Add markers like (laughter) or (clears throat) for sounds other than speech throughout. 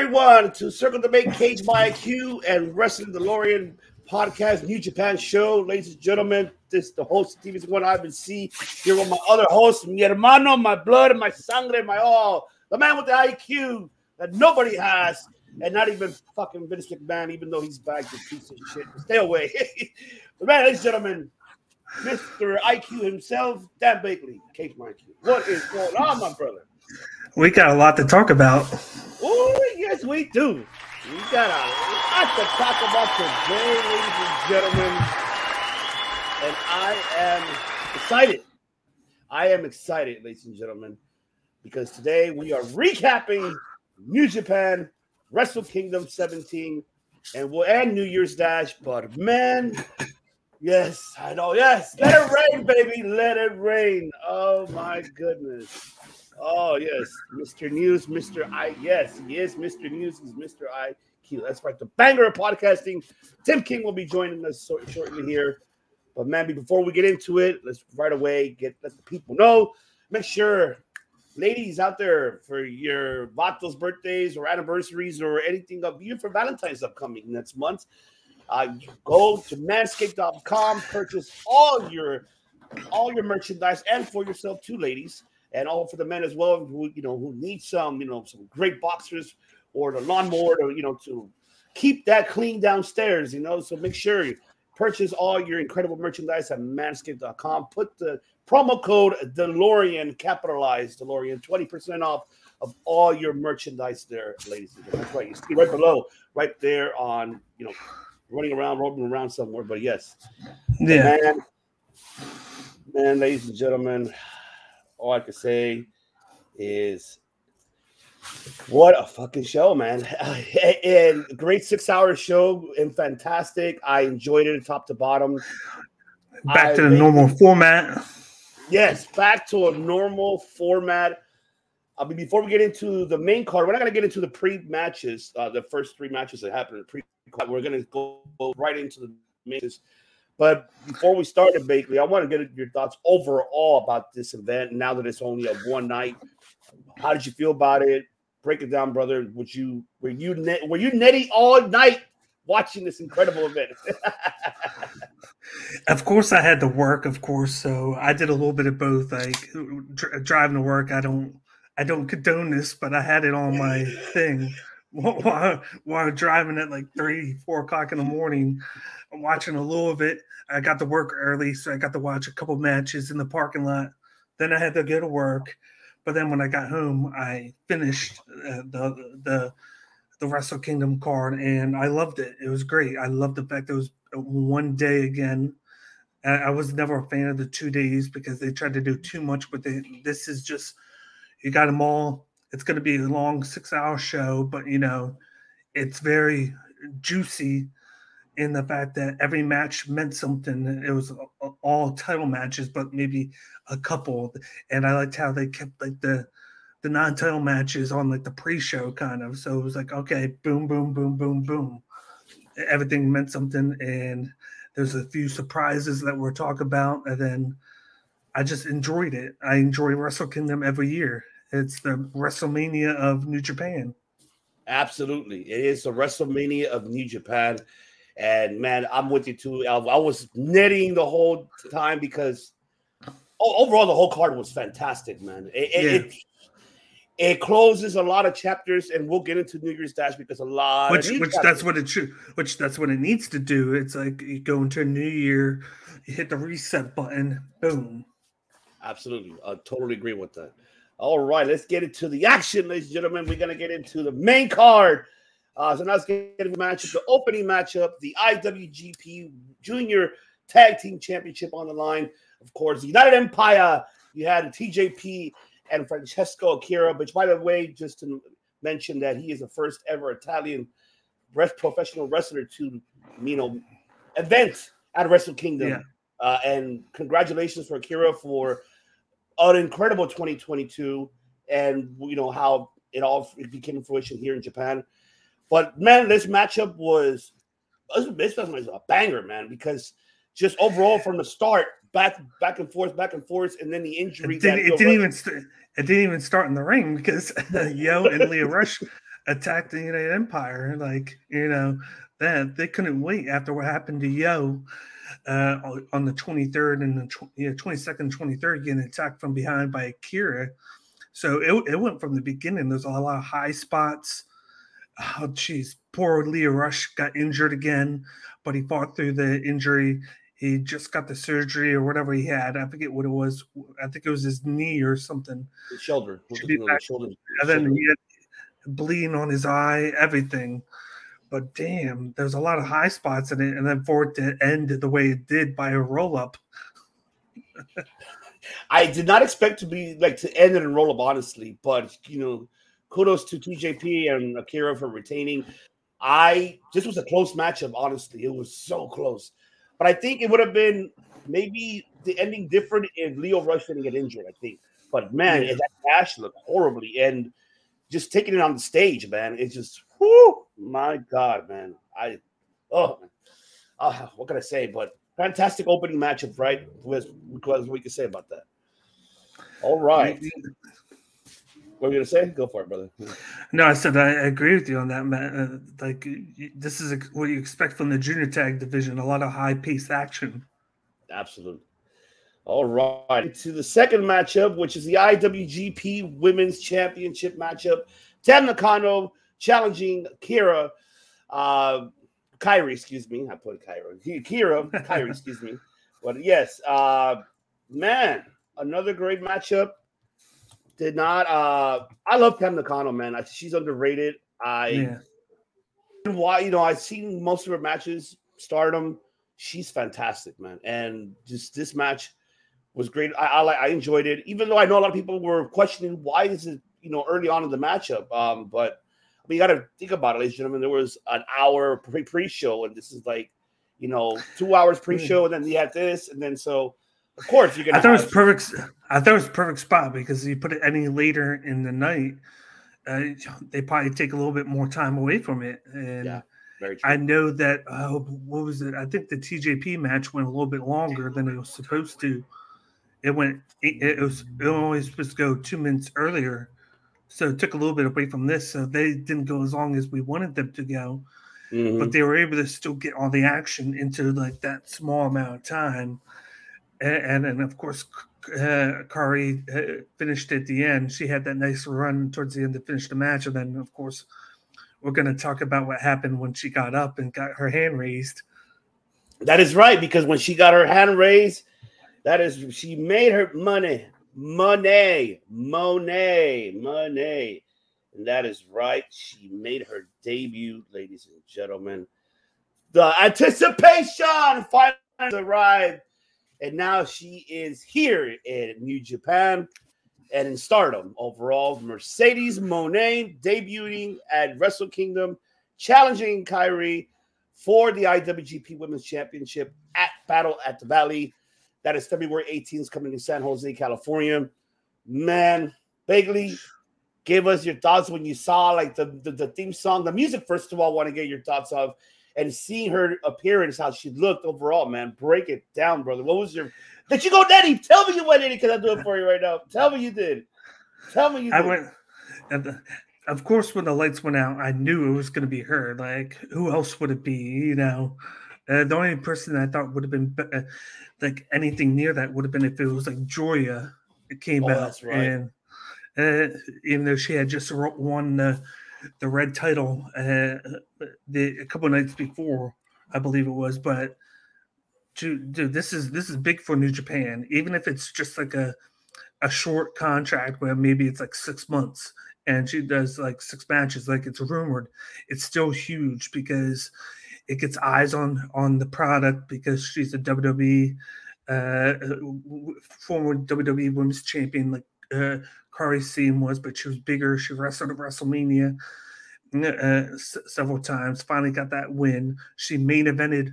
everyone to Circle the Make Cage by IQ and Wrestling DeLorean podcast, New Japan show. Ladies and gentlemen, this is the host TV's One Ivan C. Here with my other host, mi hermano, my blood my sangre, my all. The man with the IQ that nobody has, and not even fucking Vince McMahon, even though he's back, this piece of shit. Stay away. (laughs) the man, ladies and gentlemen, Mr. IQ himself, Dan Bakley, Cage My IQ. What is going on, my brother? We got a lot to talk about. Oh, yes, we do. We got a lot to talk about today, ladies and gentlemen. And I am excited. I am excited, ladies and gentlemen, because today we are recapping New Japan Wrestle Kingdom 17 and we'll end New Year's Dash. But man, yes, I know. Yes, let it rain, baby. Let it rain. Oh my goodness. Oh yes, Mr. News, Mr. I. Yes, he is Mr. News. He's Mr. IQ. That's right. The banger of podcasting. Tim King will be joining us shortly here. But man, before we get into it, let's right away get let the people know. Make sure, ladies out there, for your Vatos birthdays or anniversaries or anything of you for Valentine's upcoming next month, uh, go to manscaped.com, purchase all your all your merchandise and for yourself too, ladies and all for the men as well who you know who need some you know some great boxers or the lawnmower to you know to keep that clean downstairs you know? So make sure you purchase all your incredible merchandise at manscaped.com put the promo code DeLorean capitalized DeLorean 20% off of all your merchandise there ladies and gentlemen. That's right you see right below right there on you know running around rolling around somewhere but yes. Yeah. man man ladies and gentlemen all I can say is what a fucking show, man. (laughs) and great six hour show and fantastic. I enjoyed it top to bottom. Back I to the normal format. Yes, back to a normal format. I mean, before we get into the main card, we're not going to get into the pre matches, uh, the first three matches that happened in the pre We're going to go, go right into the matches. But before we start, Bakley, I want to get your thoughts overall about this event now that it's only a one night. How did you feel about it? Break it down, brother. Would you were you net, were you netty all night watching this incredible event? (laughs) Of course, I had to work. Of course, so I did a little bit of both. Like dr- driving to work, I don't, I don't condone this, but I had it on my thing while, while, driving at like three, four o'clock in the morning. Watching a little of it. I got to work early, so I got to watch a couple matches in the parking lot. Then I had to go to work, but then when I got home, I finished uh, the the the Wrestle Kingdom card, and I loved it. It was great. I loved the fact that it was one day again. I was never a fan of the two days because they tried to do too much but it. This is just you got them all. It's going to be a long six-hour show, but you know, it's very juicy in the fact that every match meant something. It was all title matches, but maybe a couple. And I liked how they kept like the the non-title matches on like the pre-show kind of. So it was like, okay, boom, boom, boom, boom, boom. Everything meant something, and there's a few surprises that we're talk about, and then I just enjoyed it. I enjoy Wrestle Kingdom every year. It's the WrestleMania of New Japan. Absolutely. It is the WrestleMania of New Japan. And man, I'm with you too. I, I was knitting the whole time because overall the whole card was fantastic, man. It, it, Yeah. it, it closes a lot of chapters, and we'll get into New Year's Dash because a lot which of which chapters. that's what it should which that's what it needs to do it's like you go into a new year you hit the reset button boom Absolutely. I totally agree with that. All right, let's get into the action, ladies and gentlemen. We're going to get into the main card. Uh, so now let's get into the matchup, the opening matchup, the IWGP Junior Tag Team Championship on the line. Of course, the United Empire. You had TJP and Francesco Akira, which, by the way, just to mention that he is the first ever Italian professional wrestler to, you know, event at Wrestle Kingdom. Yeah. Uh, and congratulations for Akira for an incredible 2022 and you know how it all became fruition here in Japan. But man, this matchup was this was a banger, man, because just overall from the start, back back and forth, back and forth, and then the injury. it didn't, it didn't even st- it didn't even start in the ring because (laughs) Yo and Lio Rush attacked the United Empire. Like, you know, that they couldn't wait after what happened to Yo uh, on the 23rd and the tw- yeah, 22nd, 23rd, getting attacked from behind by Akira. So it, it went from the beginning. There's a lot of high spots. Oh, geez. Poor Lio Rush got injured again, but he fought through the injury. He just got the surgery or whatever he had. I forget what it was. I think it was his knee or something. The shoulder. shoulder. And then he had bleeding on his eye, everything. But damn, there's a lot of high spots in it. And then for it to end the way it did by a roll up. (laughs) I did not expect to be like to end it and roll up, honestly. But you know, kudos to TJP and Akira for retaining. I this was a close matchup, honestly. It was so close. But I think it would have been maybe the ending different if Lio Rush didn't get injured, I think. But man, yeah. that dash looked horribly. And just taking it on the stage, man, it's just whoo, my God, man. I oh man. Uh, what can I say? But fantastic opening matchup, right? What we can say about that. All right. What are you gonna say? Go for it, brother. No, I said I agree with you on that, man. Uh, like this is what you expect from the junior tag division: a lot of high-paced action. Absolutely. All right, to the second matchup, which is the IWGP Women's Championship matchup. Tam Nakano challenging Kira, uh, Kairi, excuse me. I put Kyra. Kira, Kairi, (laughs) excuse me. But yes, uh, man, another great matchup did not. Uh, I love Tam Nakano, man. I, she's underrated. I yeah. why you know I've seen most of her matches. Stardom, she's fantastic, man. And just this match was great. I, I I enjoyed it, even though I know a lot of people were questioning why is it you know early on in the matchup. Um, but I mean, you got to think about it, ladies and gentlemen. There was an hour pre pre show, and this is like you know two hours pre show, and then you had this, and then so of course, you're gonna. I thought it was perfect. I thought it was a perfect spot because you put it any later in the night, uh, they probably take a little bit more time away from it. And yeah, I know that. Uh, what was it? I think the TJP match went a little bit longer than it was supposed to. It went. It, it was. It was only supposed to go two minutes earlier, so it took a little bit away from this. So they didn't go as long as we wanted them to go. Mm-hmm. But they were able to still get all the action into like that small amount of time and and of course uh, Kairi uh, finished at the end. She had that nice run towards the end to finish the match, and then of course we're going to talk about what happened when she got up and got her hand raised. That is right, because when she got her hand raised, that is she made her money, money, money, money, and that is right. She made her debut, ladies and gentlemen. The anticipation finally arrived and now she is here in New Japan and in Stardom overall. Mercedes Moné debuting at Wrestle Kingdom, challenging Kairi for the IWGP Women's Championship at Battle at the Valley. That is February 18th, coming to San Jose, California. Man, Bagley, give us your thoughts when you saw like the, the, the theme song, the music. First of all, want to get your thoughts of and seeing her appearance, how she looked overall, man. Break it down, brother. What was your did you go Daddy? Tell me you went in because I do it for you right now. Tell me you did. Tell me you did. I went and of course when the lights went out, I knew it was gonna be her. Like who else would it be? You know. Uh, the only person I thought would have been uh, like anything near that would have been if it was like Giulia it came oh, out, right. and uh, even though she had just won the red title uh, the a couple nights before, I believe it was. But dude, dude, this is this is big for New Japan. Even if it's just like a a short contract where maybe it's like six months and she does like six matches, like it's rumored, it's still huge because it gets eyes on on the product because she's a WWE uh, former WWE Women's Champion, like uh, Kairi Sane was, but she was bigger. She wrestled at WrestleMania uh, s- several times. Finally got that win. She main evented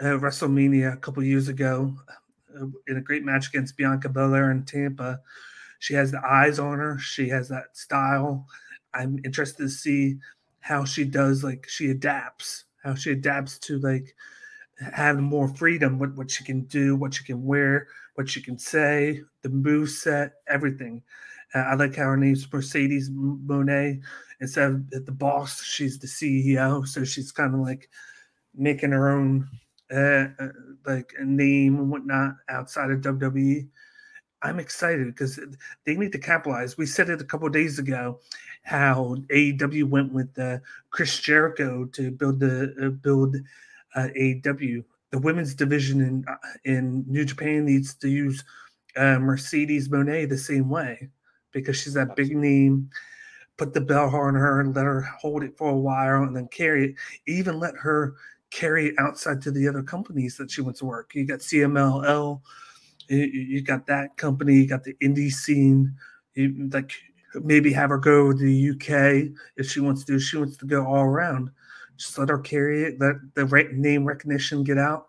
uh, WrestleMania a couple years ago uh, in a great match against Bianca Belair in Tampa. She has the eyes on her. She has that style. I'm interested to see how she does. Like she adapts. How she adapts to like have more freedom. What what she can do. What she can wear. What she can say. The move set. Everything I like how her name's Mercedes Moné. Instead of the boss, she's the CEO. So she's kind of like making her own uh, uh, like a name and whatnot outside of WWE. I'm excited because they need to capitalize. We said it a couple days ago how AEW went with uh, Chris Jericho to build the uh, build uh, AEW. The women's division in uh, in New Japan needs to use uh, Mercedes Monet the same way because she's that big name. Put the bell on her and let her hold it for a while and then carry it. Even let her carry it outside to the other companies that she wants to work. You got CMLL, you, you got that company, you got the indie scene. You, like maybe have her go to the UK if she wants to. She wants to go all around. Just let her carry it. Let the right name recognition get out,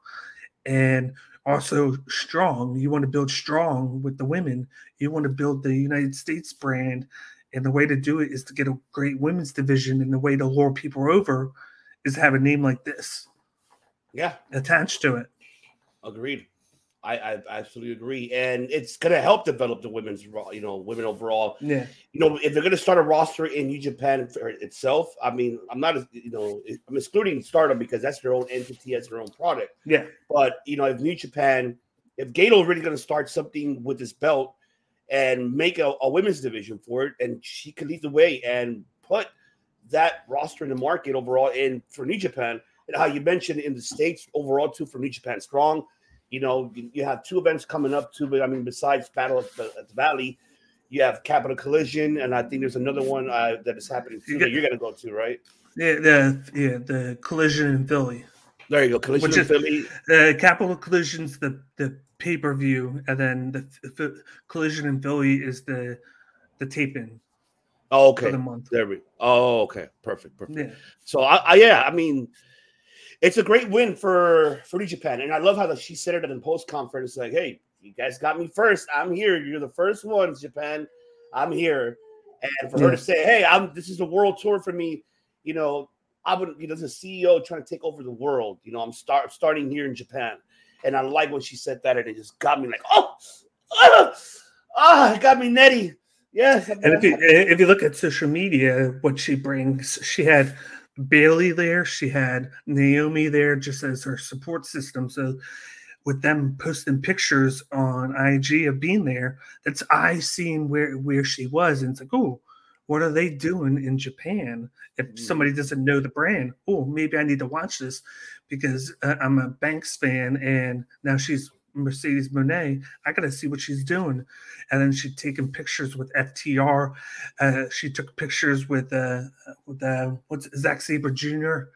and also strong. You want to build strong with the women. You want to build the United States brand. And the way to do it is to get a great women's division. And the way to lure people over is to have a name like this. Yeah. Attached to it. Agreed. I, I absolutely agree, and it's going to help develop the women's, you know, women overall. Yeah, you know, if they're going to start a roster in New Japan itself, I mean, I'm not, you know, I'm excluding Stardom because that's their own entity, as their own product. Yeah, but you know, if New Japan, if Gedo really going to start something with this belt and make a, a women's division for it, and she could lead the way and put that roster in the market overall in for New Japan, and how you mentioned in the states overall too for New Japan Strong you know, you have two events coming up too, but I mean, besides Battle at the, at the Valley, you have Capital Collision, and I think there's another one uh, that is happening too. You that you're gonna go to, right? Yeah, the yeah the Collision in Philly. There you go, Collision Which in is, Philly. The uh, Capital Collision's the the pay per view, and then the, the, Collision in Philly is the the tape in. Oh, okay. the month. There we. Oh, okay. Perfect. Perfect. Yeah. So I, I yeah, I mean, it's a great win for for Japan, and I love how the, she said it in the post conference, like, "Hey, you guys got me first. I'm here. You're the first ones, Japan. I'm here." And for yeah. her to say, "Hey, I'm this is a world tour for me," you know, I would, you know, as a CEO trying to take over the world, you know, I'm start starting here in Japan, and I like when she said that, and it just got me like, "Oh, ah, ah it got me netty." Yes. And if you if you look at social media, what she brings, she had Bayley there. She had Naomi there just as her support system. So with them posting pictures on IG of being there, that's I seeing where where she was, and it's like, oh, what are they doing in Japan? If mm. somebody doesn't know the brand, oh, maybe I need to watch this because uh, I'm a Banks fan, and now she's Mercedes Monet. I got to see what she's doing. And then she'd taken pictures with FTR. Uh, she took pictures with uh, with uh, what's Zack Sabre Jr.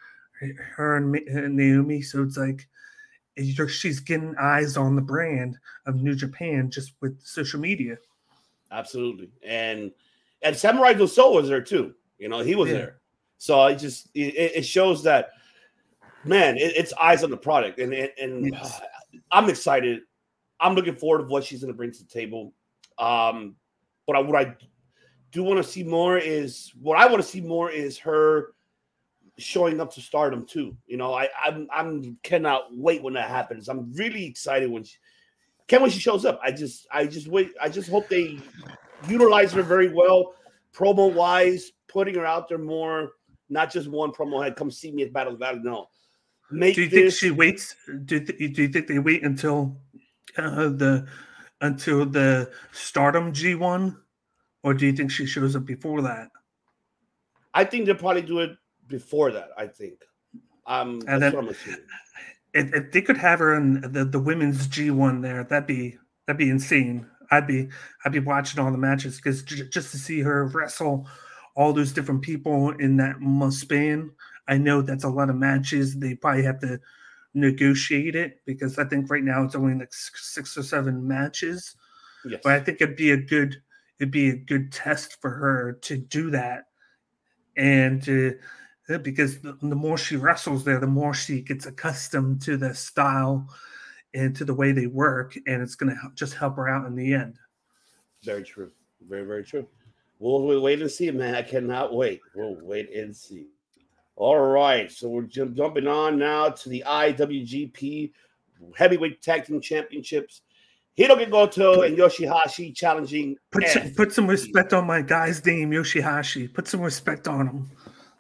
Her and, and Naomi. So it's like she's getting eyes on the brand of New Japan just with social media. Absolutely, and and Samurai Doso was there too. You know, he was yeah. there. So I just it, it shows that man, it, it's eyes on the product, and and, and yes. I'm excited. I'm looking forward to what she's going to bring to the table. Um, but I, what I do want to see more is what I want to see more is her showing up to stardom too. You know, I I'm I'm cannot wait when that happens. I'm really excited when she can't when she shows up. I just I just wait. I just hope they utilize her very well, promo wise, putting her out there more. Not just one promo head. Come see me at Battle of Valley. No, Make do you this... think she waits? Do you, th- do you think they wait until uh, the until the Stardom G one, or do you think she shows up before that? I think they'll probably do it before that. I think. Um, and then, if, if, they could have her in the, the women's G one there, that'd be that'd be insane. I'd be I'd be watching all the matches because j- just to see her wrestle all those different people in that span I know that's a lot of matches. They probably have to negotiate it because I think right now it's only like six or seven matches. Yes. But I think it'd be a good it'd be a good test for her to do that, and to, uh, because the, the more she wrestles there, the more she gets accustomed to the style and to the way they work, and it's going to just help her out in the end. Very true. Very very true. We'll wait and see, man. I cannot wait. We'll wait and see. All right, so we're jumping on now to the IWGP Heavyweight Tag Team Championships. Hirooki Goto and Yoshihashi challenging. Put some, put some respect on my guy's name, Yoshihashi. Put some respect on him.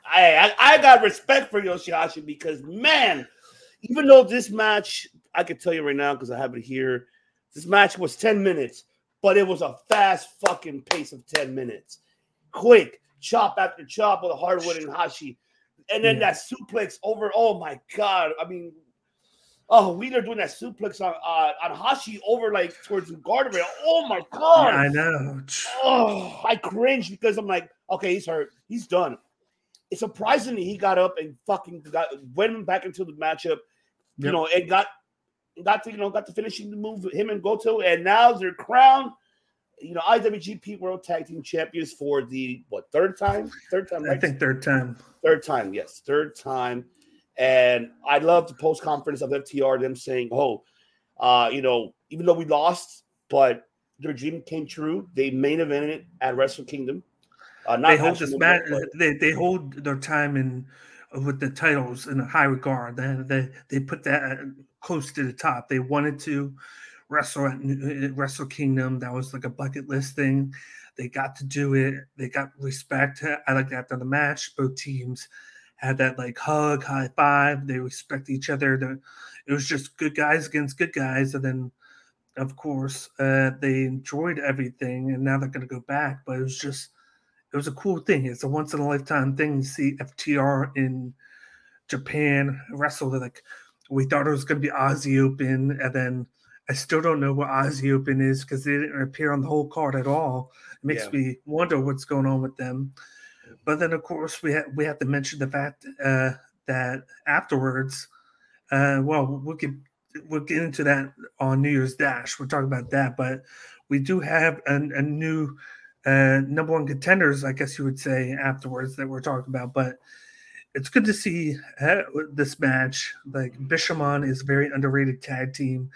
I, I, I got respect for Yoshihashi because man, even though this match, I can tell you right now because I have it here, this match was 10 minutes, but it was a fast fucking pace of 10 minutes. Quick, chop after chop with Harwood and Hashi. And then yeah. that suplex over. Oh my god. I mean, oh, Wheeler doing that suplex on uh, on Hashi over like towards the guardrail. Oh my god. Yeah, I know. Oh, I cringe because I'm like, okay, he's hurt. He's done. It's surprisingly he got up and fucking got went back into the matchup, you yep. know, and got got to you know got to finishing the move him and Goto, and now they're crowned, you know, IWGP World Tag Team Champions for the what third time? Third time, right? I think third time. Third time, yes, third time. And I love the post conference of FTR them saying, "Oh, uh, you know, even though we lost, but their dream came true. They main evented at Wrestle Kingdom. Uh, they hold this match. They they hold their time in with the titles in a high regard. They they they put that close to the top. They wanted to wrestle uh, at uh, Wrestle Kingdom. That was like a bucket list thing. They got to do it. They got respect. Uh, I like after the match, both teams had that like hug, high five. They respect each other. It was just good guys against good guys, and then of course uh, they enjoyed everything, and now they're going to go back. But it was just it was a cool thing. It's a once in a lifetime thing to see FTR in Japan wrestle. Like we thought it was going to be Aussie Open, and then I still don't know what Aussie Open is because they didn't appear on the whole card at all. It makes yeah. me wonder what's going on with them. But then, of course, we ha- we have to mention the fact uh, that afterwards, uh, well, we'll get we'll get into that on New Year's Dash. We'll talk about that, but we do have a, a new uh, number one contenders, I guess you would say, afterwards that we're talking about. But it's good to see uh, this match. Like Bishamon is a very underrated tag team.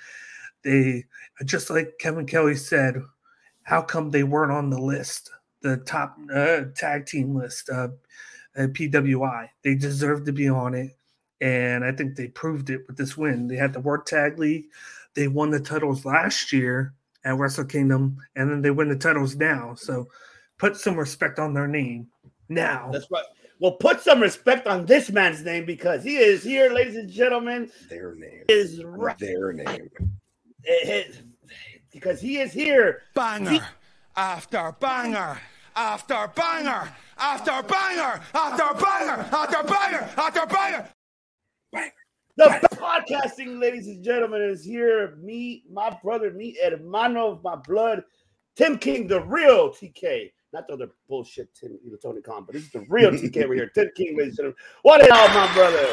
They just like Kevin Kelly said, how come they weren't on the list, the top uh, tag team list of uh, PWI? They deserve to be on it, and I think they proved it with this win. They had the World Tag League. They won the titles last year at Wrestle Kingdom, and then they win the titles now. So put some respect on their name now. That's right. Well, put some respect on this man's name because he is here, ladies and gentlemen. Their name is right. Their name. It, because he is here. Banger he, after banger after banger after banger after banger after banger after banger. Banger. The podcasting, ladies and gentlemen, is here. Me, my brother, me, hermano of my blood, Tim King, the real TK. Not the other bullshit Tim, you know, Tony Khan, but this is the real (laughs) TK right here. Tim King, ladies and gentlemen. What is up, my brother?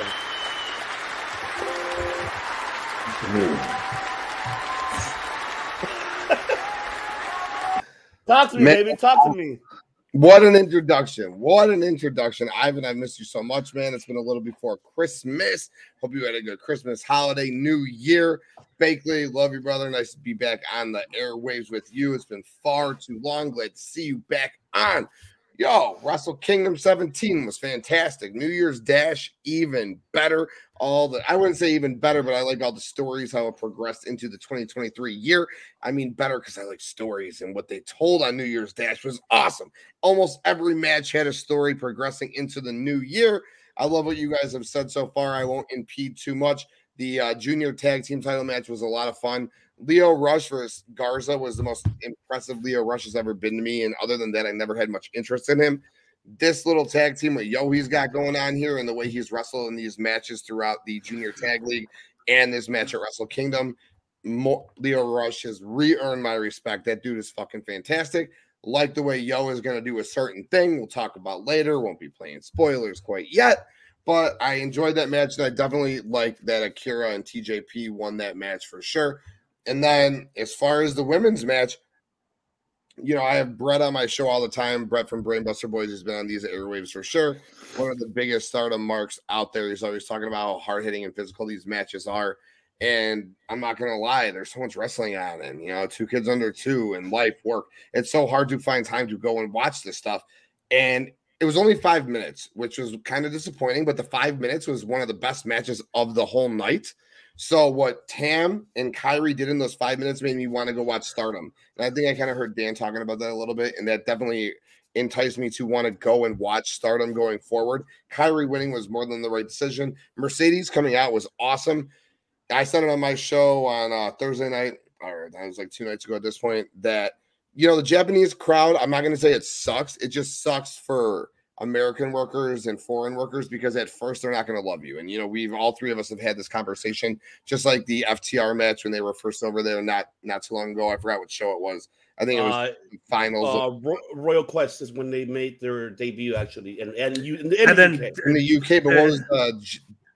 Talk to me, Man. baby. Talk to me. What an introduction. What an introduction. Ivan, I missed you so much, man. It's been a little before Christmas. Hope you had a good Christmas, holiday, new year. Bakley, love you, brother. Nice to be back on the airwaves with you. It's been far too long. Glad to see you back on. Yo, Wrestle Kingdom 17 was fantastic. New Year's Dash, even better. All the, I wouldn't say even better, but I like all the stories, how it progressed into the 2023 year. I mean, better because I like stories and what they told on New Year's Dash was awesome. Almost every match had a story progressing into the new year. I love what you guys have said so far. I won't impede too much. The uh, junior tag team title match was a lot of fun. Lio Rush versus Garza was the most impressive Lio Rush has ever been to me. And other than that, I never had much interest in him. This little tag team with Yo he's got going on here and the way he's wrestled in these matches throughout the junior tag league and this match at Wrestle Kingdom, Lio Rush has re earned my respect. That dude is fucking fantastic. Like the way Yo is going to do a certain thing, we'll talk about later. Won't be playing spoilers quite yet. But I enjoyed that match, and I definitely like that Akira and TJP won that match for sure. And then as far as the women's match, you know, I have Brett on my show all the time. Brett from Brainbuster Boys has been on these airwaves for sure. One of the biggest stardom marks out there. He's always talking about how hard hitting and physical these matches are. And I'm not gonna lie, there's so much wrestling on, and you know, two kids under two and life work. It's so hard to find time to go and watch this stuff. And it was only five minutes, which was kind of disappointing, but the five minutes was one of the best matches of the whole night. So what Tam and Kairi did in those five minutes made me want to go watch Stardom. And I think I kind of heard Dan talking about that a little bit, and that definitely enticed me to want to go and watch Stardom going forward. Kairi winning was more than the right decision. Mercedes coming out was awesome. I said it on my show on uh, Thursday night, or that was like two nights ago at this point, that you know the Japanese crowd. I'm not going to say it sucks. It just sucks for American workers and foreign workers because at first they're not going to love you. And you know, we've all three of us have had this conversation, just like the FTR match when they were first over there not not too long ago. I forgot what show it was. I think it was uh, finals. Uh, Ro- Royal Quest is when they made their debut, actually, and and you and, and then UK. in the UK. But what was the,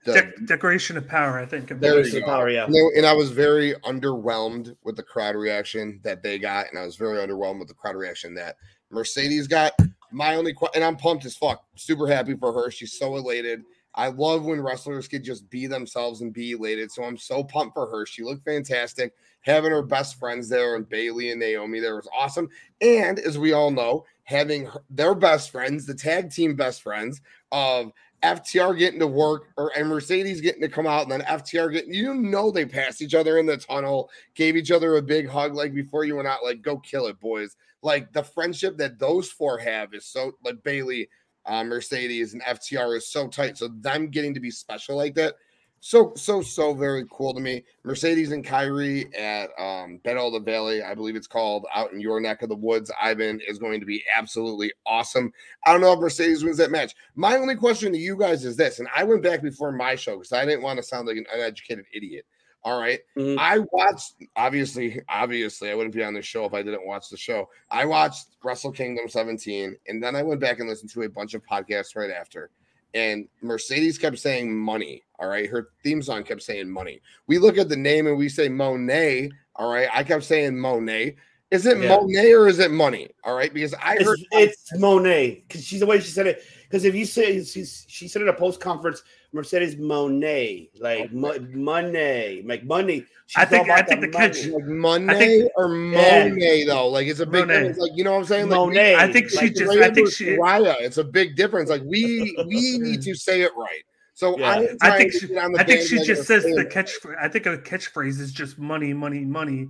the De- Declaration of Power? I think. Declaration of Power, yeah. And, they, and I was very underwhelmed with the crowd reaction that they got, and I was very underwhelmed with the crowd reaction that Mercedes got. My only question, and I'm pumped as fuck, super happy for her. She's so elated. I love when wrestlers could just be themselves and be elated. So I'm so pumped for her. She looked fantastic. Having her best friends there and Bayley and Naomi there was awesome. And as we all know, having her, their best friends, the tag team best friends of FTR getting to work or and Mercedes getting to come out and then FTR getting you know they passed each other in the tunnel, gave each other a big hug like before you went out, like go kill it, boys. Like the friendship that those four have is so like Bayley, uh, Mercedes, and FTR is so tight. So them getting to be special like that so so so very cool to me. Mercedes and Kairi at um Battle of the Valley, I believe it's called, out in your neck of the woods. Ivan is going to be absolutely awesome. I don't know if Mercedes wins that match. My only question to you guys is this, and I went back before my show because I didn't want to sound like an uneducated idiot. All right. mm-hmm. I watched obviously, obviously, I wouldn't be on the show if I didn't watch the show. I watched Wrestle Kingdom 17, and then I went back and listened to a bunch of podcasts right after and Mercedes kept saying money. All right. Her theme song kept saying money. We look at the name and we say Monet. All right. I kept saying Monet. Is it yeah. Monet or is it money? All right. Because I it's, heard it's Monet because she's the way she said it. Because if you say she's, she said it at a post conference, Mercedes Monet, like okay. mo- money, like money. She's I think I think the catch like Monet or Monet yeah. though, like it's a big Monet. difference. Like you know what I'm saying? Like, Monet. I think she like just. I think she. Raya, it's a big difference. Like we we need to say it right. So yeah. I, I think she, I think she just says the catch. I think a catchphrase is just money, money, money,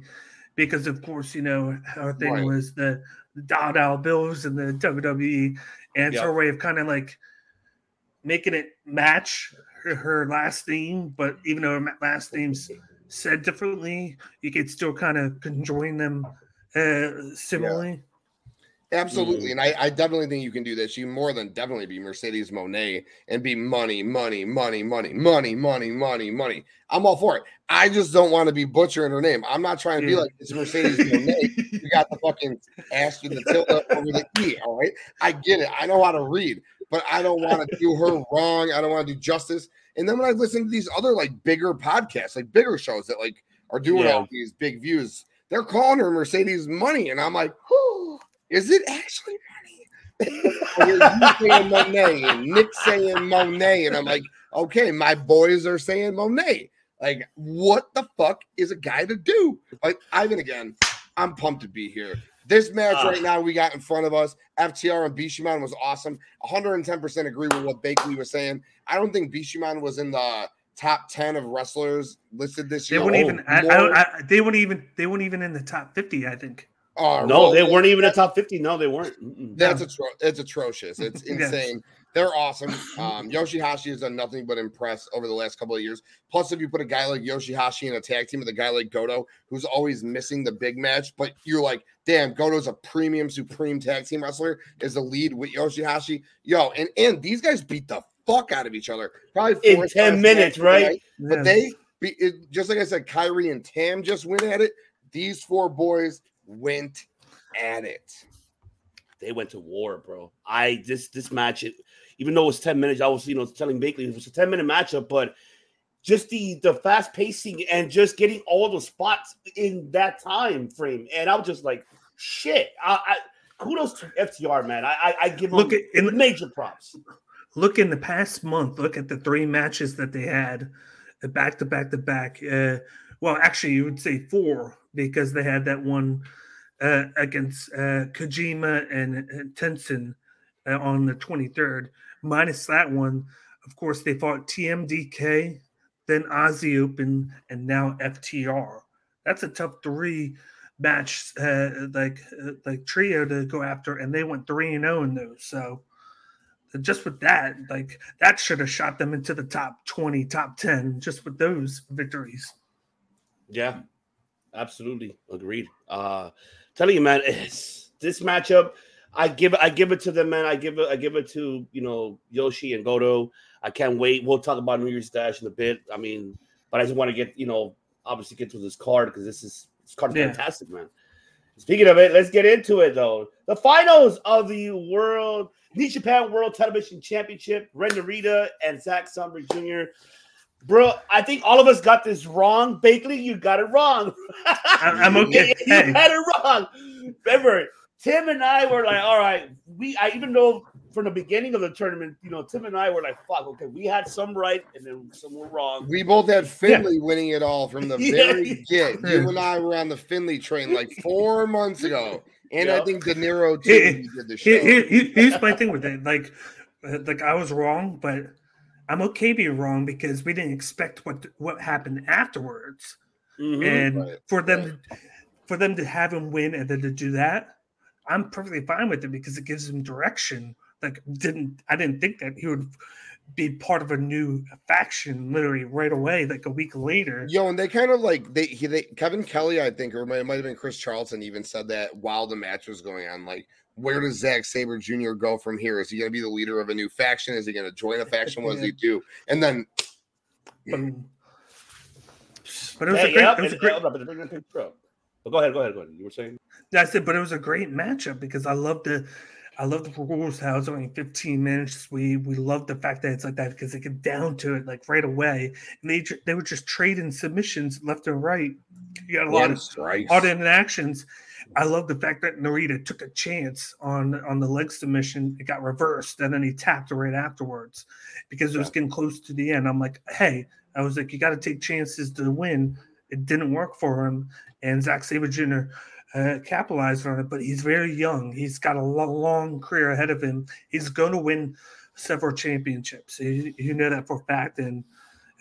because of course you know her thing right. was the dollar bills and the WWE, and it's yep. her way of kind of like making it match her, her last theme, but even though her last theme's said differently, you could still kind of conjoin them uh, similarly. Yeah. Absolutely. Mm-hmm. And I, I, definitely think you can do this. You more than definitely be Mercedes Monet and be money, money, money, money, money, money, money, money. I'm all for it. I just don't want to be butchering her name. I'm not trying to be like it's Mercedes Monet. You got the fucking ass with the tilde over the E. All right. I get it. I know how to read, but I don't want to do her (laughs) wrong. I don't want to do justice. And then when I listen to these other like bigger podcasts, like bigger shows that like are doing yeah. all these big views, they're calling her Mercedes money. And I'm like, oh, is it actually money? Oh, you saying (laughs) Monet and Nick saying Monet, and I'm like, okay, my boys are saying Monet. Like, what the fuck is a guy to do? Like, Ivan again, I'm pumped to be here. This match uh, right now we got in front of us, FTR and Bishamon was awesome. 110% agree with what Bakley was saying. I don't think Bishamon was in the top 10 of wrestlers listed this year. They weren't oh, even I, I, I, they weren't even they weren't even in the top 50, I think. Oh, no, well, they weren't even a top 50. No, they weren't. That's atro- it's atrocious. It's (laughs) insane. Yes. They're awesome. (laughs) Um, Yoshihashi has done nothing but impress over the last couple of years. Plus, if you put a guy like Yoshihashi in a tag team with a guy like Goto, who's always missing the big match, but you're like, damn, Goto's a premium, supreme tag team wrestler, is the lead with Yoshihashi. Yo, and and these guys beat the fuck out of each other. Probably in 10 minutes, right? Yeah. But they, be, it, just like I said, Kairi and Tam just went at it. These four boys went at it. They went to war, bro. I this this match, it, even though it was 10 minutes, I was you know telling Bakley it was a 10 minute matchup, but just the the fast pacing and just getting all the spots in that time frame. And I was just like, shit. I, I kudos to FTR, man. I I, I give look them at, major props. Look in the past month. Look at the three matches that they had, back to back to back. Uh, well, actually, you would say four because they had that one uh, against uh, Kojima and, and Tenzan uh, on the 23rd. Minus that one, of course, they fought TMDK then Aussie Open, and now FTR. That's a tough three match, uh, like uh, like trio to go after, and they went three and zero in those. So just with that, like that should have shot them into the top twenty, top ten, just with those victories. Yeah, absolutely agreed. Uh, telling you, man, (laughs) this matchup. I give I give it to them, man. I give it I give it to you know Yoshi and Goto. I can't wait. We'll talk about New Year's Dash in a bit. I mean, but I just want to get you know obviously get to this card because this is this card's Yeah. fantastic, man. Speaking of it, let's get into it though. The finals of the World New Japan World Television Championship, Ren Narita and Zack Sabre Jr. Bro, I think all of us got this wrong. Bakley, you got it wrong. I- I'm okay. (laughs) you Hey. had it wrong. Remember, Tim and I were like, all right, we I even though from the beginning of the tournament, you know, Tim and I were like, fuck, okay, we had some right and then some were wrong. We both had Finlay winning it all from the (laughs) Yeah. very get. You and I were on the Finlay train like four (laughs) months ago, and I think De Niro (laughs) too. Here- when he did the show. Here, here- here- here's my thing with it. Like, like I was wrong, but I'm okay being wrong because we didn't expect what what happened afterwards, Mhm. and right, for them, for them to have him win and then to do that, I'm perfectly fine with it because it gives him direction. Like, didn't I didn't think that he would be part of a new faction literally right away, like a week later. Yo, and they kind of like they he they Kevin Kelly, I think, or it might, it might have been Chris Charlton, even said that while the match was going on. Like, where does Zack Sabre Jr. go from here? Is he going to be the leader of a new faction? Is he going to join a (laughs) faction? What does he do? And then But, but it was Hey, a great, yep, it was a and- great, hold up, and bring the picture up. But go ahead, go ahead, go ahead. You were saying? I said, but it was a great matchup because I love the, I love the rules how it's only 15 minutes. We we love the fact that it's like that because they get down to it like right away, and they they were just trading submissions left and right. You got a lot of lot of interactions. I love the fact that Narita took a chance on on the leg submission. It got reversed, and then he tapped right afterwards because it was getting close to the end. I'm like, hey, I was like, you got to take chances to win. It didn't work for him, and Zack Sabre Jr. Uh, capitalized on it. But he's very young. He's got a long career ahead of him. He's going to win several championships. You, you know that for a fact, and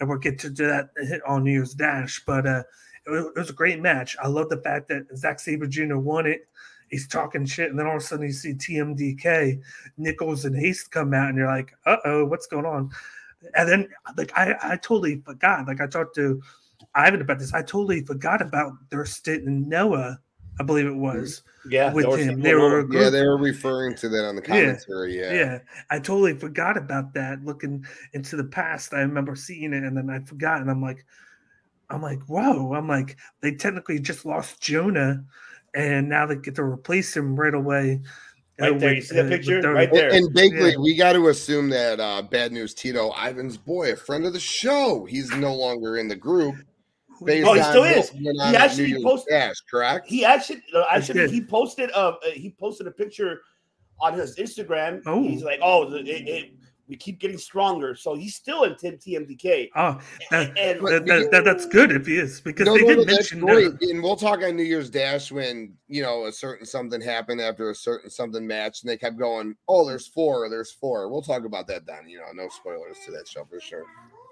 and we'll get to do that on New Year's Dash. But uh, it was, it was a great match. I love the fact that Zack Sabre Jr. won it. He's talking shit, and then all of a sudden you see TMDK, Nicholls, and Haste come out, and you're like, "Uh oh, what's going on?" And then, like, I I totally forgot. Like, I talked to Ivan about this. I totally forgot about their stint in Noah. I believe it was Yeah, with there him. They were a. Yeah, they were referring to that on the Yeah. commentary. Yeah. Yeah, I totally forgot about that. Looking into the past, I remember seeing it, and then I forgot, and I'm like, I'm like, whoa! I'm like, they technically just lost Jonah, and now they get to replace him right away. uh, Right there, you with, see that uh, picture? with their- Right there. And, and Bakley, Yeah. we got to assume that uh, Bad News Tito, Ivan's boy, a friend of the show, he's no longer in the group. Based Oh, he still is. He actually posted- Dash, correct? He actually, uh, actually, good. he posted. Uh, uh, he posted a picture on his Instagram. Oh. He's like, "Oh, the- it, it, we keep getting stronger." So he's still in Tim TMDK. Oh, that, And that, that- that- that's good if he is because No, they no, did no, mention great. Noah. And we'll talk on New Year's Dash when you know a certain something happened after a certain something match, and they kept going, "Oh, there's four, there's four. We'll talk about that then. You know, no spoilers to that show for sure.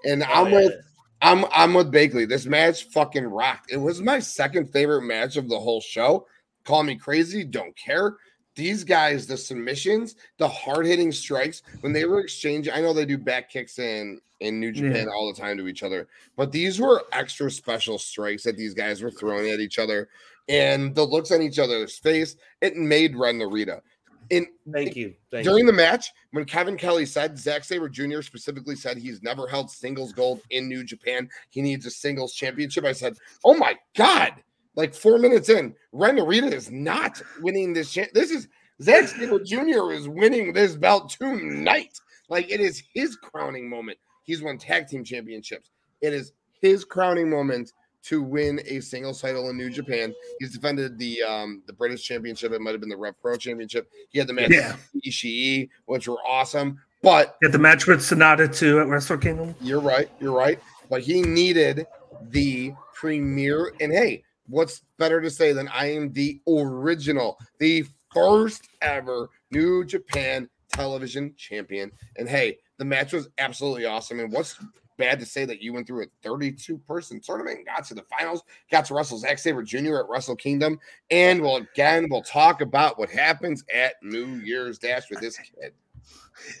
And Oh, I'm yeah. with I'm I'm with Bakley. This match fucking rocked. It was my second favorite match of the whole show. Call me crazy, don't care. These guys, the submissions, the hard hitting strikes, when they were exchanging, I know they do back kicks in in New Japan Yeah. all the time to each other, but these were extra special strikes that these guys were throwing at each other, and the looks on each other's face, it made Ren Narita. In Thank you. Thank you. during the match, when Kevin Kelly said Zack Sabre Jr. specifically said he's never held singles gold in New Japan, he needs a singles championship. I said, "Oh my god!" Like four minutes in, Ren Narita is not winning this. Cha- this is Zack Sabre Jr. is winning this belt tonight. Like it is his crowning moment. He's won tag team championships. It is his crowning moment to win a singles title in New Japan. He's defended the um the British Championship. It might have been the Rev Pro Championship. He had the match Yeah. with Ishii, which were awesome. But the match with Sanada too at Wrestle Kingdom. you're right, you're right. But he needed the premier. And hey, what's better to say than I am the original, the first ever New Japan television champion? And hey, the match was absolutely awesome. And what's bad to say that you went through a 32 person tournament and got to the finals, got to wrestle Zack Sabre Jr. at Wrestle Kingdom, and we'll again we'll talk about what happens at New Year's Dash with this kid.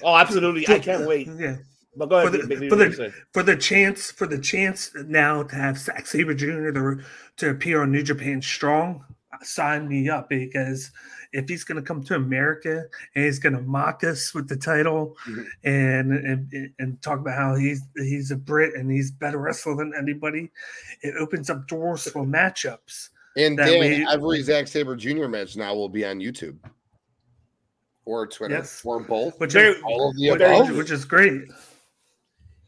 Oh, absolutely! I can't wait. Yeah. But go ahead. For the- Big Lee, for the- For the chance, for the chance now to have Zack Sabre Jr. to, to appear on New Japan Strong, sign me up because if he's going to come to America and he's going to mock us with the title Mhm. and, and and talk about how he's he's a Brit and he's better wrestler than anybody, it opens up doors for matchups. And That Dan, way- every Zack Sabre Jr. match now will be on YouTube or Twitter Yes. or both. Which is, All of the which, above. which is great.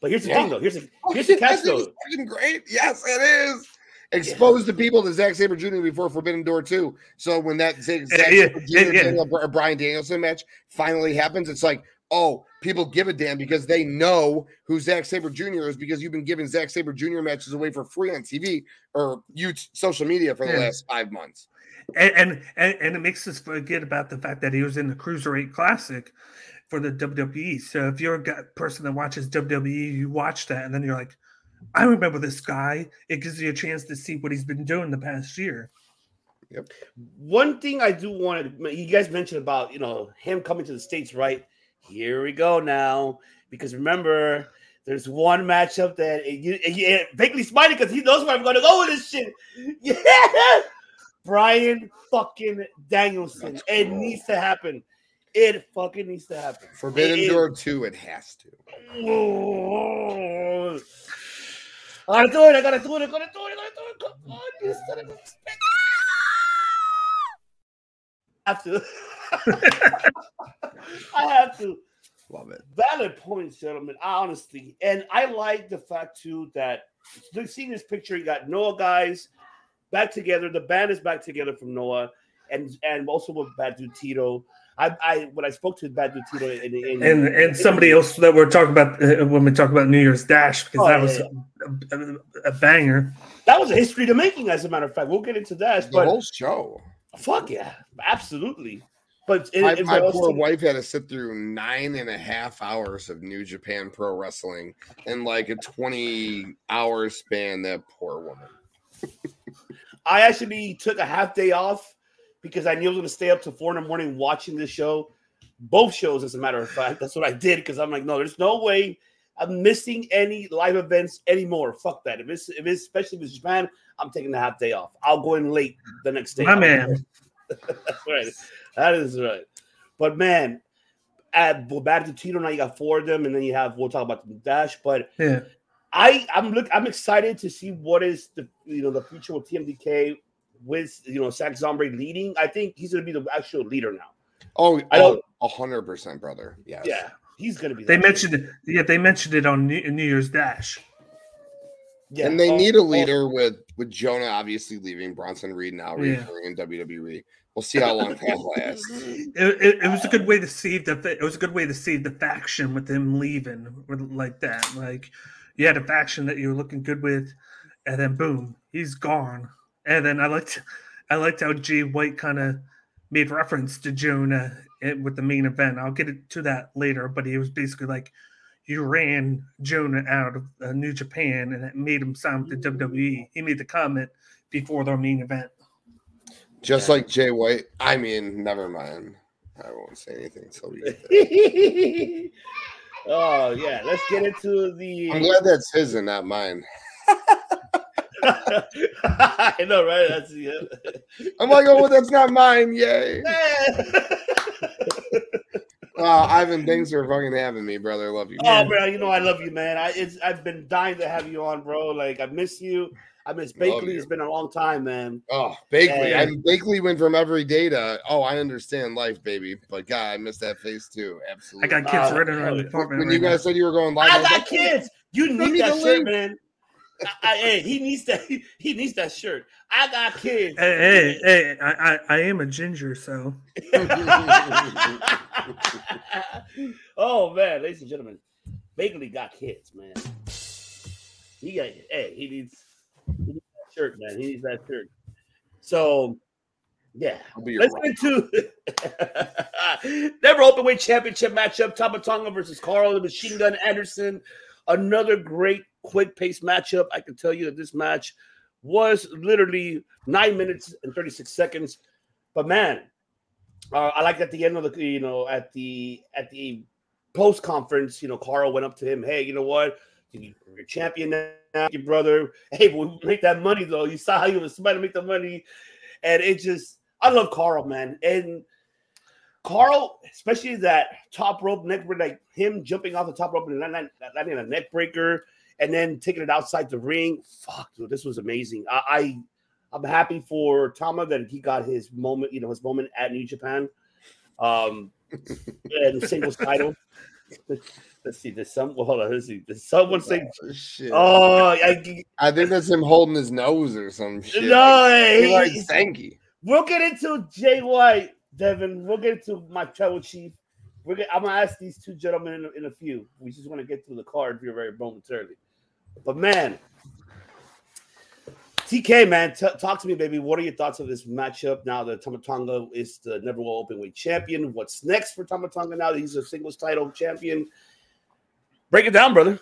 But here's the Yeah. thing, though. Here's the Oh, here's the (laughs) catch, though. is fucking great. Yes, it is. Expose the people to Zack Sabre Jr. before Forbidden Door 2. So when that Zack, yeah, Sabre Jr. yeah, yeah. Daniel, or Brian Danielson match finally happens, it's like, oh, people give a damn because they know who Zack Sabre Jr. is because you've been giving Zack Sabre Jr. matches away for free on TV or you social media for the Yeah. last five months. and, and and and it makes us forget about the fact that he was in the cruiserweight classic for the WWE. So if you're a person that watches WWE, you watch that, and then you're like, I remember this guy. It gives you a chance to see what he's been doing the past year. Yep. One thing I do want to, you guys mentioned about you know him coming to the states, right? Here we go now, because remember, there's one matchup that you, you Bakley smiling because he knows where I'm going to go with this shit. (laughs) Yeah, Brian fucking Danielson. That's It needs to happen. It fucking needs to happen. Forbidden It- Door 2, it has to. Oh. I gotta do it. I gotta do it. I gotta do it. I gotta do it. Come on, you son of a bitch. I have to. I have to. Love it. Valid points, gentlemen. Honestly, and I like the fact too that seeing this picture, you got Noah guys back together. The band is back together from Noah, and and also with Bad Dude Tito. I, I when I spoke to Bad Dude Tito in, in, And and somebody else that we're talking about uh, when we talk about New Year's Dash because Oh, that yeah, was yeah. A, a, a banger. that was a history to making, as a matter of fact. We'll get into that, The but whole show. fuck yeah, absolutely. But it, My, it- my poor also- wife had to sit through nine and a half hours of New Japan Pro Wrestling in like a 20 hour span. That poor woman. I actually took a half day off because I knew I was going to stay up to four in the morning watching this show. Both shows, as a matter of fact. (laughs) That's what I did because I'm like, no, there's no way I'm missing any live events anymore. Fuck that. If it's, if it's especially if it's Japan, I'm taking the half day off. I'll go in late the next day. My man. (laughs) That's right. That is right. But man, at well, back to Tito now, you got four of them, and then you have we'll talk about the dash. But Yeah. I I'm look I'm excited to see what is the you know the future with TMDK with you know Zach Zombie leading. I think he's gonna be the actual leader now. Oh, I don't- oh, a hundred percent, brother. Yes. Yeah, he's gonna be. They that mentioned it. Yeah, they mentioned it on New, New Year's Dash. Yeah. And they Oh, need a oh, leader with with Jonah obviously leaving, Bronson Reed now Yeah. returning in WWE. We'll see how long that (laughs) lasts. It, it, it was a good way to save the. It was a good way to save the faction with him leaving with- like that. Like you had a faction that you were looking good with, and then boom, he's gone. And then I liked, I liked how Jay White kind of made reference to Jonah in- with the main event. I'll get to that later, but he was basically like, "You ran Jonah out of uh, New Japan, and it made him sign with the WWE." He made the comment before their main event. Just Yeah. like Jay White. I mean, never mind. I won't say anything until we get there. (laughs) oh yeah, let's get into the. I'm glad that's his and not mine. (laughs) I know, right? That's yeah. (laughs) I'm like, oh, well, that's not mine. Yay. (laughs) Uh, Ivan, thanks for fucking having me, brother. Love you. Oh man, you know I love you, man. I it's I've been dying to have you on, bro. Like I miss you. I miss Love Bakley. It's been a long time, man. Oh, Bakley. Yeah. I mean, Bakley went from every day to, oh, I understand life, baby. But God, I miss that face too. Absolutely. I got kids Oh, running around the when- apartment. when right you now. guys said you were going live, I was got like, kids. You need me that the shirt, link. man. I, I- hey, he needs that. He needs that shirt. I got kids. Hey, hey, hey! I, I, I am a ginger, so (laughs) oh man, ladies and gentlemen, Bakley got kids, man. He got hey, he needs, he needs that shirt, man. He needs that shirt. So yeah. I'll be your Let's get into (laughs) NEVER Openweight championship matchup. Tama Tonga versus Karl the Machine Gun Anderson. Another great quick pace matchup. I can tell you that this match was literally nine minutes and 36 seconds. But man, uh, I like at the end of the you know at the at the post conference, you know, Karl went up to him, hey, you know what? You're champion now, your brother. Hey, we make that money though. You saw how you was somebody to make the money, and it just I love Karl, man, and Karl, especially that top rope neck, like him jumping off the top rope and landing a neck breaker, and then taking it outside the ring. Fuck, dude, this was amazing. I, I I'm happy for Tama that he got his moment, you know, his moment at New Japan. Um, (laughs) and the singles title. Let's see. There's some. Well, hold on. Let's see. Does someone say? Oh, shit. Oh, I, I think that's him holding his nose or some shit. no. He like we'll get into Jay White, Devin. We'll get into my tribal chief. We're gonna, I'm gonna ask these two gentlemen in a, in a few. We just want to get through the card very, very momentarily. But man, TK, man, t- talk to me, baby. What are your thoughts of this matchup now that Tama Tonga is the never will open weight champion? What's next for Tama Tonga now that he's a singles title champion? Break it down, brother.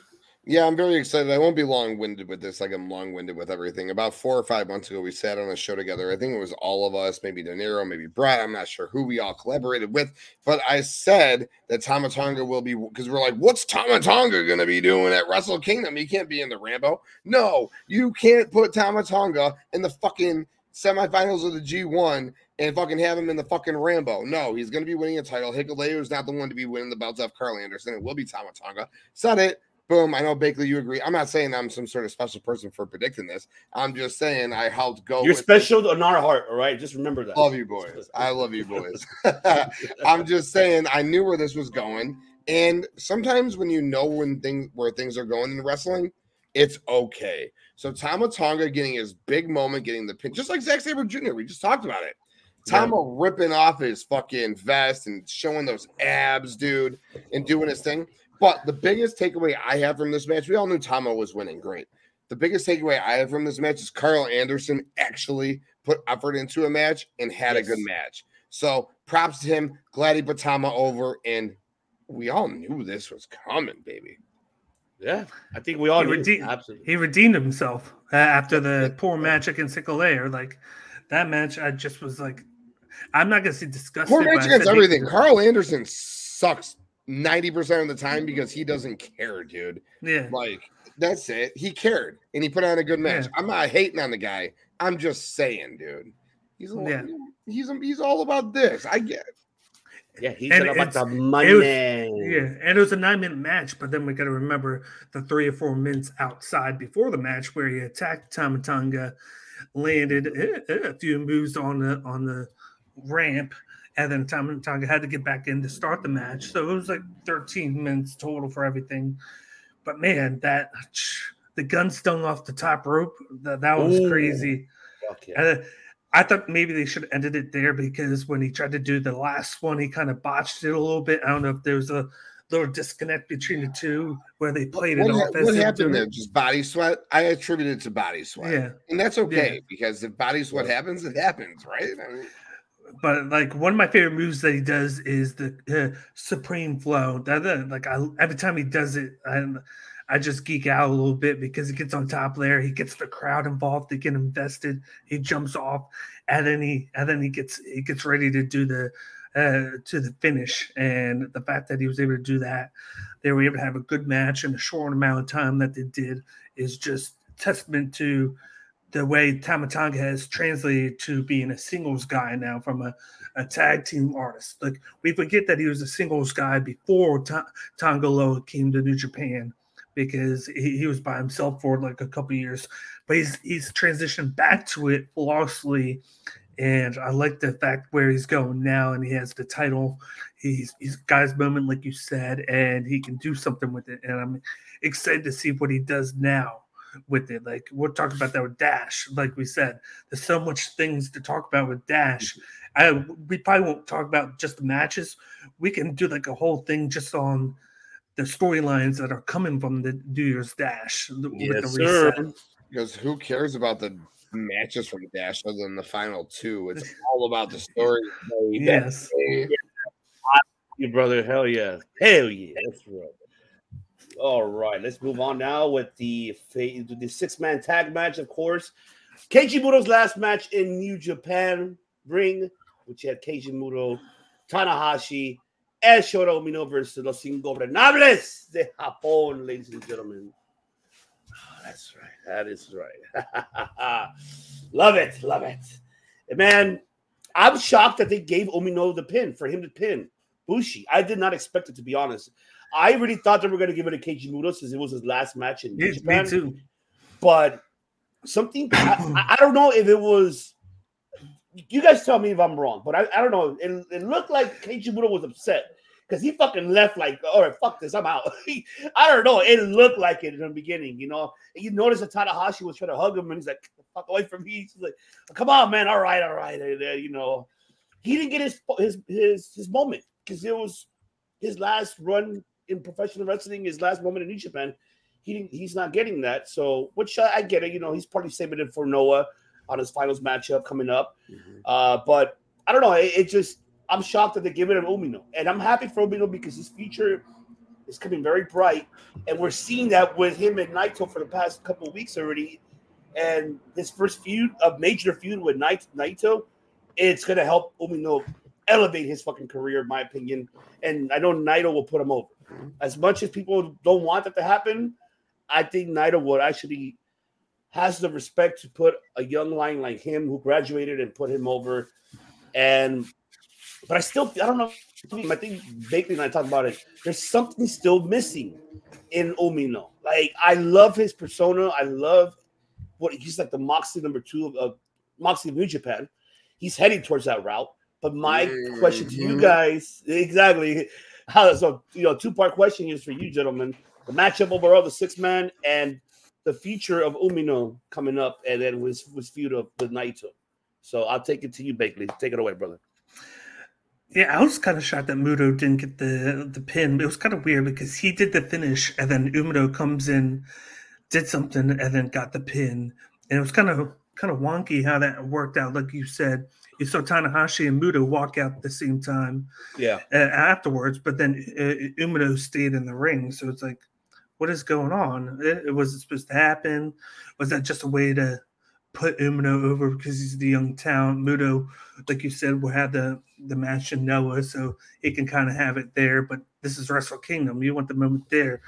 Yeah, I'm very excited. I won't be long winded with this, like I'm long winded with everything. About four or five months ago, we sat on a show together. I think it was all of us, maybe De Niro, maybe Brett. I'm not sure who we all collaborated with, but I said that Tama Tonga will be because we're like, what's Tama Tonga going to be doing at Wrestle Kingdom? He can't be in the Rambo. No, you can't put Tama Tonga in the fucking semifinals of the G1 and fucking have him in the fucking Rambo. No, he's going to be winning a title. Hikuleo is not the one to be winning the belts off Karl Anderson. It will be Tama Tonga. Said it. Boom. I know Bakley, you agree. I'm not saying I'm some sort of special person for predicting this. I'm just saying I helped go. You're special on our heart, all right? Just remember that. Love you, boys. (laughs) I love you, boys. (laughs) (laughs) I'm just saying I knew where this was going, and sometimes when you know when things where things are going in wrestling, it's okay. So Tama Tonga getting his big moment, getting the pin, just like Zack Sabre Jr. We just talked about it. Tama ripping off his fucking vest and showing those abs, dude, and doing his thing. But the biggest takeaway I have from this match, we all knew Tama was winning. Great. The biggest takeaway I have from this match is Karl Anderson actually put effort into a match and had Yes. a good match. So props to him. Glad he put Tama over, and we all knew this was coming, baby. Yeah, I think we all He knew. redeemed- Absolutely. He redeemed himself uh, after the poor match against Hikuleo. Like that match, I just was like, I'm not gonna say disgusted. Poor but match against said he- everything. Karl Anderson sucks 90% of the time because he doesn't care, dude. Yeah, Like, that's it. He cared and he put on a good match. Yeah. I'm not hating on the guy. I'm just saying, dude. He's a, Yeah. he's a, he's all about this. I get it. Yeah, he's And all about the money. was- Yeah, and it was a nine minute match, but then we got to remember the three or four minutes outside before the match where he attacked Tama Tonga, landed a, a few moves on the on the ramp, and then Tama Tonga had to get back in to start the match. So it was like 13 minutes total for everything. But man, that the Gun Stun off the top rope, that, that was Ooh. crazy. Yeah. I thought maybe they should have ended it there because when he tried to do the last one, he kind of botched it a little bit. I don't know if there was a little disconnect between the two where they played What, it off. what happened there? Just body sweat? I attribute it to body sweat. Yeah, And that's okay Yeah. because if body sweat happens, it happens, right? I mean, but like one of my favorite moves that he does is the uh, supreme flow. That that- like I every time he does it, I I just geek out a little bit because he gets on top there. He gets the crowd involved. They get invested. He jumps off, and then he and then he gets he gets ready to do the uh, to the finish. And the fact that he was able to do that, they were able to have a good match in a short amount of time that they did is just testament to the way Tama Tonga has translated to being a singles guy now from a, a tag team artist. Like we forget that he was a singles guy before Ta- Tanga Loa came to New Japan because he, he was by himself for like a couple years, but he's he's transitioned back to it flawlessly. And I like the fact where he's going now, and he has the title. He's he's his moment, like you said, and he can do something with it. And I'm excited to see what he does now with it. Like we'll talk about that with Dash. Like we said, there's so much things to talk about with Dash. I we probably won't talk about just the matches. We can do like a whole thing just on the storylines that are coming from the New Year's Dash with Yes, the sir. because who cares about the matches from Dash other than the final two? It's (laughs) all about the story. Yes. You brother, hell yeah, hell yeah, that's right. All right, let's move on now with the the six man tag match, of course. Keiji Muto's last match in New Japan ring, which had Keiji Muto, Tanahashi, and Shota Umino versus Los Ingobernables de Japón, ladies and gentlemen. Oh, that's right. That is right. (laughs) love it. Love it. Man, I'm shocked that they gave Umino the pin for him to pin Bushi. I did not expect it, to be honest. I really thought they were going to give it to Keiji Muto since it was his last match in Japan. me too. But something I, I don't know if it was. You guys tell me if I'm wrong, but I, I don't know. It, it looked like Keiji Muto was upset because he fucking left like, all right, fuck this, I'm out. (laughs) I don't know. It looked like it in the beginning, you know. And you notice that Tanahashi was trying to hug him, and he's like, "Fuck away from me." He's like, "Come on, man. All right, all right." And, uh, you know, he didn't get his his his his moment because it was his last run in professional wrestling, his last moment in New Japan. He didn't, he's not getting that. So, which I, I get it. You know, he's probably saving it for Noah on his finals matchup coming up. Uh, but I don't know. It, it just I'm shocked that they give it an Umino, and I'm happy for Umino because his future is coming very bright, and we're seeing that with him and Naito for the past couple of weeks already. And his first feud, a major feud with Nait- Naito, it's gonna help Umino elevate his fucking career, in my opinion. And I know Naito will put him over. As much as people don't want that to happen, I think Naito would actually has the respect to put a young lion like him who graduated and put him over. And but I still I don't know. I think Bakley and I talked about it. There's something still missing in Umino. Like I love his persona. I love what he's like the Moxley number two of, of New Japan. He's heading towards that route. But my question to you Mhm. guys, exactly. How so? You know, two part question is for you, gentlemen. The matchup overall, the six man, and the future of Umino coming up, and then with with feud of with Naito. So I'll take it to you, Bakley. Take it away, brother. Yeah, I was kind of shocked that Muto didn't get the the pin. It was kind of weird because he did the finish, and then Umuto comes in, did something, and then got the pin. And it was kind of kind of wonky how that worked out. Like you said, you saw Tanahashi and Muto walk out at the same time Yeah. uh, afterwards, but then uh, Umuto stayed in the ring. So it's like, what is going on? It, it was supposed to happen. Was that just a way to put Umino over because he's the young talent? Muto, like you said, will have the the match in Noah, so he can kind of have it there. But this is Wrestle Kingdom. You want the moment there.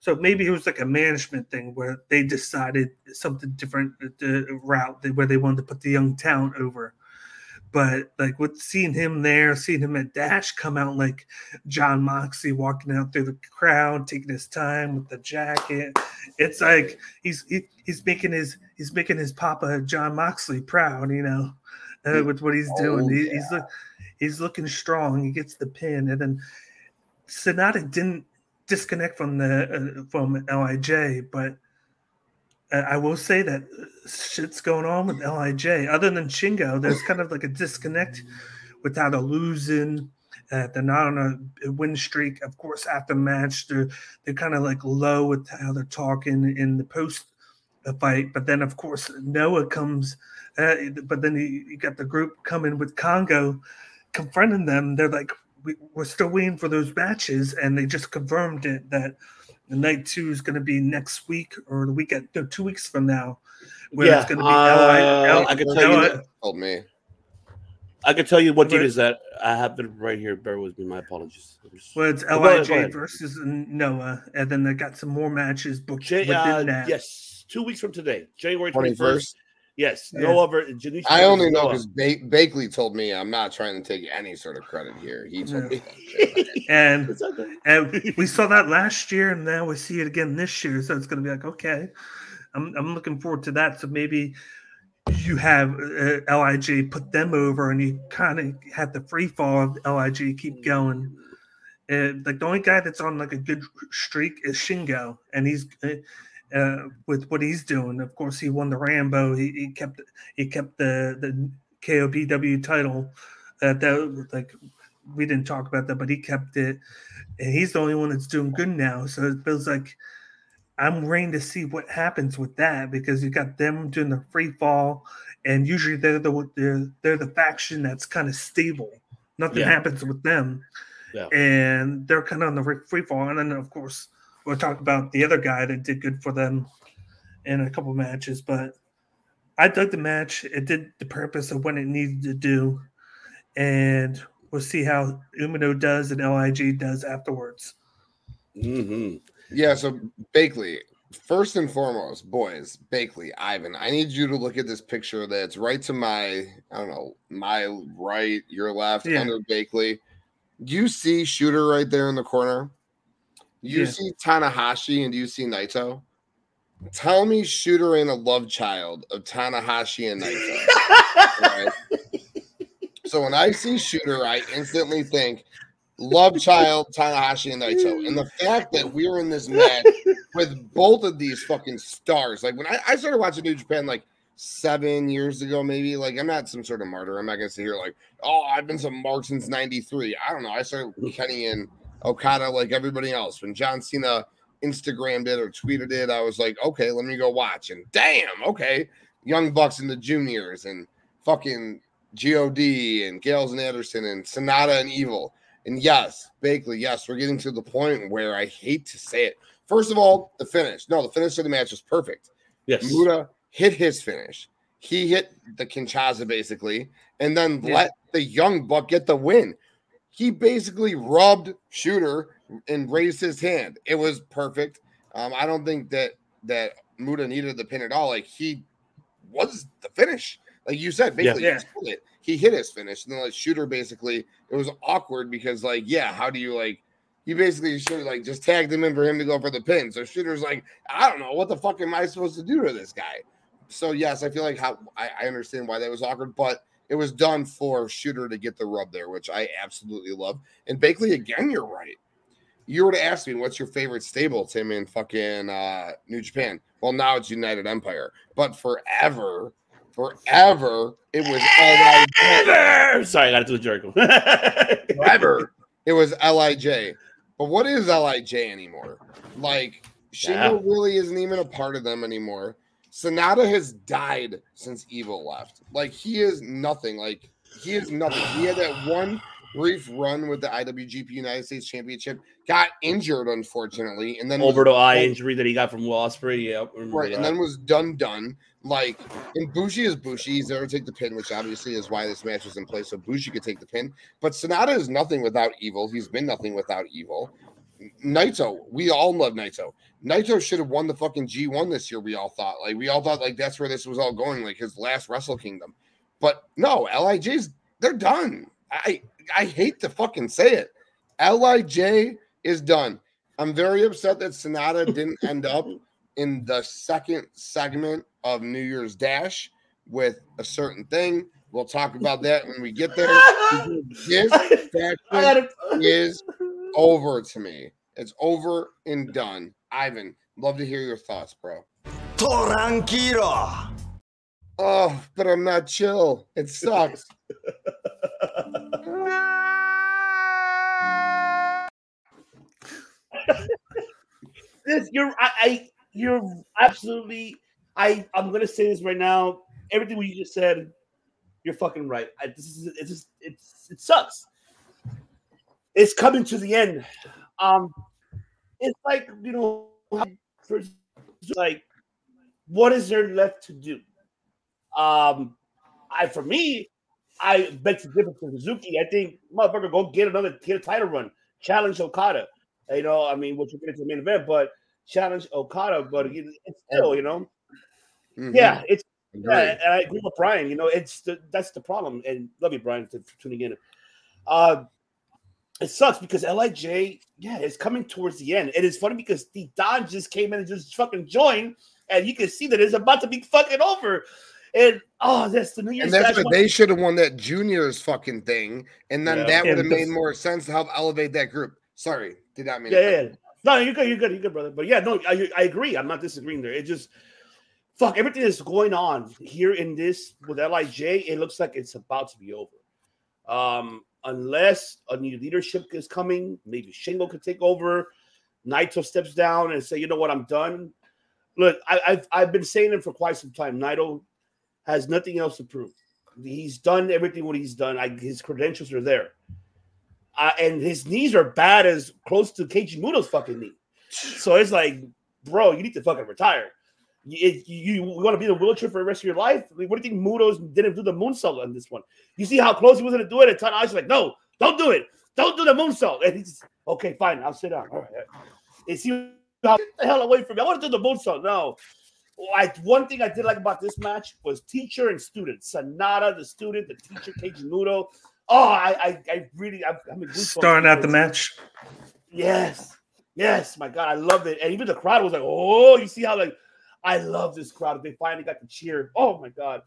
So maybe it was like a management thing where they decided something different uh, the route where they wanted to put the young talent over. But like with seeing him there, seeing him at Dash come out like Jon Moxley walking out through the crowd, taking his time with the jacket. It's like he's he, he's making his he's making his papa Jon Moxley proud, you know, uh, with what he's doing. Oh, He- He's look, he's looking strong. He gets the pin, and then Sanada didn't disconnect from the uh, from Lij, but I will say that shit's going on with Lij. Other than Shingo, there's kind of like a disconnect without a losing. Uh, they're not on a win streak. Of course, after match, they're they're kind of like low with how they're talking in the post uh, fight. But then, of course, Noah comes. Uh, but then you, you got the group coming with Kongo, confronting them. They're like, we, we're still waiting for those matches, and they just confirmed it that the night two is going to be next week or the week at no, two weeks from now. Where Yeah, it's going to be uh, Li- I can tell you Noah- that- Told me. I can tell you what date is that. I have it right here. Bear with me. My apologies. Well, it's Go ahead, Lij versus Noah, and then they got some more matches booked J- within uh, that. yes, two weeks from today, January twenty 21st. first. Yes, Yeah. Noah ver- Janice I only know because ba- Bakley told me I'm not trying to take any sort of credit here. He told Yeah. me. (laughs) And okay. and we saw that last year, and now we see it again this year. So it's going to be like, okay, I'm I'm looking forward to that. So maybe you have uh, Lij put them over, and you kind of have the free fall of Lij keep going. Uh, like the only guy that's on like a good streak is Shingo, and he's uh, uh, with what he's doing. Of course, he won the Rambo. He, he kept he kept the the KOPW title. Uh, that like we didn't talk about that, but he kept it, and he's the only one that's doing good now. So it feels like I'm waiting to see what happens with that because you got them doing the free fall, and usually they're the they're, they're the faction that's kind of stable. Nothing Yeah. happens with them, Yeah. and they're kind of on the free fall. And then of course we'll talk about the other guy that did good for them in a couple matches. But I dug the match. It did the purpose of what it needed to do, and we'll see how Umino does and LIJ does afterwards. Mm-hmm. Yeah, so Bakley, first and foremost, boys, Bakley, Ivan, I need you to look at this picture that's right to my, I don't know, my right, your left, Yeah. under Bakley. Do you see Shooter right there in the corner? You Yeah. see Tanahashi and do you see Naito? Tell me Shota ain't a love child of Tanahashi and Naito. right? (laughs) So when I see Shota, I instantly think love child Tanahashi and Naito. And the fact that we're in this match with both of these fucking stars. Like when I, I started watching New Japan like seven years ago, maybe. Like I'm not some sort of martyr. I'm not gonna sit here like, oh, I've been some mark since '93. I don't know. I started Kenny and Okada like everybody else. When John Cena Instagrammed it or tweeted it, I was like, okay, let me go watch. And damn, okay, Young Bucks and the Juniors and fucking God and Gallows and Anderson and Sanada and Evil. And yes, Bakley, yes, we're getting to the point where I hate to say it. First of all, the finish. No, the finish of the match was perfect. Yes. Muto hit his finish. He hit the Kinshasa basically, and then Yeah. let the young buck get the win. He basically rubbed Shota and raised his hand. It was perfect. Um, I don't think that that Muto needed the pin at all. Like he was the finish. Like you said, basically Yeah. he hit it. He hit his finish, and then like Shota basically it was awkward because like yeah, how do you like? You basically should like just tagged him in for him to go for the pin. So Shota's like, I don't know what the fuck am I supposed to do to this guy. So yes, I feel like how I, I understand why that was awkward, but it was done for Shota to get the rub there, which I absolutely love. And Bakley, again, you're right. You were to ask me what's your favorite stable, Tim, in fucking uh, New Japan. Well, now it's United Empire, but forever, forever, it was LIJ. Sorry, I got to do the Jericho. (laughs) Forever, it was Lij. But what is Lij anymore? Like Shingo Yeah. really isn't even a part of them anymore. Sanada has died since Evil left. Like he is nothing. Like he is nothing. He had that one brief run with the IWGP United States Championship, got injured unfortunately, and then Over the eye injury that he got from Will Ospreay. Yeah, right, and then was done done. Like and Bushi is Bushi. He's there to take the pin, which obviously is why this match was in place. So Bushi could take the pin. But Sanada is nothing without evil. He's been nothing without evil. Naito, we all love Naito. Naito should have won the fucking G1 this year, we all thought. Like we all thought like that's where this was all going, like his last Wrestle Kingdom. But no, LIJ's they're done. I I hate to fucking say it. LIJ is done. I'm very upset that Sanada (laughs) didn't end up in the second segment of New Year's Dash with a certain thing. We'll talk about that when we get there. (laughs) This I faction is over to me. It's over and done. Ivan, love to hear your thoughts, bro. Tranquilo. Oh, but I'm not chill. It sucks. (laughs) this you're I, I you're absolutely I I'm gonna say this right now. Everything what you just said, you're fucking right. I, this is it's just it's it sucks. It's coming to the end. Um, it's like you know, for, like what is there left to do? Um, I for me, I bet the difference for Suzuki. I think motherfucker go get another get a title run, challenge Okada. You know, I mean, which we'll get into the main event, but challenge Okada, but it- it's still, you know, Mhm. yeah, it's yeah, and I agree with Brian. You know, it's the, that's the problem. And love you, Brian, for for tuning in. Uh, it sucks because Lij, yeah, it's coming towards the end. It is funny because the Don just came in and just fucking joined, and you can see that it's about to be fucking over. And oh, that's the New Year's And that's what they should have won that juniors fucking thing, and then Yeah. that would have made more sense to help elevate that group. Sorry, did not mean. Yeah, yeah, yeah. No, you're good. You're good. You're good, brother. But yeah, no, I, I agree. I'm not disagreeing there. It just fuck everything that's going on here in this with Lij. It looks like it's about to be over. Um, unless a new leadership is coming, maybe Shingo could take over. Naito steps down and say, "You know what? I'm done." Look, I, I've I've been saying it for quite some time. Naito has nothing else to prove. He's done everything what he's done. I, his credentials are there uh, and his knees are bad as close to Keiji Muto's fucking knee. So it's like, bro, you need to fucking retire. You, you, you want to be in a wheelchair for the rest of your life? Like, what do you think Mutos didn't do the moonsault on this one? You see how close he was going to do it? And Tanahashi's like, no, don't do it. Don't do the moonsault. And he's okay, fine. I'll sit down. All right. Is he get the hell away from me? I want to do the moonsault. No. I, one thing I did like about this match was teacher and student. Sanada, the student, the teacher, Keiji Muto. Oh, I, I, I really, I'm, I'm in Starting out the match. Yes, yes, my God, I love it. And even the crowd was like, "Oh, you see how like I love this crowd. They finally got to cheer. Oh my God,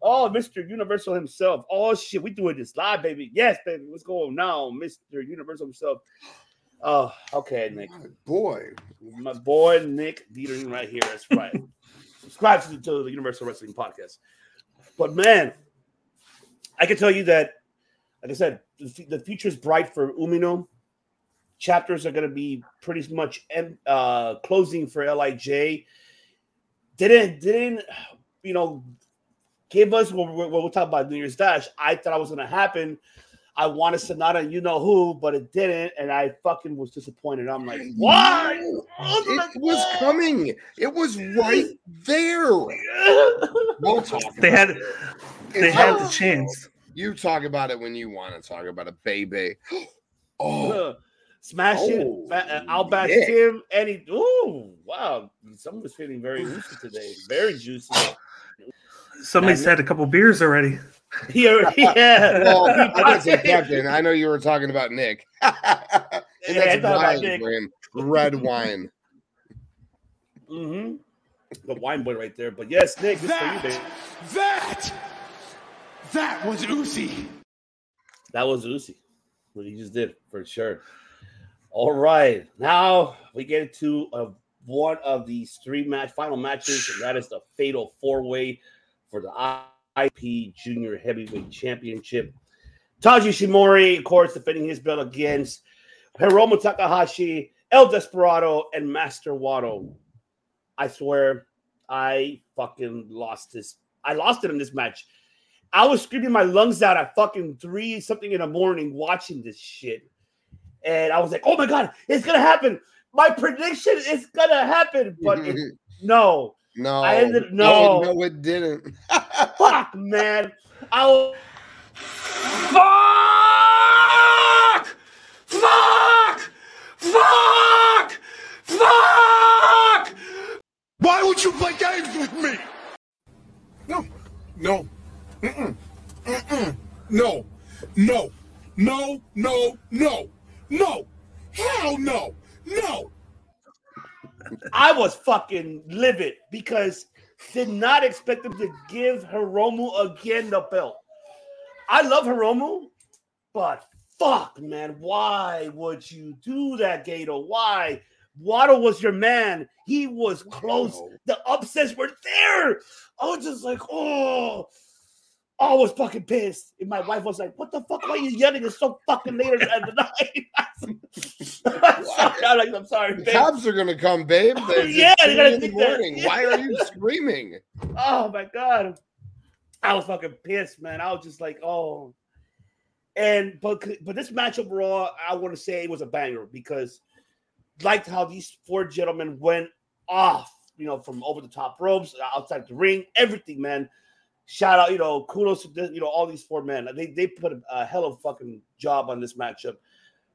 oh Mr. Universal himself. Oh shit, we doing this live, baby. Yes, baby. What's going on Mr. Universal himself? Oh, okay, Nick, My boy. my boy Nick Dieter right here. That's right. (laughs) Subscribe to the, to the Universal Wrestling Podcast. But man, I can tell you that, like I said, the, the future is bright for Umino. Chapters are going to be pretty much em- uh, closing for Lij. Didn't didn't you know give us what we're, we're talking about New Year's Dash? I thought it was going to happen. I wanted Sanada, and you know who, but it didn't, and I fucking was disappointed. I'm like, why? It was coming. It was right there. (laughs) We'll talk. They had it. they It's- had the chance. You talk about it when you want to talk about it, baby. (gasps) Oh, Uh, Smash it. Oh, Fa- uh, I'll bash yeah. Tim. And he, ooh, wow. Someone's feeling very juicy today. Very juicy. Somebody Man, had a couple beers already. (laughs) Here, yeah. well, I didn't say Captain. I know you were talking about Nick. and (laughs) Yeah, I that's thought about wine Nick. for him. Red wine. Mm-hmm. The wine boy right there. But yes, Nick, this for you, That, baby. that, that was Uzi. That was Uzi. What he just did for sure. All right. Now we get into uh, one of these three match final matches, and that is the fatal four-way for the IP Junior Heavyweight Championship. Taiji Ishimori, of course, defending his belt against Hiromu Takahashi, El Desperado, and Master Wato. I swear, I fucking lost this. I lost it in this match. I was screaming my lungs out at fucking three something in the morning watching this shit. And I was like, oh my God, it's going to happen. My prediction is going to happen. But it, (laughs) no, no, I ended- no, no. no, it didn't. (laughs) fuck, man. I was, Fuck! Fuck! Fuck! Fuck! Why would you play games with me? No, no, Mm-mm. Mm-mm. no, no, no, no, no, no, hell no, no. I was fucking livid because did not expect them to give Hiromu again the belt. I love Hiromu, but fuck, man, why would you do that, Gato? Why? Wato was your man. He was close. Wow. The upsets were there. I was just like, oh, I was fucking pissed. And my wife was like, what the fuck? Why are you yelling? It's so fucking late at the night. (laughs) I'm sorry. (laughs) I'm like, I'm sorry, The babe. cops are gonna come, babe. (laughs) Yeah, they three gotta in the think that. morning. Why are you screaming? Oh my god, I was fucking pissed, man. I was just like, oh. And but but this match overall, I want to say it was a banger because liked how these four gentlemen went off, you know, from over the top ropes, outside the ring, everything, man. Shout out, you know, kudos to this, you know all these four men. They they put a, hell of a fucking job on this matchup.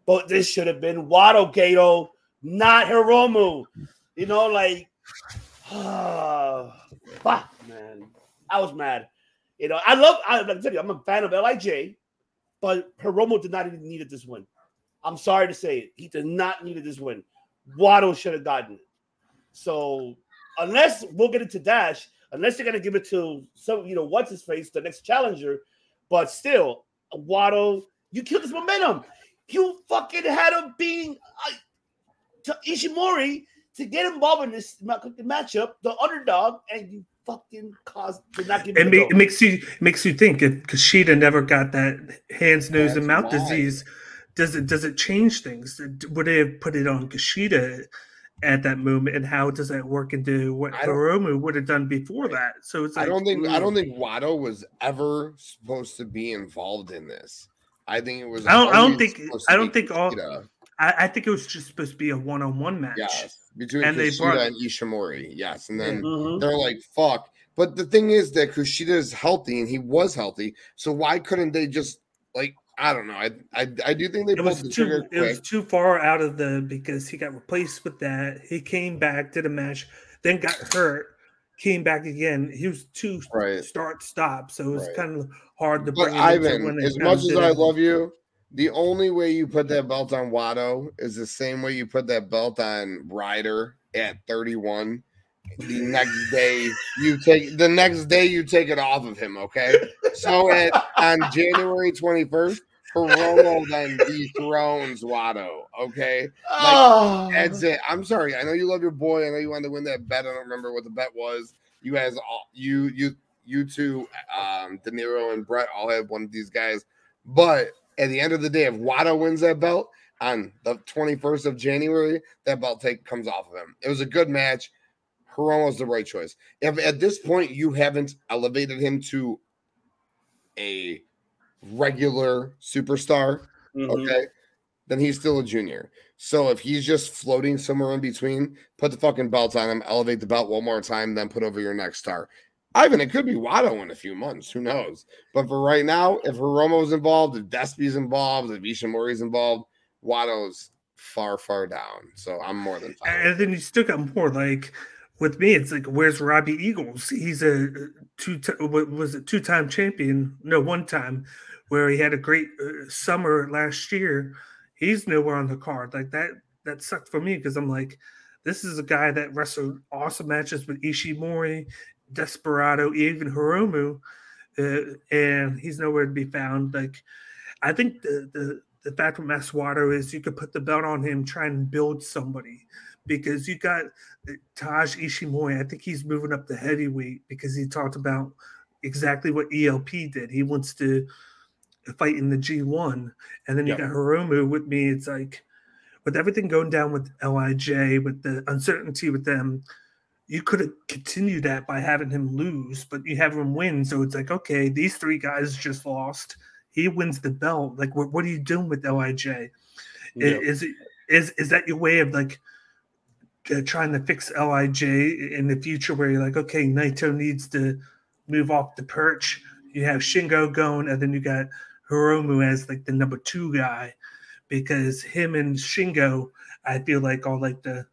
But this should have been Wado Gato, not Hiromu. You know, like (sighs) fuck, man. I was mad. You know, I love. I, I'm telling you, I'm a fan of Lij, but Hiromu did not even needed this win. I'm sorry to say it. He did not needed this win. Wato should have gotten it. So unless we'll get into Dash, unless they're gonna give it to some, you know, what's his face, the next challenger, but still, Wato, you killed his momentum. You fucking had him being uh, to Ishimori to get involved in this ma- matchup, the underdog, and you fucking caused did not give It, him ma- it makes you makes you think if Kushida never got that hands, nose, That's and mouth why. disease, does it does it change things? Would they have put it on Kushida at that moment, and how does that work into what Hiromu would have done before that? So it's like, I don't think I don't think Wato was ever supposed to be involved in this. I think it was. I don't- I don't think- I don't think all- I, I think it was just supposed to be a one-on-one match. Yes, between And they Kushida brought- and Ishimori. Yes, and then Mhm. they're like, "Fuck." But the thing is that Kushida is healthy and he was healthy, so why couldn't they just like? I don't know. I I, I do think they It pulled was the too. It was too far out of the because he got replaced with that. He came back, did a match, then got hurt, came back again. He was too Right. start stop, so it was Right. kind of hard to But bring Ivan, as much as I it. love you, the only way you put that belt on Wato is the same way you put that belt on Ryder at 31. The next day you take the next day you take it off of him, okay? So at on January 21st, Hiromu then dethrones Wato, okay? Oh, That's it. I'm sorry. I know you love your boy. I know you wanted to win that bet. I don't remember what the bet was. You guys all you you you two, um, De Niro and Brett all have one of these guys. But at the end of the day, if Wato wins that belt on the 21st of January, that belt take comes off of him. It was a good match. Hiromu's the right choice. If at this point you haven't elevated him to a regular superstar, mhm. okay, then he's still a junior. So if he's just floating somewhere in between, put the fucking belt on him, elevate the belt one more time, then put over your next star. Ivan, it could be Wato in a few months. Who knows? But for right now, if Hiromu's involved, if Despy's involved, if Ishimori's involved, Wato's far, far down. So I'm more than fine. And then you still got more like with me. It's like where's Robbie Eagles? He's a two. ti- What was it? Two time champion? No, one time where he had a great uh, summer last year. He's nowhere on the card. Like that. That sucked for me because I'm like, this is a guy that wrestled awesome matches with Ishimori, Desperado, even Hiromu, uh, and he's nowhere to be found. Like, I think the the the fact with Master Wato is you could put the belt on him, try and build somebody because you got uh, Taiji Ishimori. I think he's moving up the heavyweight because he talked about exactly what ELP did. He wants to fight in the G1, and then you Yep. got Hiromu with me. It's like with everything going down with Lij, with the uncertainty with them. You could have continued that by having him lose, but you have him win. So it's like, okay, these three guys just lost he wins the belt. Like, what, what are you doing with Lij? Yep. Is it is is that your way of like uh, trying to fix Lij in the future, where you're like, okay, Naito needs to move off the perch. You have Shingo going, and then you got Hiromu as like the number two guy, because him and Shingo, I feel like are like the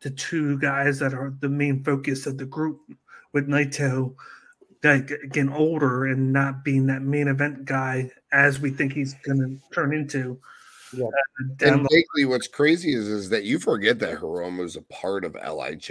the two guys that are the main focus of the group with Naito like getting older and not being that main event guy as we think he's to turn into. Yeah. uh, And basically, what's crazy is, is that you forget that Hiromu is a part of Lij.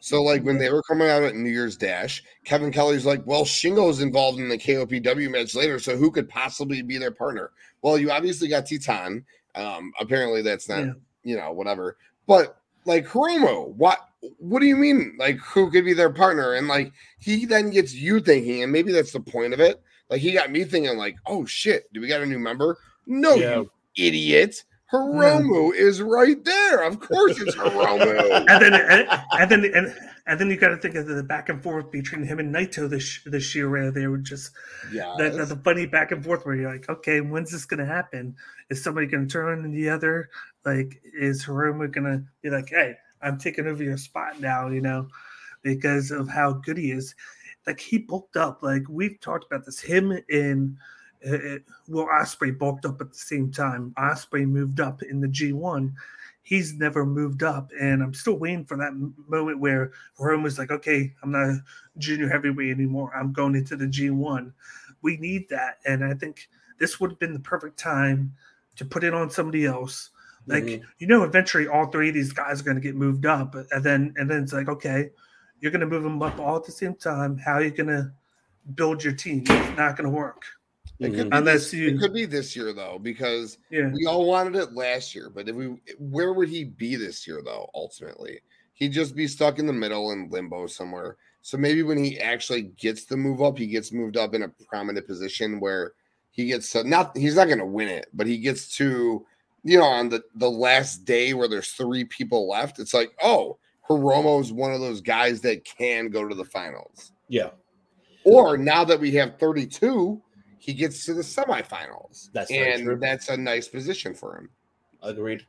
So, like when they were coming out at New Year's Dash, Kevin Kelly's like, "Well, Shingo's involved in the KOPW match later, so who could possibly be their partner?" Well, you obviously got Titan. Um, apparently, that's not Yeah. you know whatever. But like Hiromu, what what do you mean? Like who could be their partner? And like he then gets you thinking, and maybe that's the point of it. Like he got me thinking, like, oh shit, do we got a new member? No, Yeah. you idiot. Hiromu hmm. is right there. Of course it's Hiromu. (laughs) and then and, and then and, and then you got to think of the back and forth between him and Naito this this year, where they were just yeah. the, the, the funny back and forth where you're like, okay, when's this gonna happen? Is somebody gonna turn on the other? Like, is Hiromu gonna be like, hey, I'm taking over your spot now, you know, because of how good he is. Like he bulked up. Like we've talked about this. Him and uh, Will Ospreay bulked up at the same time. Osprey moved up in the G1. He's never moved up, and I'm still waiting for that moment where Hiromu's like, okay, I'm not junior heavyweight anymore. I'm going into the G1 we need that and i think this would have been the perfect time to put it on somebody else like Mhm. you know eventually all three of these guys are going to get moved up and then and then it's like okay you're going to move them up all at the same time how are you going to build your team it's not going to work It could, Mhm. be Unless this, you- it could be this year though, because yeah we all wanted it last year. But if we, where would he be this year though? Ultimately, he'd just be stuck in the middle in limbo somewhere. So maybe when he actually gets the move up, he gets moved up in a prominent position where he gets to, not he's not going to win it, but he gets to you know on the the last day where there's three people left. It's like oh, Hiromu's one of those guys that can go to the finals. Yeah, Or now that we have 32, he gets to the semifinals. That's and that's a nice position for him. agreed.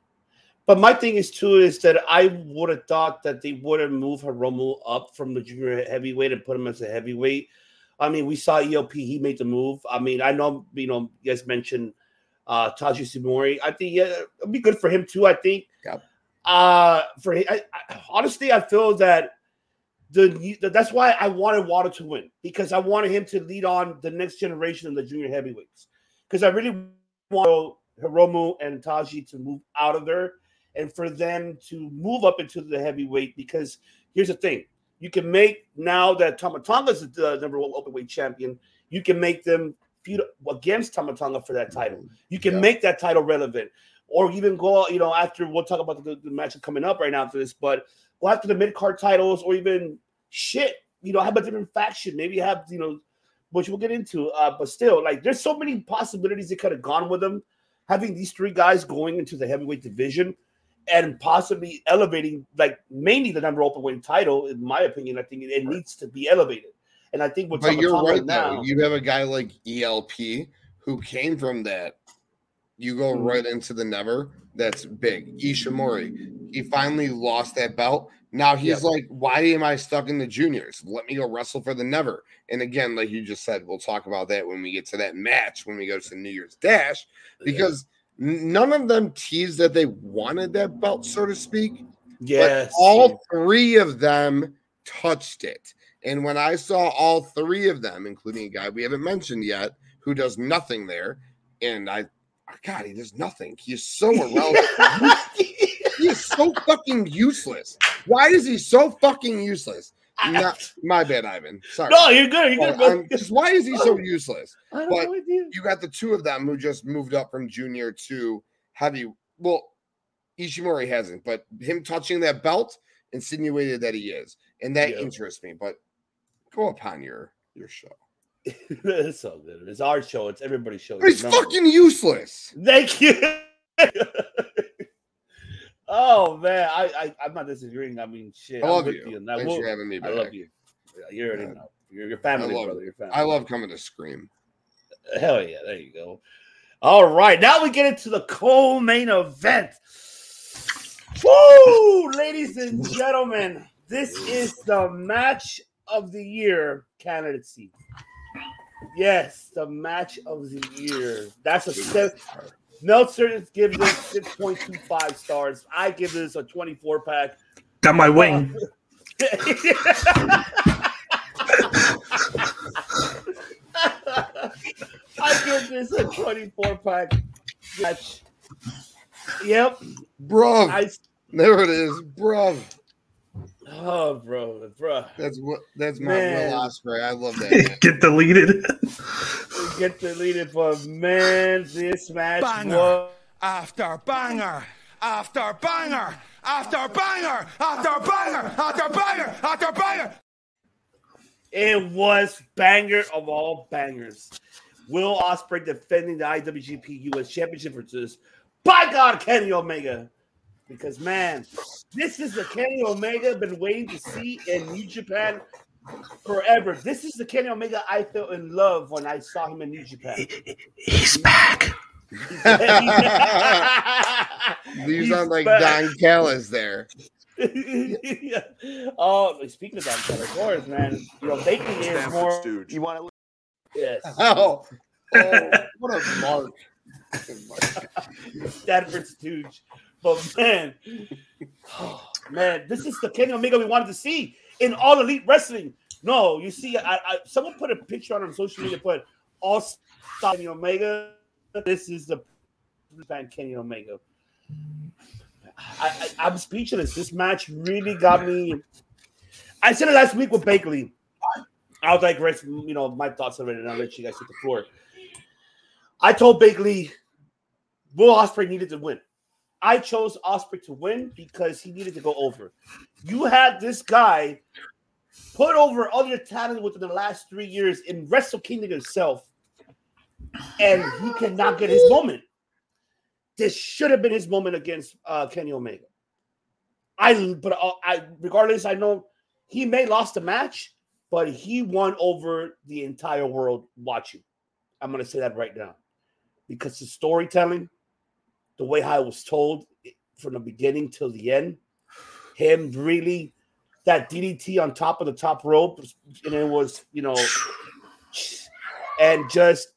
But my thing is too is that I would have thought that they would have moved Hiromu up from the junior heavyweight and put him as a heavyweight. I mean, we saw ELP; he made the move. I mean, I know you know you guys mentioned uh Taiji Ishimori. I think yeah, it'd be good for him too. I think. Yep. Uh, for I, I, honestly, I feel that the that's why I wanted Wato to win because I wanted him to lead on the next generation of the junior heavyweights. Because I really want Hiromu and Taiji to move out of there and for them to move up into the heavyweight because here's the thing. You can make now that Tama Tonga is the number one openweight champion you can make them feud against Tama Tonga for that title. You can Yeah. make that title relevant or even go you know after we'll talk about the, the match coming up right now after this but go after the mid card titles or even shit you know have a different faction maybe have you know which we'll get into uh but still like there's so many possibilities that could have gone with them having these three guys going into the heavyweight division and possibly elevating like mainly the NEVER Openweight title in my opinion i think it, it needs to be elevated and i think with But you're right now. You have a guy like ELP who came from that. You go Mhm. right into the never. That's big. Ishimori. He finally lost that belt. Now he's Yep. like, why am I stuck in the juniors? Let me go wrestle for the never. And again, like you just said, we'll talk about that when we get to that match when we go to New Year's Dash because n- none of them teased that they wanted that belt, so to speak. yes But all three of them touched it. And when I saw all three of them, including a guy we haven't mentioned yet, who does nothing there, and I, Oh, God, he does nothing. He is so (laughs) irrelevant. he is so fucking useless. Why is he so fucking useless? Ah. Not, my bad, Ivan. Sorry. no you're good you're But, good just why is he so (laughs) useless? I have but- no idea. you got the two of them who just moved up from junior to heavy. Well, Ishimori hasn't, but him touching that belt insinuated that he is, and that Yeah. interests me. But go upon your your show. (laughs) it's so good it's our show it's everybody's show Remember. fucking useless. Thank you. (laughs) oh man, I, I I'm not disagreeing. I mean, shit. I love with you. that. Thanks We'll- for having me back. I love you. You already Yeah. know. You're your family, love- brother. Your family. I love coming to scream. Hell yeah, there you go. All right, now we get into the co-main event. Woo, ladies and (laughs) gentlemen, this is the match of the year candidacy. Yes, the match of the year. That's a seven. Meltzer gives this 6.25 stars. I give this a 24 pack. Got my wing. (laughs) I give this a 24 pack match. Yep. Bruv. I there it is. Bruv. Oh bro, bro. That's what that's my Man. Will Ospreay. I love that. (laughs) Get deleted. Get deleted, but man, this match Banger. was After banger. After banger. After banger. After banger. After banger. After banger. it was banger of all bangers. Will Ospreay defending the IWGP US Championship versus by God Kenny Omega. Because man, this is the Kenny Omega I've been waiting to see in New Japan forever. This is the Kenny Omega I fell in love when I saw him in New Japan. He's back. (laughs) You He's sound like back. Don Callis there. Yeah. (laughs) Oh, speaking of Don Callis, of course, man, you know, Baking is more. Stooge. You want to? Yes, Oh, oh what a mark. (laughs) Stanford Stooge. But man, oh, (sighs) man, this is the Kenny Omega we wanted to see in all elite wrestling. No, you see, I, I someone put a picture on on social media, put all Kenny Omega. This is the fan Kenny Omega. I, I, I'm speechless. This match really got me. I said it last week with Bakley. I'll digress, you know, my thoughts it, and I'll let you guys hit the floor. I told Bakley Will Ospreay needed to win. I chose Ospreay to win because he needed to go over. You had this guy put over other talent within the last three years in Wrestle Kingdom himself, and he cannot get his moment. This should have been his moment against uh, Kenny Omega. I, but uh, I, regardless, I know he may lost the match, but he won over the entire world watching. I'm to say that right now because the storytelling, the way it was told, from the beginning till the end. Him really that DDT on top of the top rope, and it was you know, and just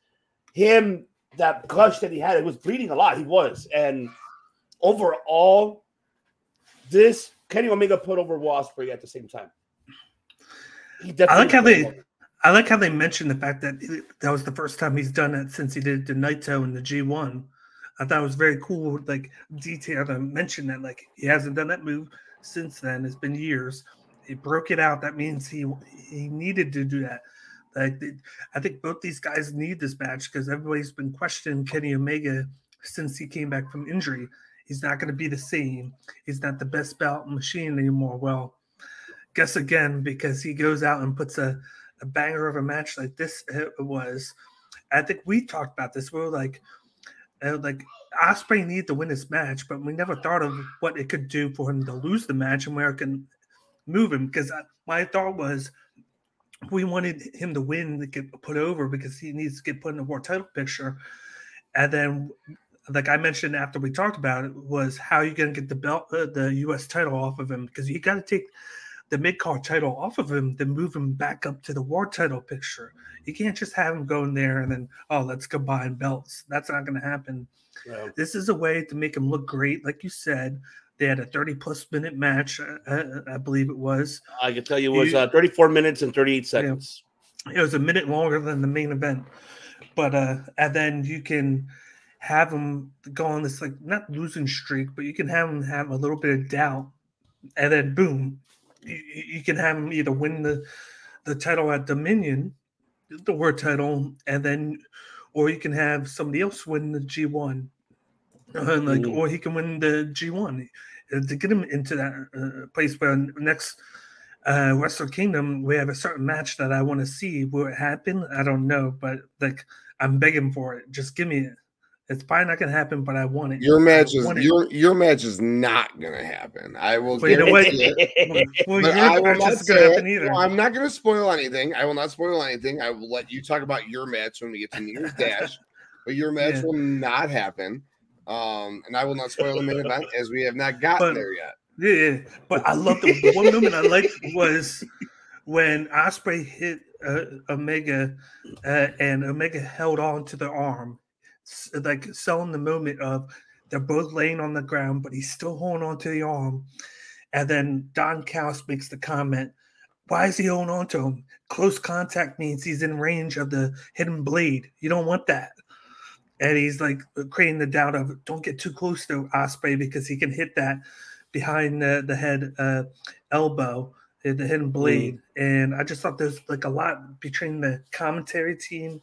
him that gush that he had. It was bleeding a lot. He was, and overall, this Kenny Omega put over Ospreay at the same time. He I like how they, over. I like how they mentioned the fact that that was the first time he's done it since he did the Naito in the G1. I thought it was very cool, like detail to mention that like he hasn't done that move since then. It's been years. He broke it out. That means he he needed to do that. Like I think both these guys need this match because everybody's been questioning Kenny Omega since he came back from injury. He's not going to be the same. He's not the best bout machine anymore. Well, guess again because he goes out and puts a, a banger of a match like this was. I think we talked about this. We were like, like Ospreay needed to win this match, but we never thought of what it could do for him to lose the match and where it can move him. Because my thought was we wanted him to win to get put over because he needs to get put in the war title picture. And then, like I mentioned after we talked about it, was how you going to get the belt, uh, the U.S. title off of him because you got to take the mid card title off of him, then move him back up to the war title picture. You can't just have him go in there and then oh let's combine belts. That's not going to happen. Yeah. This is a way to make him look great, like you said. They had a 30 plus minute match, uh, uh, I believe it was. I can tell you it was uh, 34 minutes and 38 seconds. It was a minute longer than the main event, but uh, and then you can have him go on this like not losing streak, but you can have him have a little bit of doubt, and then boom, you, you can have him either win the the title at Dominion, the world title, and then, or you can have somebody else win the G one, uh, like, Mm. or he can win the G one to get him into that uh, place where next uh Wrestle Kingdom we have a certain match that I want to see. Will it happen? I don't know, but like I'm begging for it. Just give me it. It's probably not gonna happen, but I want it. Your match is it. your your match is not gonna happen. I will (laughs) Well, you know what? it. Well, But I will not happen it. either. No, I'm not going to spoil anything. I will not spoil anything. I will let you talk about your match when we get to New Year's (laughs) Dash. But your match Yeah. will not happen. Um, and I will not spoil the main event as we have not gotten But- there yet. Yeah, yeah. But I love the, the one moment I liked was when Ospreay hit uh, Omega, uh, and Omega held on to the arm, like selling the moment of they're both laying on the ground, but he's still holding on to the arm. And then Don Callis makes the comment, "Why is he holding on to him? Close contact means he's in range of the hidden blade. You don't want that." And he's like creating the doubt of don't get too close to Ospreay because he can hit that behind the, the head uh, elbow, uh, the hidden blade. And I just thought there's like a lot between the commentary team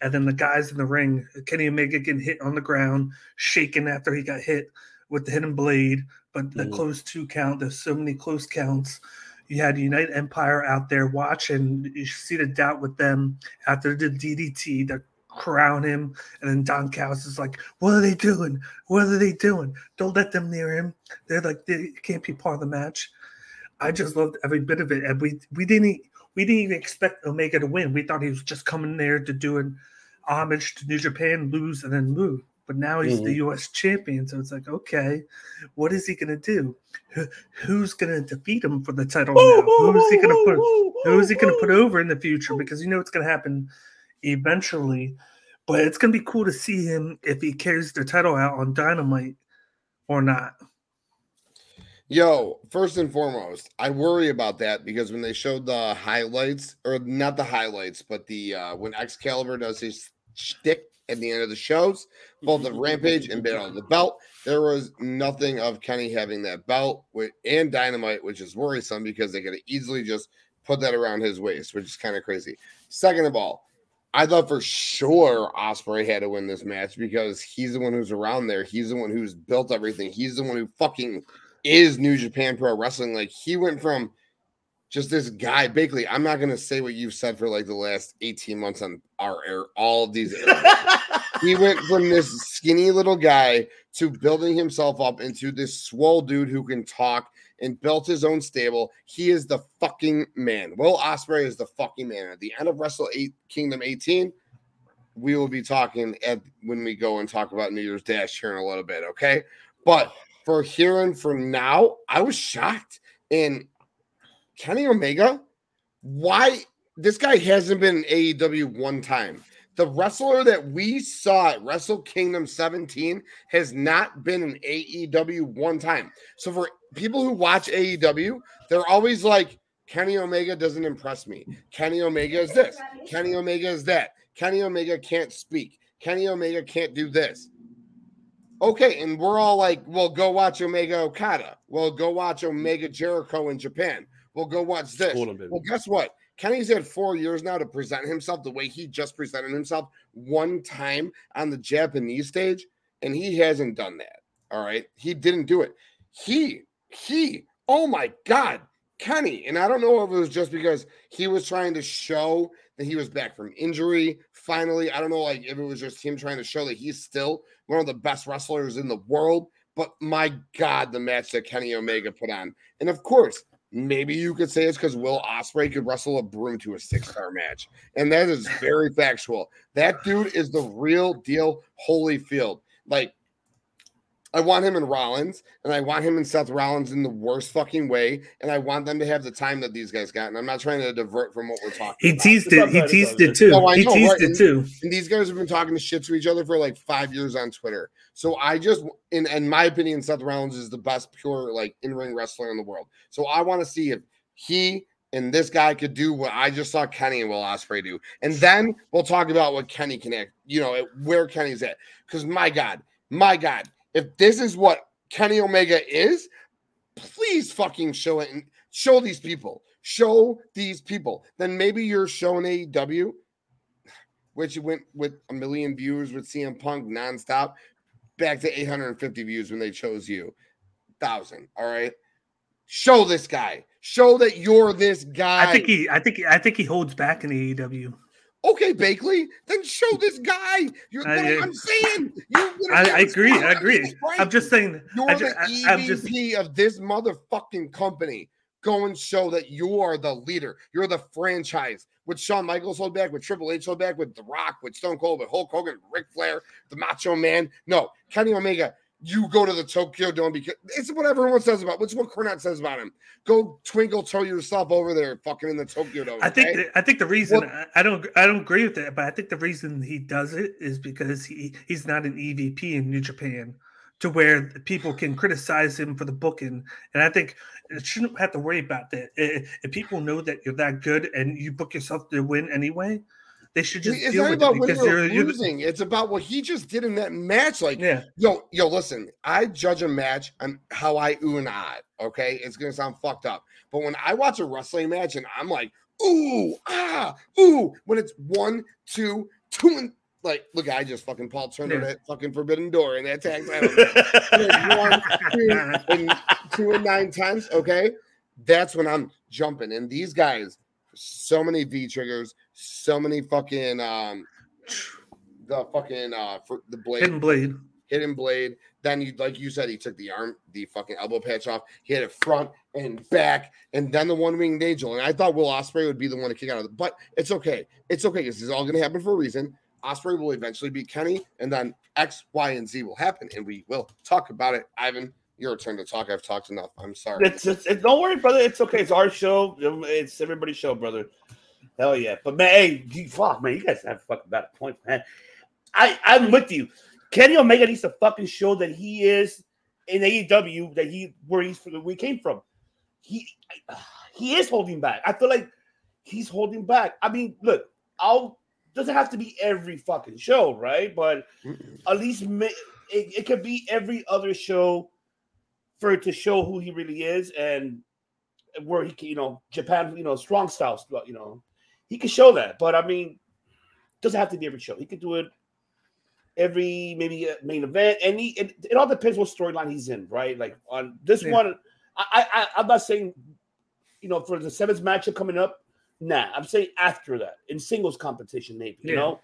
and then the guys in the ring. Kenny Omega getting hit on the ground, shaking after he got hit with the hidden blade, but the Mm. close two count. There's so many close counts. You had United Empire out there watching. You see the doubt with them after the DDT. They're crown him, and then Don Callis is like, "What are they doing? What are they doing? Don't let them near him. They're like they can't be part of the match." I just loved every bit of it, and we we didn't we didn't even expect Omega to win. We thought he was just coming there to do an homage to New Japan, lose, and then move. But now he's the U.S. champion, so it's like, okay, what is he gonna do? Who, who's gonna defeat him for the title now? Who's he gonna put? Who is he going to put over in the future? Because you know it's going to happen eventually. But it's going to be cool to see him if he carries the title out on Dynamite or not. Yo, first and foremost, I worry about that because when they showed the highlights, or not the highlights, but the uh when Excalibur does his shtick at the end of the shows, both of Rampage and Battle of the Belt, there was nothing of Kenny having that belt with and Dynamite, which is worrisome because they could easily just put that around his waist, which is kind of crazy. Second of all, I thought for sure Ospreay had to win this match because he's the one who's around there. He's the one who's built everything. He's the one who fucking is New Japan Pro Wrestling. Like he went from just this guy. Basically, I'm not gonna say what you've said for like the last 18 months on our air, all of these. (laughs) he went from this skinny little guy to building himself up into this swole dude who can talk and built his own stable. He is the fucking man. Will Ospreay is the fucking man. At the end of Wrestle Eight Kingdom 18, we will be talking at when we go and talk about New Year's Dash here in a little bit. Okay, but for hearing for now, I was shocked. And Kenny Omega, why this guy hasn't been in AEW one time. The wrestler that we saw at Wrestle Kingdom 17 has not been in AEW one time. So for people who watch AEW, they're always like, Kenny Omega doesn't impress me. Kenny Omega is this. Kenny Omega is that. Kenny Omega can't speak. Kenny Omega can't do this. Okay, and we're all like, well, go watch Omega Okada. Well, go watch Omega Jericho in Japan. Well, go watch this. On. Well, guess what? Kenny's had four years now to present himself the way he just presented himself one time on the Japanese stage, and he hasn't done that. All right. He didn't do it. He, he, oh my God, Kenny. And I don't know if it was just because he was trying to show that he was back from injury. Finally, I don't know like if it was just him trying to show that he's still one of the best wrestlers in the world. But my God, the match that Kenny Omega put on. And of course, maybe you could say it's because Will Ospreay could wrestle a broom to a six-star match. And that is very (laughs) factual. That dude is the real deal, Holyfield. Like I want him in Rollins, and I want him in Seth Rollins in the worst fucking way, and I want them to have the time that these guys got. And I'm not trying to divert from what we're talking. He about. teased it. He teased it too. No, He know, teased right? it too. And these guys have been talking to shit to each other for like five years on Twitter. So I just, in, in my opinion, Seth Rollins is the best pure like in ring wrestler in the world. So I want to see if he and this guy could do what I just saw Kenny and Will Ospreay do, and then we'll talk about what Kenny can act. You know where Kenny's at. Because my God, my God, if this is what Kenny Omega is, please fucking show it and show these people. Show these people. Then maybe you're showing AEW which went with a million views with CM Punk nonstop, back to 850 views when they chose you. Thousand. All right. Show this guy. Show that you're this guy. I think he. I think. I think he holds back in AEW. Okay, Bakley, then show this guy. You're I- what I'm saying. You I, I agree. I agree. I'm just saying. You're I the just, I, I'm just. EVP of this motherfucking company. Go and show that you are the leader. You're the franchise. With Shawn Michaels hold back, with Triple H hold back, with The Rock, with Stone Cold, with Hulk Hogan, Ric Flair, the Macho Man. No, Kenny Omega. You go to the Tokyo Dome because it's what everyone says about. It's what Cornette says about him. Go twinkle toe yourself over there, fucking in the Tokyo Dome. I think. okay? that- I think the reason Well- I, I don't. I don't agree with that, but I think the reason he does it is because he he's not an EVP in New Japan, to where people can criticize him for the booking, and I think it shouldn't have to worry about that. If people know that you're that good and you book yourself to win anyway, they should just it's deal not with about it or you're, you're losing. It's about what he just did in that match. Like, yeah. Yo, yo, listen, I judge a match on how I ooh and ah. Okay. It's gonna sound fucked up. But when I watch a wrestling match and I'm like, ooh, ah, ooh, when it's one, two, two, and like, look, I just fucking Paul Turner Yeah. that fucking forbidden door and that tag title. (laughs) one, two, and two and nine times. Okay. That's when I'm jumping. And these guys, so many V triggers, so many fucking um the fucking uh for the blade Hidden blade. hidden blade. Then you, like you said, he took the arm, the fucking elbow patch off. He had it front and back, and then the one winged angel. And I thought Will Ospreay would be the one to kick out of it, but it's okay. It's okay. This is all going to happen for a reason. Ospreay will eventually beat Kenny, and then X, Y, and Z will happen, and we will talk about it. Ivan, your turn to talk. I've talked enough. I'm sorry. It's, it's, it's don't worry, brother. It's okay. It's our show. It's everybody's show, brother. Hell yeah. But man, hey, you, fuck, man, you guys have fucking a point, man. I I'm with you. Kenny Omega needs to fucking show that he is in AEW that he where he's from where he came from. He he is holding back. I feel like he's holding back. I mean, look, I'll doesn't have to be every fucking show, right? But at least it, it could be every other show for it to show who he really is and where he can, you know, Japan, you know, strong styles, you know, he can show that. But I mean, doesn't have to be every show. He could do it every maybe a main event, and he it, it all depends what storyline he's in, right? Like on this Yeah. one, I, I I'm not saying, you know, for the seventh matchup coming up. Nah, I'm saying after that in singles competition, maybe you Yeah. know,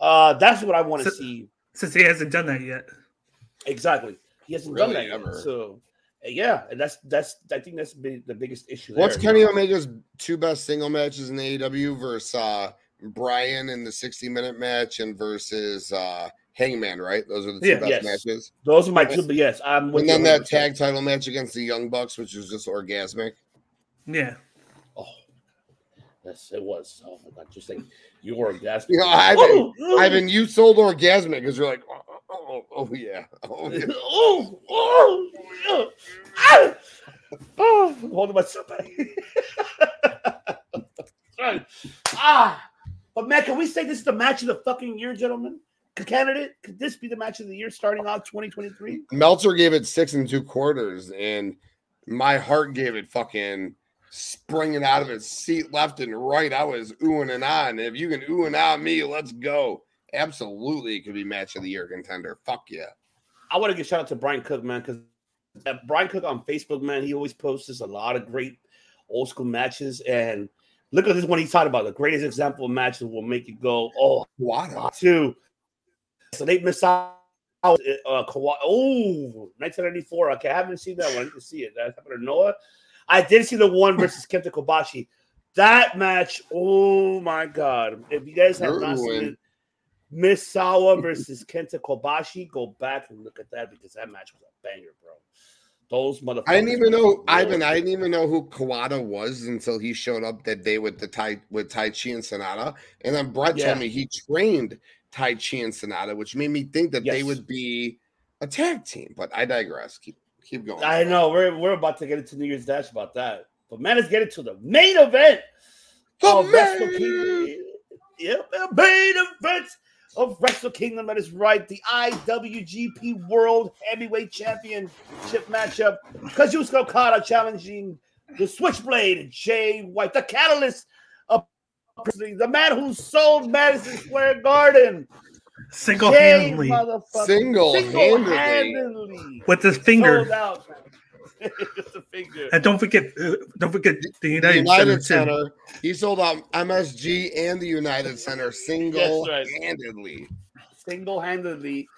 uh, that's what I want to So- see. Since he hasn't done that yet. Exactly. He hasn't done that ever. yet. So uh, yeah, and that's that's I think that's been the biggest issue. What's there, Kenny you know? Omega's two best single matches in AEW versus uh, Bryan in the 60 minute match and versus uh, Hangman, right? Those are the two Yeah. best Yes. matches. Those are my two, but yes, I'm with And then that 100%. tag title match against the Young Bucks, which was just orgasmic. Yeah. Oh, yes, it was. Oh my god, just like you were orgasmic. You know, Ivan, Ivan, you sold orgasmic because you're like, oh, oh, oh, oh, yeah, oh yeah. (laughs) oh, oh, oh, ah! oh, I'm holding myself (laughs) back. Ah, but man, can we say this is the match of the fucking year, gentlemen? Could candidate? Could this be the match of the year starting off 2023? Meltzer gave it six and two quarters, and my heart gave it fucking springing out of its seat left and right. I was oohing and on. If you can ooh and ah me, let's go. Absolutely, it could be match of the year contender. Fuck yeah. I want to give shout out to Brian Cook, man, because Brian Cook on Facebook, man, he always posts a lot of great old school matches. And look at this one he's talking about. The greatest example of matches will make you go, oh, Wada. two. So they missed out. Uh, Kawa- oh, 1994. Okay, I haven't seen that one. I to see it. Happened to Noah. I did see the one versus Kenta Kobashi. That match, oh my god! If you guys have not seen it, Misawa versus Kenta Kobashi, go back and look at that because that match was a banger, bro. Those motherfuckers. I didn't even know Ivan. I didn't even know who Kawada was until he showed up that day with the Tai with Taichi and Sanada. And then Brett Yeah. told me he trained Taichi and Sanada, which made me think that they would be a tag team. But I digress. Keep keep going. I know we're we're about to get into New Year's Dash about that, but man, let's get into the main event. The main- Kingdom. Yep, the main event of Wrestle Kingdom. That is right. The IWGP World Heavyweight Championship matchup. Kazuchika Okada challenging the Switchblade, Jay White, the catalyst of the man who sold Madison Square Garden. Single-handedly. motherfucking- Single-handedly. single-handedly with his finger. Sold out, man. Just a finger. And don't forget, uh, don't forget the the United, United Center. Center. He sold out MSG and the United Center single handedly. single-handedly.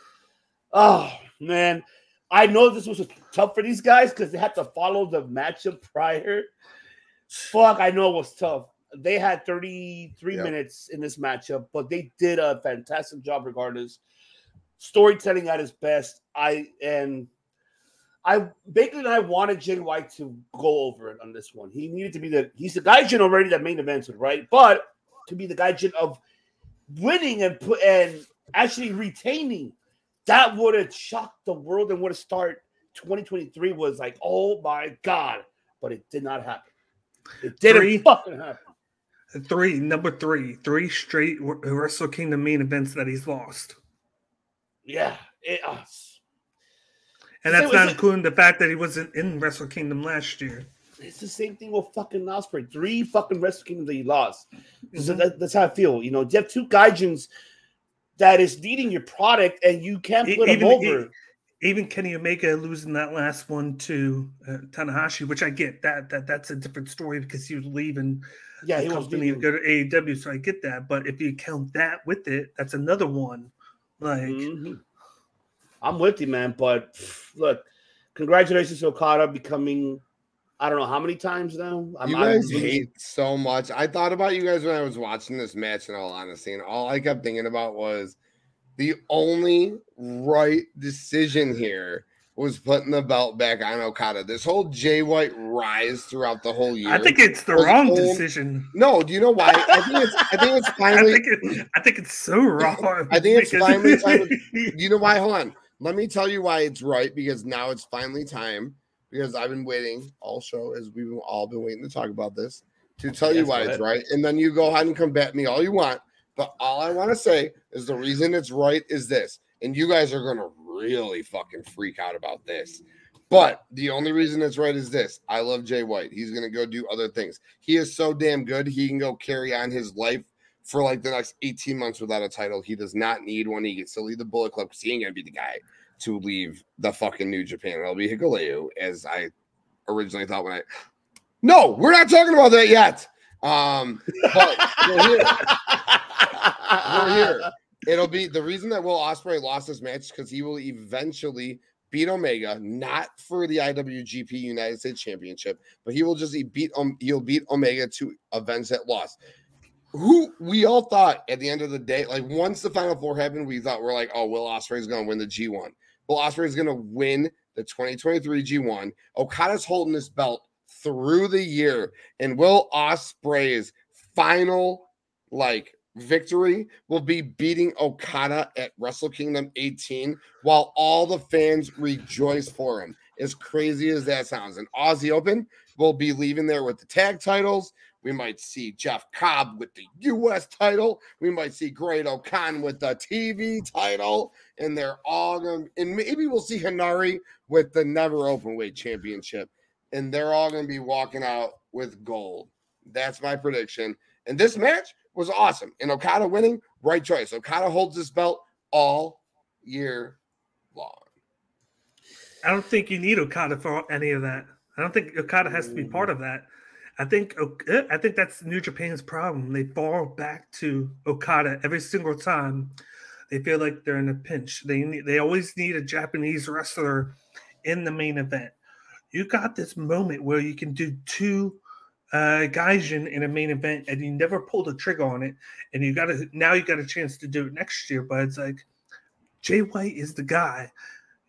Oh man, I know this was tough for these guys because they had to follow the matchup prior. Fuck, I know it was tough. They had 33 Yep. minutes in this matchup, but they did a fantastic job regardless. Storytelling at its best. I and I Baker and I wanted Jay White to go over it on this one. He needed to be the he's the Gaijin already that main events with, right? But to be the Gaijin of winning and put and actually retaining, that would have shocked the world and would have started 2023 was like, oh my god, but it did not happen. It didn't Three. fucking happen. Three, number three, three straight Wr- Wrestle Kingdom main events that he's lost. Yeah, it uh, And that's not it- including the fact that he wasn't in Wrestle Kingdom last year. it's the same thing with fucking Ospreay. Three fucking Wrestle Kingdom that he lost. So Mhm. that, that's how I feel. You know, you have two Gaijins that is needing your product and you can't put them even- over. Even Kenny Omega losing that last one to uh, Tanahashi, which I get that that that's a different story because he was leaving yeah, he company to go to AEW, so I get that. But if you count that with it, that's another one. Like Mhm. I'm with you, man. But pff, look, congratulations to Okada becoming. I don't know how many times now. I'm, You I'm guys really- hate so much. I thought about you guys when I was watching this match, in all honesty, and all I kept thinking about was the only right decision here was putting the belt back on Okada. This whole Jay White rise throughout the whole year. I think it's the wrong old- decision. no. Do you know why? I think it's. I think it's (laughs) I finally. think it, I think it's so wrong. I think it's (laughs) because- finally (laughs) time Do you know why? Hold on. Let me tell you why it's right because now it's finally time. Because I've been waiting all show as we've all been waiting to talk about this to tell you why it's right. And then you go ahead and combat me all you want. But all I want to say is the reason it's right is this. And you guys are going to really fucking freak out about this. But the only reason it's right is this. I love Jay White. He's going to go do other things. He is so damn good. He can go carry on his life for like the next 18 months without a title. He does not need one. He gets to lead the Bullet Club because he ain't to be the guy to leave the fucking New Japan. It'll be Hikuleo, as I originally thought when I. No, we're not talking about that yet. Um, but we're here. We're here. It'll be the reason that Will Ospreay lost this match because he will eventually beat Omega, not for the IWGP United States Championship, but he will just beat um, he'll beat Omega to avenge that loss. Who we all thought at the end of the day, like once the final four happened, we thought we're like, oh, Will Ospreay is going to win the G1. Will Ospreay is going to win the 2023 G1. Okada's holding this belt through the year, and Will Ospreay's final like victory will be beating Okada at Wrestle Kingdom 18 while all the fans rejoice for him. As crazy as that sounds, and Aussie Open will be leaving there with the tag titles. We might see Jeff Cobb with the U.S. title. We might see Great-O-Khan with the TV title, and they're all going. And maybe we'll see Henare with the Never Open Weight Championship, and they're all going to be walking out with gold. That's my prediction. And this match was awesome. And Okada winning, right choice. Okada holds this belt all year long. I don't think you need Okada for any of that. I don't think Okada has to be part of that. I think I think that's New Japan's problem. They fall back to Okada every single time. They feel like they're in a pinch. They they always need a Japanese wrestler in the main event. You got this moment where you can do two uh Gaijin in a main event and you never pulled the trigger on it and you got to now you got a chance to do it next year but it's like Jay White is the guy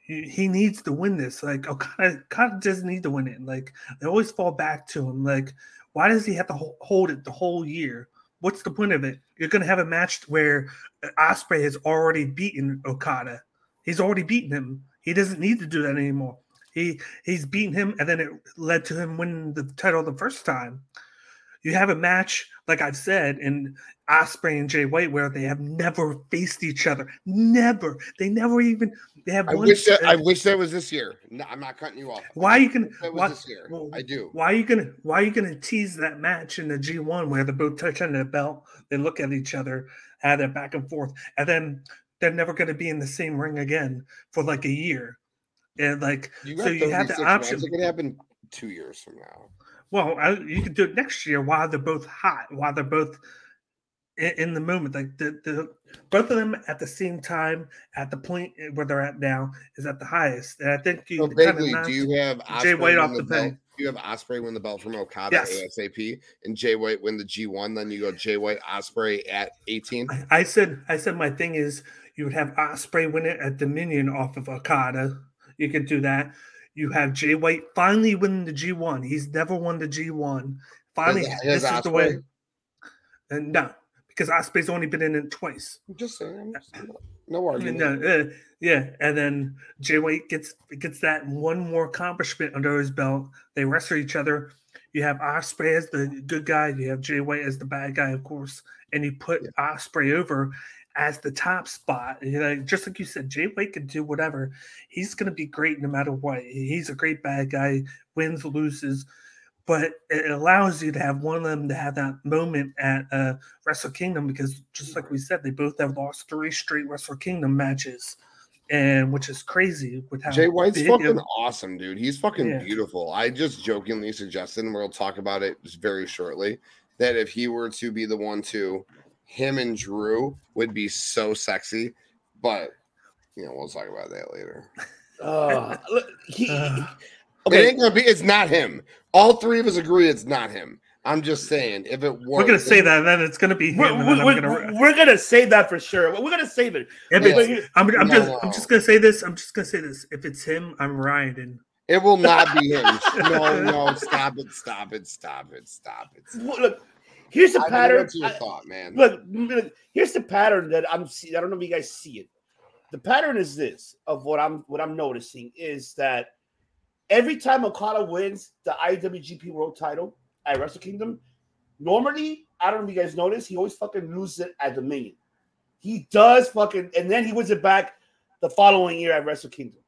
he, needs to win this like oh, (laughs) Okada, Okada doesn't need to win it like they always fall back to him like why does he have to hold it the whole year? What's the point of it? You're to have a match where uh, Ospreay has already beaten Okada. He's already beaten him. He doesn't need to do that anymore. He he's beaten him, and then it led to him winning the title the first time. You have a match, like I've said, in Ospreay and Jay White, where they have never faced each other. Never. They never even. They have I wish that I wish that was this year. No, I'm not cutting you off. why are you gonna? That was Why, this year. well, I do. why are you gonna? Why are you gonna tease that match in the G one where they're both touching the belt? They look at each other, have their back and forth, and then they're never gonna be in the same ring again for like a year. And like, You so you have the option. It could happen two years from now. Well, I, you could do it next year while they're both hot, while they're both in, in the moment. Like the, the both of them at the same time, at the point eh, where they're at now, is at the highest. And I think you So vaguely, do you have Jay White off the the you have Ospreay win the belt from Okada Yes. ASAP, and Jay White win the G1? Then you go Jay White Ospreay at 18. I said, I said, my thing is you would have Ospreay win it at Dominion off of Okada. You could do that. You have Jay White finally winning the G1. He's never won the G1. Finally, this is the way. And no, because Ospreay's only been in it twice. I'm just saying. No argument. no, uh, yeah, and then Jay White gets gets that one more accomplishment under his belt. They wrestle each other. You have Ospreay as the good guy. You have Jay White as the bad guy, of course, and you put Ospreay over as the top spot. You know, just like you said, Jay White can do whatever. He's going to be great no matter what. He's a great bad guy. Wins, loses. But it allows you to have one of them to have that moment at uh, Wrestle Kingdom because, just like we said, they both have lost three straight Wrestle Kingdom matches, and which is crazy with how Jay White's fucking of- awesome, dude. He's fucking Yeah. beautiful. I just jokingly suggested, and we'll talk about it very shortly, that if he were to be the one to, him and Drew would be so sexy. But you know, we'll talk about that later. Uh, (laughs) look, he, Uh, It okay, ain't gonna be. It's not him. All three of us agree it's not him. I'm just saying, if it were, we're gonna say that, and then it's gonna be him. we're, and then we're, I'm gonna, we're gonna save that for sure. We're gonna save it. if Yeah. it's, I'm, I'm No, just, no. I'm just gonna say this. I'm just gonna say this. If it's him, I'm riding. it will not be him. (laughs) no, no, stop it, stop it, stop it, stop it. Stop Look, here's the. I pattern. What's your I- thought, man? look, look, here's the pattern that I'm seeing. I don't know if you guys see it. The pattern is this of what I'm what I'm noticing is that every time Okada wins the IWGP World Title at Wrestle Kingdom, normally I don't know if you guys notice, he always fucking loses it at Dominion. He does fucking, and then he wins it back the following year at Wrestle Kingdom.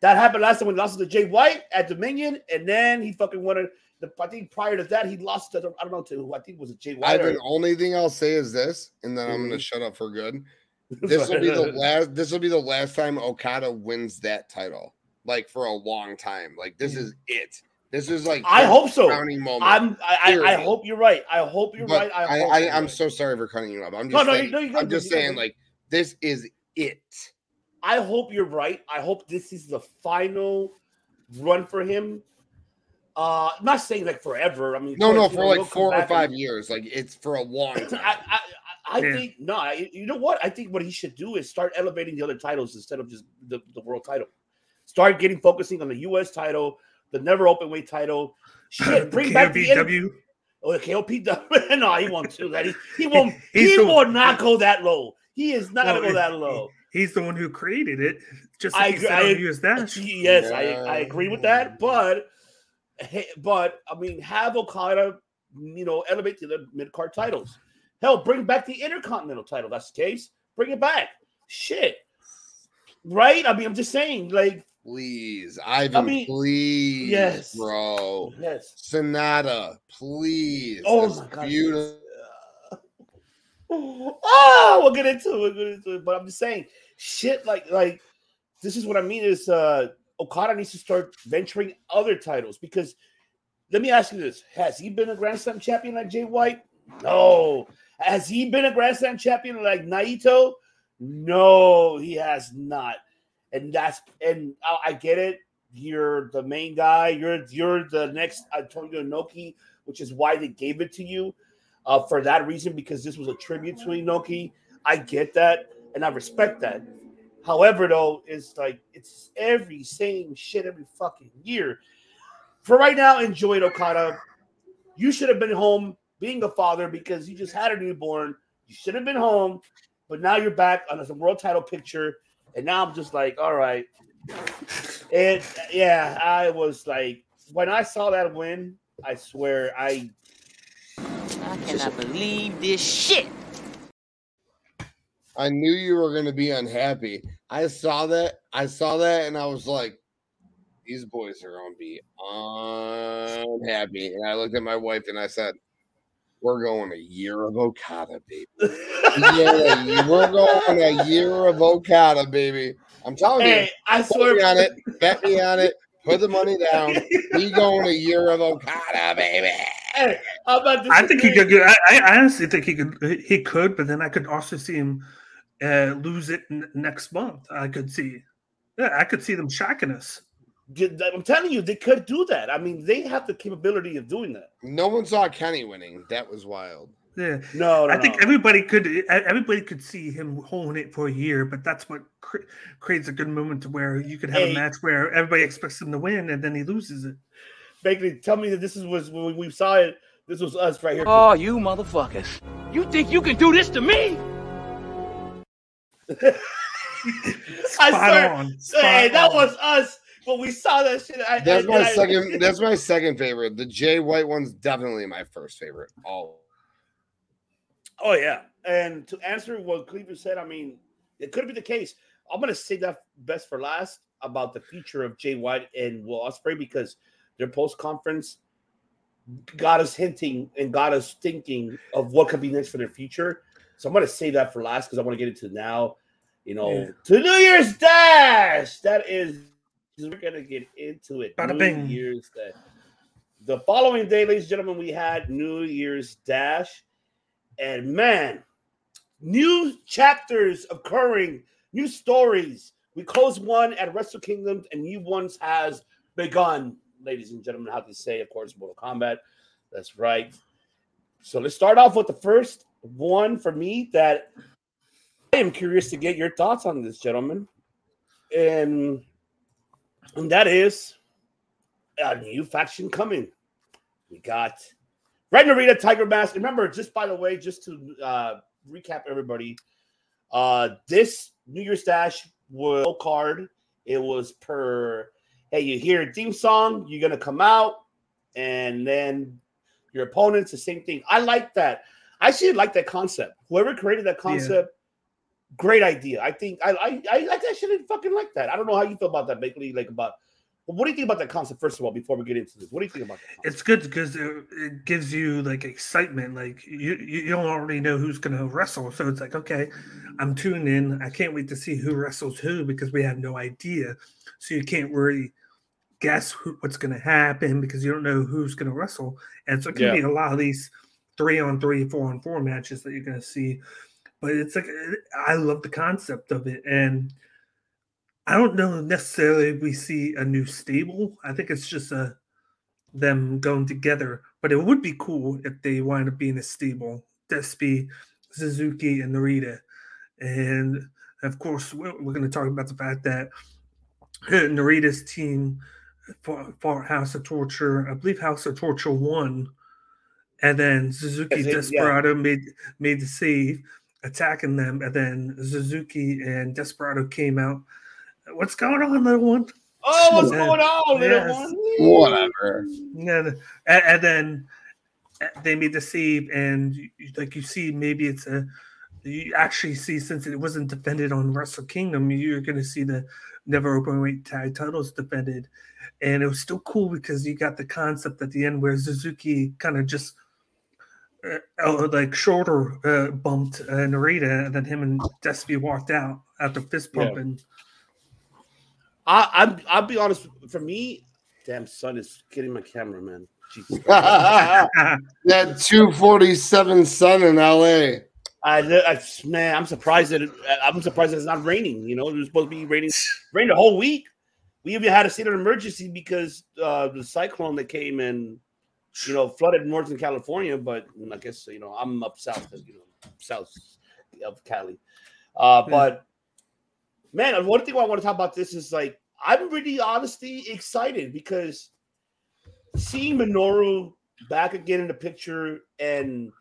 That happened last time when he lost to Jay White at Dominion, and then he fucking won it. The, I think prior to that, he lost to the, I don't know to who. I think it was a Jay White. I the only thing I'll say is this, and then I'm gonna Mhm. shut up for good. (laughs) This will be the last. This will be the last time Okada wins that title, like for a long time. Like this is it. This is like I hope so. moment. I'm. I, I, I hope you're right. I hope you're but right. I, I, hope I, I'm right. so sorry for cutting you up. I'm No, just no, saying, you- no, you I'm just this, you got saying, like this is it. I hope you're right. I hope this is the final run for him. Uh, I'm not saying like forever. I mean, No, no, for know, like he'll four or five and- years. Like it's for a long I, time. I, I, I Yeah. think no. I, you know what? I think what he should do is start elevating the other titles instead of just the, the world title. Start getting focusing on the U.S. title, the never open weight title. Shit, bring back the inter- KOPW. oh, the KOPW. (laughs) no, he won't do that. He, he won't. He the- will not go that low. He is not Well, gonna go that low. He's the one who created it. Just I like he agree- said I on agree- US Dash. Yes, I, I agree with that. But hey, but I mean, have Okada, you know, elevate to the mid card titles. Hell, bring back the Intercontinental title. That's the case. Bring it back. Shit. Right? I mean, I'm just saying, like, Please, Ivan, I mean, please, yes. bro. yes. Sanada, please. Oh That's my god. beautiful. (laughs) Oh, we'll get into it. We'll get into it. But I'm just saying, shit, like, like this is what I mean is uh Okada needs to start venturing other titles because let me ask you this: Has he been a Grand Slam champion like Jay White? No. Has he been a Grand Slam champion like Naito? No, he has not. And that's and I, I get it. You're the main guy. You're you're the next Antonio Inoki, which is why they gave it to you. Uh, for that reason, because this was a tribute to Inoki. I get that and I respect that. However, though, it's like it's every same shit every fucking year. For right now, enjoy it, Okada. You should have been home being a father because you just had a newborn. You should have been home, but now you're back on a world title picture, and now I'm just like, all right. And yeah, I was like, when I saw that win, I swear, I I cannot believe this shit. I knew you were going to be unhappy. I saw that. I saw that, and I was like, "These boys are going to be unhappy." And I looked at my wife and I said, "We're going a year of Okada, baby. (laughs) yeah, we're going a year of Okada, baby. I'm telling you, I bet swear me (laughs) on it. Bet me on it. Put the money down. We going a year of Okada, baby." Hey, I'm about to I think he could. I, I honestly think he could. He could, but then I could also see him uh, lose it n- next month. I could see. Yeah, I could see them shocking us. I'm telling you, they could do that. I mean, they have the capability of doing that. No one saw Kenny winning. That was wild. Yeah, No, no, I think no. everybody could. Everybody could see him holding it for a year, but that's what cre- creates a good moment to where you could have Hey. a match where everybody expects him to win, and then he loses it. Basically, tell me that this is was when we saw it. This was us right here. Oh, you motherfuckers. You think you can do this to me? (laughs) I Spot swear, on. Spot hey, that on. was us but we saw that shit. I, That's I- my I- second. (laughs) That's my second favorite. The Jay White one's definitely my first favorite. Oh, Oh yeah, and to answer what Cleveland said, I mean, it could be the case. I'm gonna say that best for last about the future of Jay White and Will Ospreay because their post conference got us hinting and got us thinking of what could be next for their future. So I'm gonna say that for last because I want to get into now. You know, Yeah. to New Year's Dash. That is, we're gonna get into it. Bada New bing. Year's Dash. The following day, ladies and gentlemen, we had New Year's Dash. And man, new chapters occurring, new stories. We closed one at Wrestle Kingdom, and new ones has begun, ladies and gentlemen. How to say, of course, Mortal Kombat. That's right. So let's start off with the first one for me that I am curious to get your thoughts on this, gentlemen. And, and that is a new faction coming. We got Ren Narita Tiger Mask. Remember, just by the way, just to uh, recap everybody, uh, this New Year's Dash was no card. It was per hey, you hear a theme song, you're gonna come out, and then your opponents the same thing. I like that. I actually like that concept. Whoever created that concept, great idea. I think I I, I like that shit. Fucking like that. I don't know how you feel about that, basically, like about. What do you think about that concept? First of all, before we get into this, what do you think about that? It's good because it, it gives you like excitement. Like you, you don't already know who's going to wrestle, so it's like okay, I'm tuned in. I can't wait to see who wrestles who because we have no idea, so you can't really guess who, what's going to happen because you don't know who's going to wrestle. And so it can Yeah. be a lot of these three on three, four on four matches that you're going to see. But it's like I love the concept of it, and I don't know necessarily if we see a new stable. I think it's just a them going together. But it would be cool if they wind up being a stable. Despi, Suzuki, and Narita. And of course, we're, we're going to talk about the fact that Narita's team fought, fought House of Torture. I believe House of Torture won. And then Suzuki it- yeah. Desperado made made the save, attacking them. And then Suzuki and Desperado came out. What's going on, little one? Oh, what's Yeah. going on, little Yes. one? Whatever. And, and, and then eh, they made the save, and you, you- like you see, maybe it's a you actually see since it wasn't defended on Wrestle Kingdom, you're going to see the NEVER Openweight tag titles defended, and it was still cool because you got the concept at the end where Suzuki kind of just. Uh, uh, like shoulder uh, bumped uh, Narita, and then him and Despy walked out after fist Yeah. pumping. I, I'm. I'll be honest. For me, damn son is getting my camera, man. Jesus. (laughs) that 247 sun in LA. I, I, man, I'm surprised that it, I'm surprised that it's not raining. You know, it was supposed to be raining, rain the whole week. We even had a state of emergency because uh, the cyclone that came and you know flooded Northern California. But I guess you know I'm up south, you know, south of Cali. Uh, but man, one thing I want to talk about this is like I'm really honestly excited because seeing Minoru back again in the picture and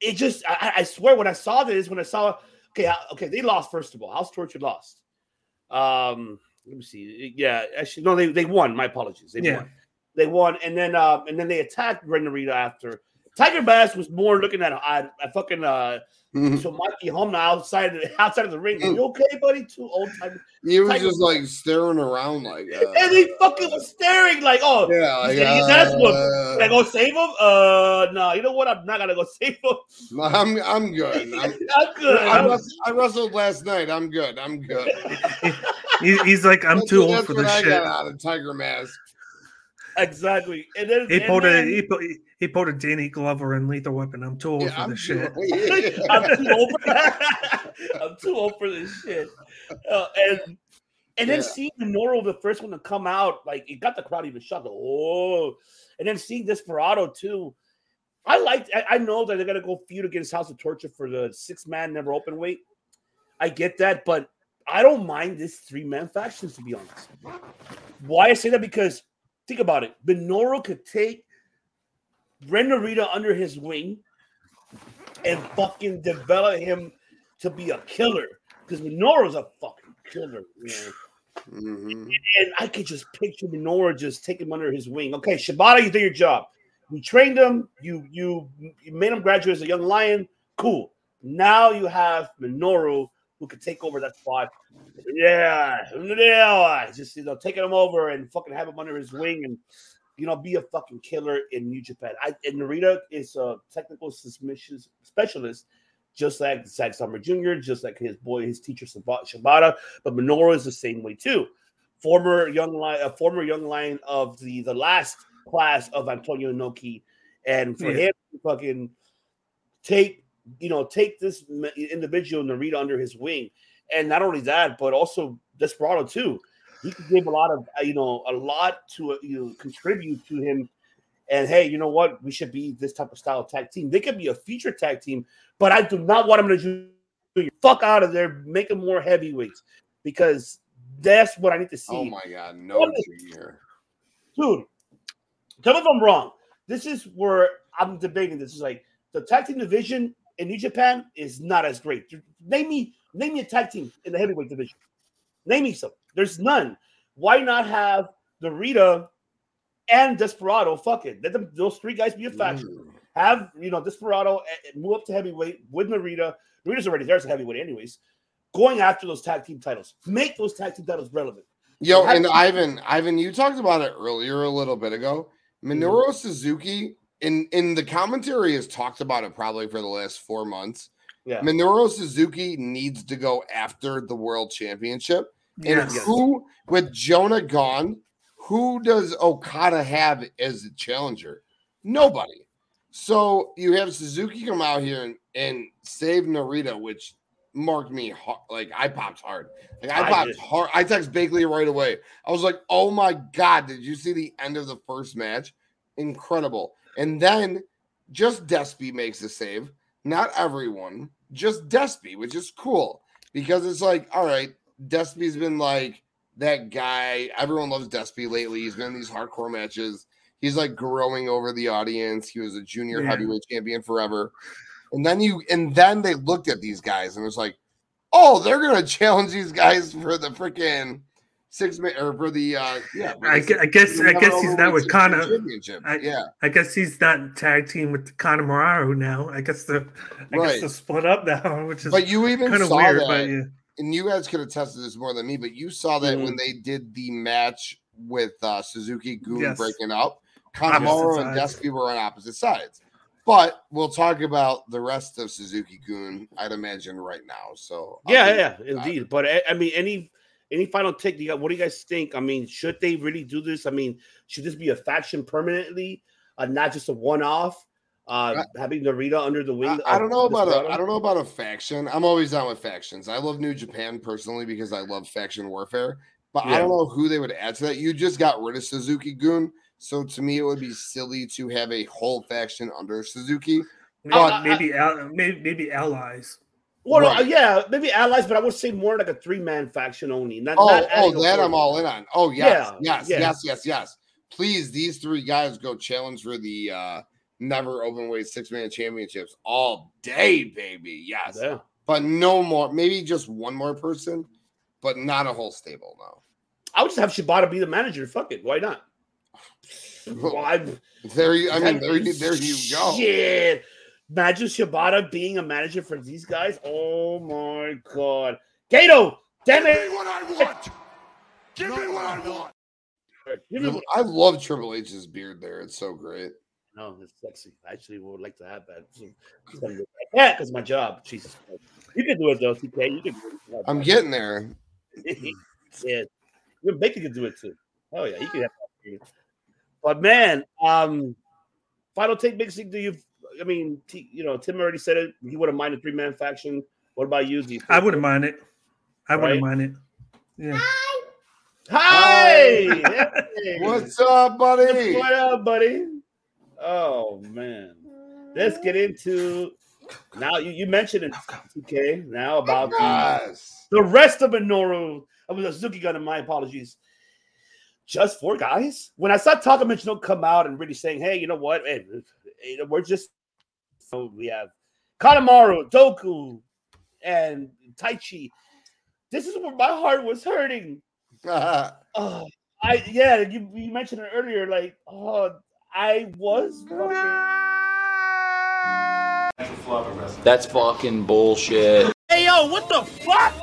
it just I, I swear when I saw this, when I saw okay, I- okay, they lost first of all. House Torture lost. Um, let me see. Yeah, actually, no, they, they won. My apologies. They Yeah. won. They won, and then uh, and then they attacked Ren Narita after. Tiger Mask was more looking at at, at fucking uh so Mikey Humna outside of the, outside of the ring. You okay, buddy? Two old time. He was Tiger- just like staring around like uh, (laughs) and he fucking was staring like, oh, yeah, like, he's that's what. uh, Can I go save him? Uh, no. You know what? I'm not gonna go (laughs) save him. I'm I'm good. I'm, (laughs) I'm good. I, I'm- I wrestled last night. I'm good. I'm good. He's like, I'm That's too old that's for what this I shit. got out of Tiger Mask. Exactly. And then He and pulled a he, pulled, he pulled a Danny Glover and Lethal Weapon. I'm too old Yeah, for I'm this shit. good. (laughs) I'm too old for (laughs) I'm too old for this shit. Uh, and and then Yeah. seeing Minoru, the first one to come out, like it got the crowd even shocked. Like, oh, and then seeing Desperado too. I liked. I, I know that they're gonna go feud against House of Torture for the six man NEVER Openweight. I get that, but I don't mind this three man factions to be honest. Why I say that because think about it. Minoru could take Ren Narita under his wing and fucking develop him to be a killer. Because Minoru's a fucking killer, man. Mhm. And I could just picture Minoru just take him under his wing. Okay, Shibata, you did your job. You trained him. You you you made him graduate as a young lion. Cool. Now you have Minoru who could take over that spot. Yeah, yeah. Just you know, taking him over and fucking have him under his wing and you know be a fucking killer in New Japan. I and Narita is a technical submission specialist, just like Zack Sabre Jr., just like his boy, his teacher Shibata. But Minoru is the same way too. Former young lion, a former young lion of the the last class of Antonio Inoki, and for Yeah. him to fucking take you know take this individual Narita under his wing, and not only that, but also Desperado too. He could give a lot of uh, you know a lot to uh, you know, contribute to him. And hey, you know what? We should be this type of style tag team. They could be a feature tag team, but I do not want them to do fuck out of there, make them more heavyweights because that's what I need to see Oh my god, no junior. dude. Tell me if I'm wrong. This is where I'm debating. This is like the tag team division in New Japan is not as great. Name me, name me a tag team in the heavyweight division. Name me some. There's none. Why not have the Rita and Desperado? Fuck it. Let them those three guys be a faction. Mm. Have you know Desperado eh, eh, move up to heavyweight with Narita. Narita's already there as a heavyweight, anyways. Going after those tag team titles. Make those tag team titles relevant. Yo, and Ivan, Ivan, you talked about it earlier a little bit ago. Mm-hmm. Minoru Suzuki in in the commentary has talked about it probably for the last four months. Yeah. Minoru Suzuki needs to go after the world championship. And who, with Jonah gone, who does Okada have as a challenger? Nobody. So you have Suzuki come out here and, and save Narita, which marked me hard. Like I popped hard. Like I, I popped did. hard. I text Bakley right away. I was like, "Oh my god! Did you see the end of the first match? Incredible!" And then just Despy makes a save. Not everyone, just Despy, which is cool because it's like, all right, Despy's been like that guy. Everyone loves Despy lately. He's been in these hardcore matches. He's like growing over the audience. He was a junior Yeah. heavyweight champion forever. And then you and then they looked at these guys and it was like, oh, they're gonna (laughs) challenge these guys for the freaking six man or for the uh yeah. I, the I guess I guess he's not overweight with Connor. I- yeah. I guess he's not tag team with Conor Moraro now. I guess the I Right. guess the split up now, (laughs) which is But you even kind of saw weird. that, But yeah. and you guys could attest to this more than me, but you saw that when they did the match with uh, Suzuki Gun Yes. breaking up, Opposite Kanemaru and sides. Despy were on opposite sides. But we'll talk about the rest of Suzuki Gun, I'd imagine, right now. So I'll Yeah, yeah, indeed. But I, I mean, any any final take? You got? What do you guys think? I mean, should they really do this? I mean, should this be a faction permanently, uh, not just a one off? Uh, having Narita under the wing. I, I don't know about a Desperado? I don't know about a faction. I'm always down with factions. I love New Japan personally because I love faction warfare. But I don't know who they would add to that. You just got rid of Suzuki Gun, so to me it would be silly to have a whole faction under Suzuki. Maybe, But maybe, al- maybe maybe allies. Well, no, Right. yeah, maybe allies, but I would say more like a three man faction only. Not, oh, not oh, that I'm all in on. Oh yes, Yeah, yes, yeah. yes, yes, yes. Please, these three guys go challenge for the uh NEVER Openweight six man championships all day, baby. Yes, Yeah. but no more. Maybe just one more person, but not a whole stable. No. I would just have Shibata be the manager. Fuck it. Why not? (laughs) Why? There you. I (laughs) mean, there you. There you go. Shit. Imagine Shibata being a manager for these guys. Oh my god. Gedo, damn Give me it. what I want. Give me what I want. Give me- I love Triple H's beard there. It's so great. No, it's sexy. I actually would like to have that. Yeah, because my job. Jesus Christ. You can do it though, TK. You can do it. I'm getting there. (laughs) yeah. Even Baker can do it too. Oh yeah, he can have that. But man, um final take mixing. Do you I mean T, you know, Tim already said it. He would have minded three man faction. What about you? Do you I wouldn't mind it. I wouldn't mind it. Yeah. Hi! Hey! (laughs) What's up, buddy? What up, buddy? Oh man. Let's get into now you, you mentioned it, okay? Now about the, the rest of Minoru. I was a Suzuki Gun, And my apologies. Just four guys. When I saw Taka Michinoku come out and really saying, "Hey, you know what? Hey, we're just so we have Kanemaru, Doku, and Taichi." This is where my heart was hurting. (laughs) Oh, I yeah, you, you mentioned it earlier. Like, oh, I was fucking. That's fucking bullshit. Hey yo, what the fuck?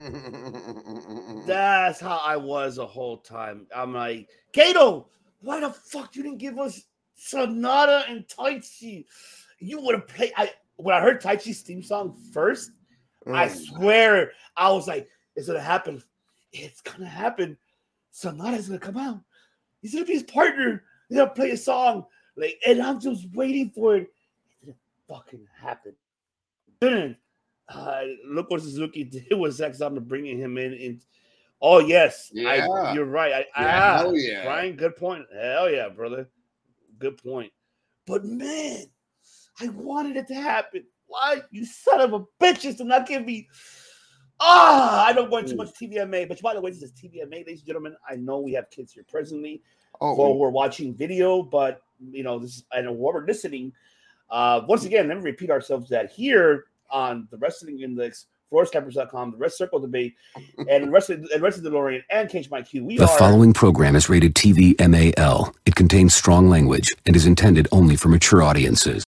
(laughs) That's how I was the whole time. I'm like, Kato, why the fuck you didn't give us Sanada and Taichi? You would have played. I when I heard Taichi's theme song first, I Mm. swear I was like, it's gonna happen. It's gonna happen. Sanada's gonna come out. He's gonna be his partner. He's gonna play a song. Like, and I'm just waiting for it. It didn't fucking happen. Didn't. Uh, look (laughs) what Suzuki did with Zack Sabre bringing him in. in oh yes, I, Yeah. you're right. I, Yeah, ah, yeah. Brian, good point. Hell yeah, brother. Good point. But man, I wanted it to happen. Why you son of a bitches do not give me? Ah, I don't want too much TVMA. But by the way, this is TVMA, ladies and gentlemen. I know we have kids here presently Oh, while we're watching video, but you know this. I know while we're listening. Uh, once again, let me repeat ourselves that here on the Wrestling Index, FloorScappers.com, the Rest Circle Debate, (laughs) and Wrestling and Wrestling DeLorean and Cage My Q. We The are following program is rated TV MAL. It contains strong language and is intended only for mature audiences.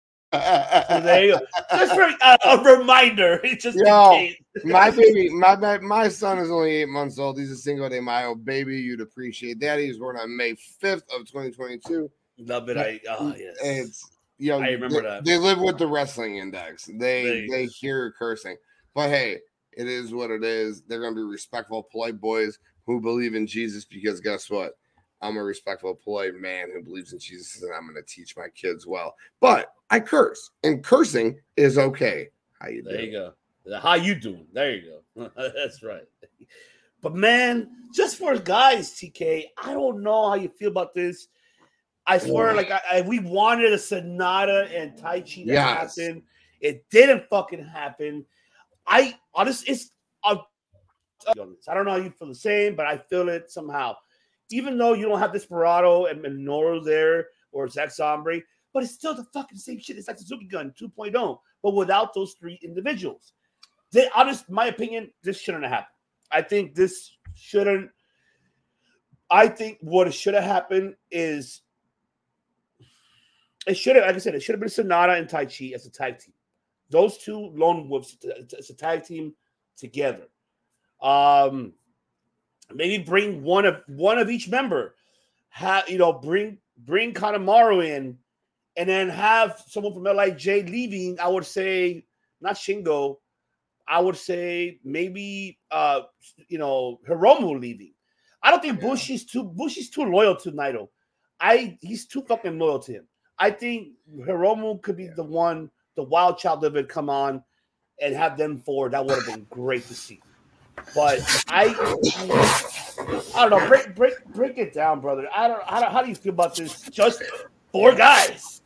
So there you go. Just for uh, a reminder, (laughs) just Yo, my baby, my my my son is only eight months old. He's a single de Mayo baby. You'd appreciate that. He was born on May fifth of 2022. Love it. I oh yes. It's you know, I remember they, that. They live with the wrestling index. They They- they hear cursing. But hey, it is what it is. They're gonna be respectful, polite boys who believe in Jesus because guess what? I'm a respectful, polite man who believes in Jesus, and I'm gonna teach my kids well. But I curse, and cursing is okay. How you doing? There you go. How you doing? There you go. (laughs) That's right. But man, just for guys, TK, I don't know how you feel about this. I swear, like I, I, we wanted a Sanada and Taichi to Yes. happen. It didn't fucking happen. I honestly, it's I'll tell you on this. I don't know how you feel the same, but I feel it somehow. Even though you don't have Desperado and Minoru there or Zack Sabre, but it's still the fucking same shit. It's like Suzuki Gun 2.0, but without those three individuals. They, honest, my opinion, this shouldn't have happened. I think this shouldn't. I think what should have happened is it should have, like I said, it should have been Sanada and Taichi as a tag team. Those two lone wolves as a tag team together. Um, maybe bring one of one of each member. Have you know bring bring Kanemaru in, and then have someone from LIJ leaving. I would say not Shingo. I would say maybe uh you know Hiromu leaving. I don't think Bushi's too Bushi's too loyal to Naito. I he's too fucking loyal to him. I think Hiromu could be the one, the wild child of it come on and have them forward. That would have been great to see. But I I don't know. Break break break it down, brother. I don't how, do- how do you feel about this? Just four guys.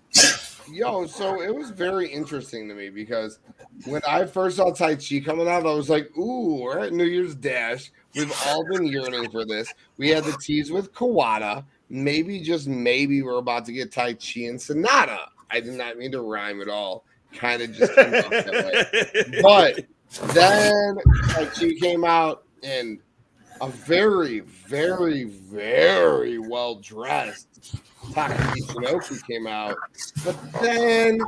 Yo, so it was very interesting to me because when I first saw Taichi coming out, I was like, ooh, we're at New Year's Dash. We've all been yearning for this. We had the tease with Kawada. Maybe, just maybe, we're about to get Taichi and Sanada. I did not mean to rhyme at all. Kind of just came off that way. (laughs) But then Taichi came out in a very, very, very well dressed Taka Michinoku came out, but then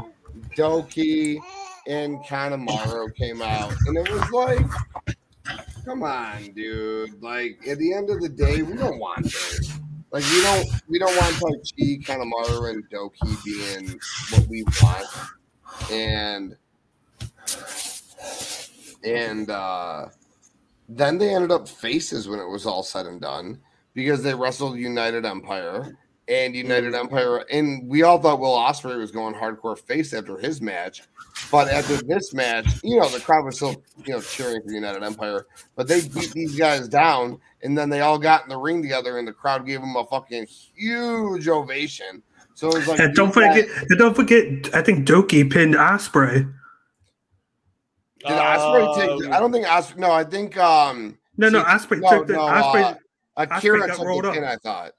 Douki and Kanemaru came out, and it was like, come on, dude. Like at the end of the day, we don't want this. Like we don't we don't want Chi, Kanemaru, and Douki being what we want. And and uh then they ended up faces when it was all said and done because they wrestled United Empire and United Empire, and we all thought Will Ospreay was going hardcore face after his match, but after this match, you know the crowd was still you know cheering for United Empire, but they beat these guys down, and then they all got in the ring together, and the crowd gave them a fucking huge ovation. So it was like, And don't forget, and don't forget. I think Douki pinned Ospreay. Did Ospreay take? I don't think Ospreay. No, I think um. No, no, see- Ospreay no, took the no, Ospreay. uh, Akira got took rolled the up. I thought.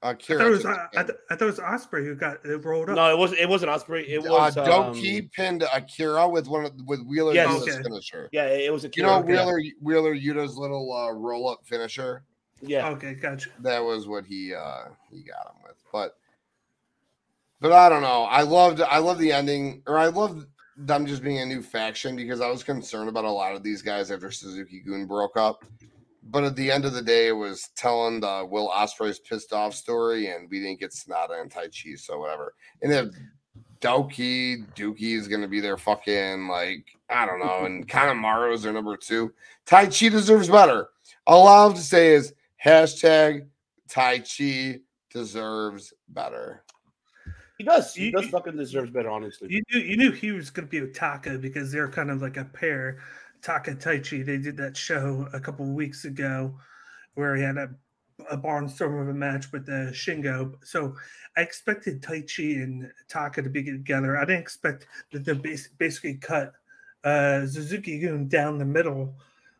I thought it was. I. I, th- I thought it was Ospreay who got it rolled up. No, it wasn't. It wasn't Ospreay. It was uh, um, pinned Akira with one of, with Wheeler Yes. Yuta's Okay. finisher. Yeah, it was a You know Kira, yeah. Wheeler Wheeler Yuta's little uh, roll up finisher. Yeah. Okay, gotcha. That was what he uh, he got him with. But but I don't know. I loved I love the ending, or I love them just being a new faction because I was concerned about a lot of these guys after Suzuki Gun broke up. But at the end of the day, it was telling the Will Ospreay's pissed off story, and we didn't get Sanada and Taichi, so whatever. And if Douki Dookie is going to be their fucking like I don't know, and (laughs) Kanemaru is their number two. Taichi deserves better. All I have to say is hashtag Taichi deserves better. He does. He You- does fucking deserves better, honestly. You knew you knew he was going to be with Taka because they're kind of like a pair. Taka Taichi. They did that show a couple of weeks ago where he had a, a barnstorm of a match with the Shingo. So I expected Taichi and Taka to be together. I didn't expect that they basically cut uh, Suzuki Gun down the middle.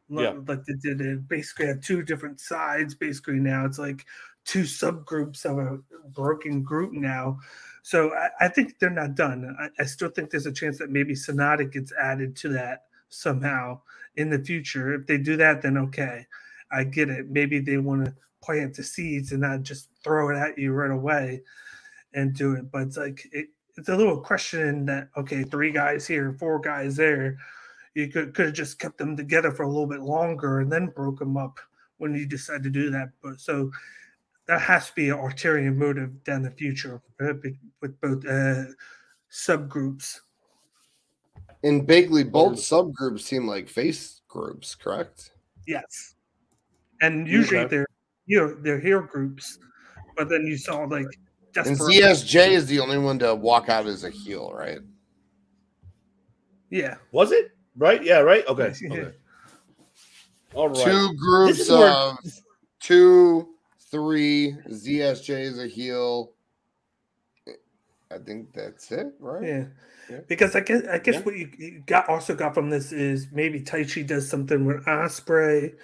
Yeah. Like they did it basically have two different sides. Basically now it's like two subgroups of a broken group now. So I, I think they're not done. I, I still think there's a chance that maybe Sanada gets added to that somehow in the future. If they do that, then okay, I get it. Maybe they want to plant the seeds and not just throw it at you right away and do it. But it's like it, it's a little question that okay, three guys here, four guys there. You could could have just kept them together for a little bit longer and then broke them up when you decide to do that. But so that has to be an ulterior motive down the future uh, with both uh, subgroups. In Bigley, both subgroups seem like face groups, correct? Yes, and usually Okay. they're you know they're hero groups, but then you saw like And Desperado- ZSJ is the only one to walk out as a heel, right? Yeah, Was it? right? Yeah, right. Okay. (laughs) Okay. All right. Two groups is where- of two, three. ZSJ is a heel. I think that's it, right? Yeah. Yeah. Because I guess I guess Yeah. what you, you got also got from this is maybe Taichi does something with Ospreay.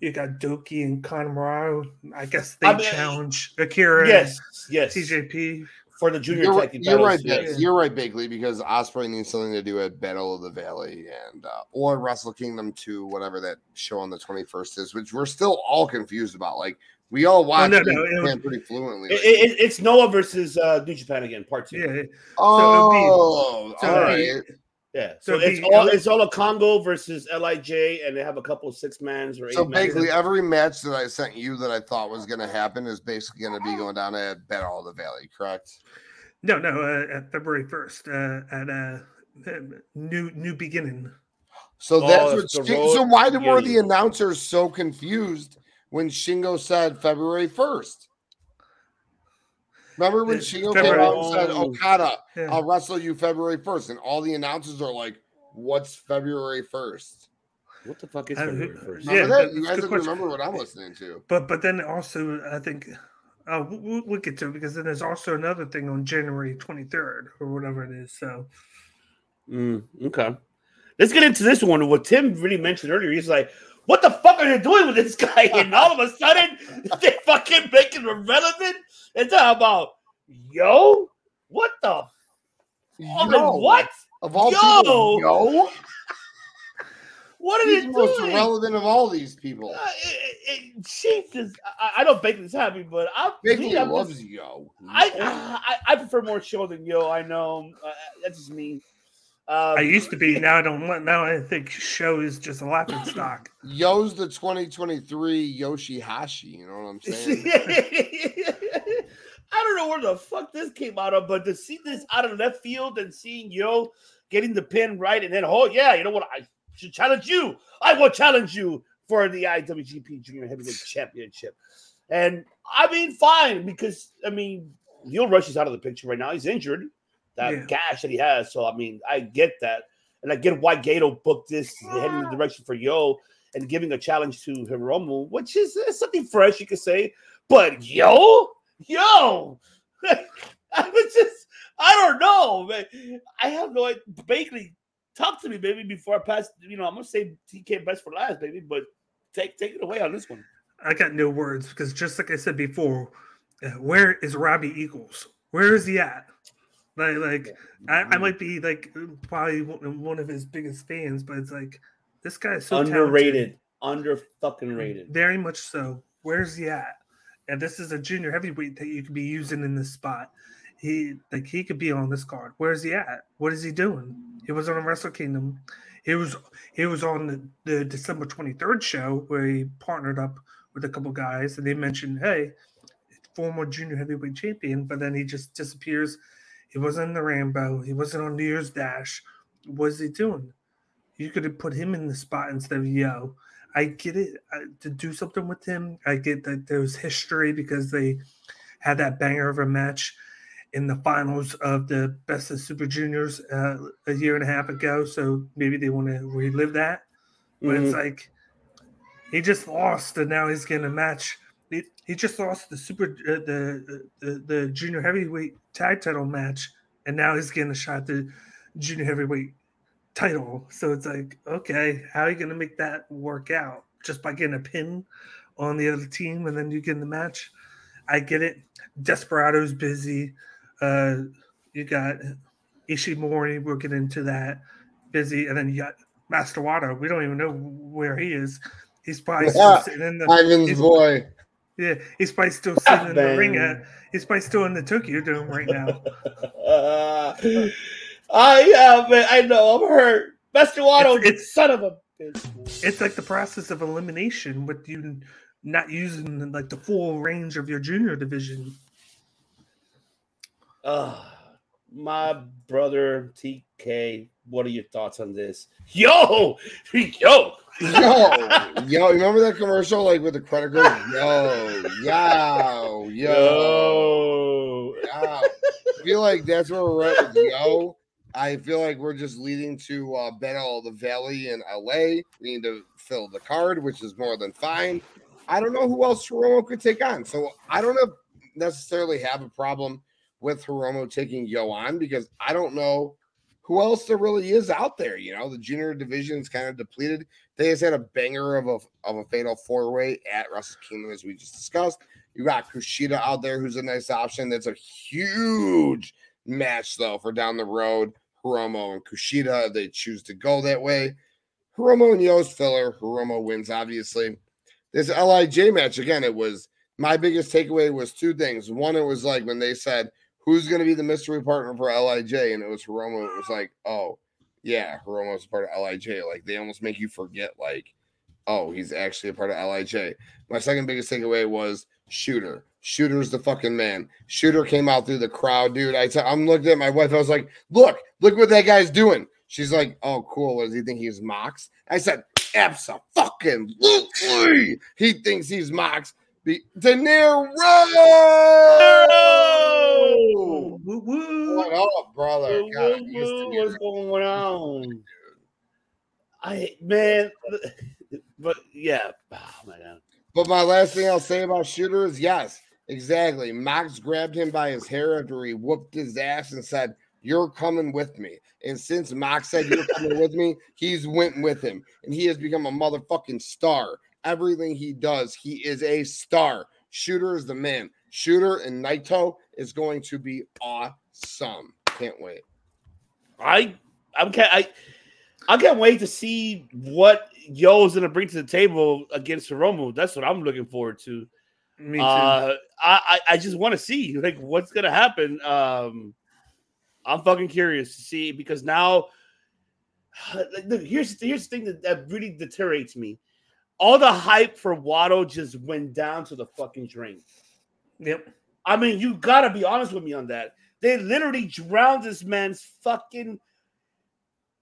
You got Doki and Conrad. I guess they I mean, challenge Akira. Yes, yes. TJP. for the junior You're, tag right- team you're right, titles, yes. you're right, Bakley, because Ospreay needs something to do at Battle of the Valley and uh, or Wrestle Kingdom 2, whatever that show on the 21st is, which we're still all confused about. Like we all watch no, New no, it Japan was- pretty fluently. It- like- it- it's Noah versus uh, New Japan again, part two. Yeah. So oh, it'd be- so all it'd be- right. Yeah, So so, it's be all it's all a Kongo versus LIJ, and they have a couple of six mans or eight So mans. basically, every match that I sent you that I thought was going to happen is basically going to be going down at Battle of the Valley, correct? No, no, uh, at February first, uh, at a uh, new new beginning. So Oh, that's that's what. the Shin- road so why did, were the announcers so confused when Shingo said February first? Remember when Uh, Shingo came out and said, Oh. "Okada, Yeah. I'll wrestle you February 1st. and all the announcers are like, "What's February 1st? what the fuck is Uh, February who- first? Yeah, that? You guys good don't question. remember what I'm listening to? But but then also I think we'll- we'll, we'll get to it because then there's also another thing on January 23rd or whatever it is. So Mm, okay, let's get into this one. What Tim really mentioned earlier, he's like, "What the fuck are they doing with this guy?" (laughs) And all of a sudden, they fucking make him irrelevant and talk about, "Yo, what the? Mean, Yo, what? Of all Yo! people, yo, (laughs) What are he's they the most doing?" irrelevant of all these people. Uh, it, it, is. I, I this happy, but I, Bakley loves just- yo. I, (sighs) I I prefer more show than yo. I know uh, that's just me. Um, I used to be now I don't want now I think show is just a laughing stock. (clears throat) Yo's the 2023 Yoshihashi. You know what I'm saying? (laughs) I don't know where the fuck this came out of, but to see this out of left field and seeing Yo getting the pin right, and then oh yeah, you know what? I should challenge you. I will challenge you for the IWGP Junior Heavyweight Championship. And I mean, fine because I mean, Lio Rush is out of the picture right now. He's injured. That Yeah. gash that he has. So I mean, I get that, and I get why Gedo booked this heading in the direction for Yo and giving a challenge to Hiromu, which is uh, something fresh, you could say. But yo, yo, (laughs) I was just, I don't know, man. I have no idea. Bakley, talk to me, baby, before I pass. You know, I'm gonna say TK best for last, baby, but take take it away on this one. I got no words because just like I said before, uh, where is Robbie Eagles? Where is he at? Like, like I, I mm-hmm. might be like probably one of his biggest fans, but it's like this guy is so talented. Underrated, under fucking mm-hmm. rated. Very much so. Where's he at? And this is a junior heavyweight that you could be using in this spot. He like he could be on this card. Where's he at? What is he doing? He was on Wrestle Kingdom. He was he was on the, the December 23rd show where he partnered up with a couple guys and they mentioned, hey, former junior heavyweight champion, but then he just disappears. He wasn't in the Rambo. He wasn't on New Year's Dash. What is he doing? You could have put him in the spot instead of Yo. I get it uh, to do something with him. I get that there's history because they had that banger of a match in the finals of the Best of Super Juniors uh, a year and a half ago. So maybe they want to relive that. But it's like he just lost, and now he's getting a match. He, he just lost the super uh, the, the the junior heavyweight tag title match, and now he's getting a shot at the junior heavyweight title. So it's like, okay, how are you going to make that work out? Just by getting a pin on the other team, and then you get in the match. I get it. Desperado's busy. Uh, you got Ishimori. We'll get into that. Busy, and then you got Master Wato. We don't even know where he is. He's probably still sitting in the. Ivan's boy. Yeah, he's probably still sitting in the ring. At, he's probably still in the Tokyo Dome right now. Uh, (laughs) I yeah, man. I know. I'm hurt. Master Wato, It's- it's- son of a bitch. It's like the process of elimination with you not using like the full range of your junior division. Uh, my brother TK, what are your thoughts on this? Yo, (laughs) yo, Yo, yo, remember that commercial like with the credit card? Yo, yo, yo, yo. I feel like that's where we're at with yo. I feel like we're just leading to uh, Battle of the Valley in LA. We need to fill the card, which is more than fine. I don't know who else Hiromu could take on. So I don't know necessarily have a problem with Hiromu taking Yo on because I don't know who else there really is out there. You know, the junior division is kind of depleted. They just had a banger of a of a fatal four way at Wrestle Kingdom, as we just discussed. You got Kushida out there, who's a nice option. That's a huge match though for down the road. Hiromu and Kushida, they choose to go that way. Hiromu and Yo's filler. Hiromu wins, obviously. This LIJ match again. It was my biggest takeaway was two things. One, it was like when they said who's going to be the mystery partner for LIJ, and it was Hiromu. It was like, oh yeah, Hiromu's part of LIJ. Like they almost make you forget, like, oh, he's actually a part of LIJ. My second biggest takeaway was Shota. Shota's the fucking man. Shota came out through the crowd, dude. I t- I'm looking at my wife. I was like, look, look what that guy's doing. She's like, oh, cool. What does he think he's Mox? I said, absolutely. He thinks he's Mox. Be- De Niro. Woo, woo. What up, brother? Woo, God, woo, he used to woo, What's going on? I man, (laughs) but yeah, oh my god. But my last thing I'll say about Shota is yes, exactly. Mox grabbed him by his hair after he whooped his ass and said, You're coming with me. And since Mox said you're coming with me, he's went with him. And he has become a motherfucking star. Everything he does, he is a star. Shota is the man. Shota and Naito is going to be awesome. Can't wait. I I'm ca- I I can't wait to see what Yo's gonna bring to the table against Hiromu. That's what I'm looking forward to. Me too. Uh, I I, I just want to see like what's gonna happen. Um, I'm fucking curious to see because now, (sighs) like, look, here's here's the thing that, that really deteriorates me. All the hype for Wato just went down to the fucking drain. yep. I mean, you gotta be honest with me on that. They literally drowned this man's fucking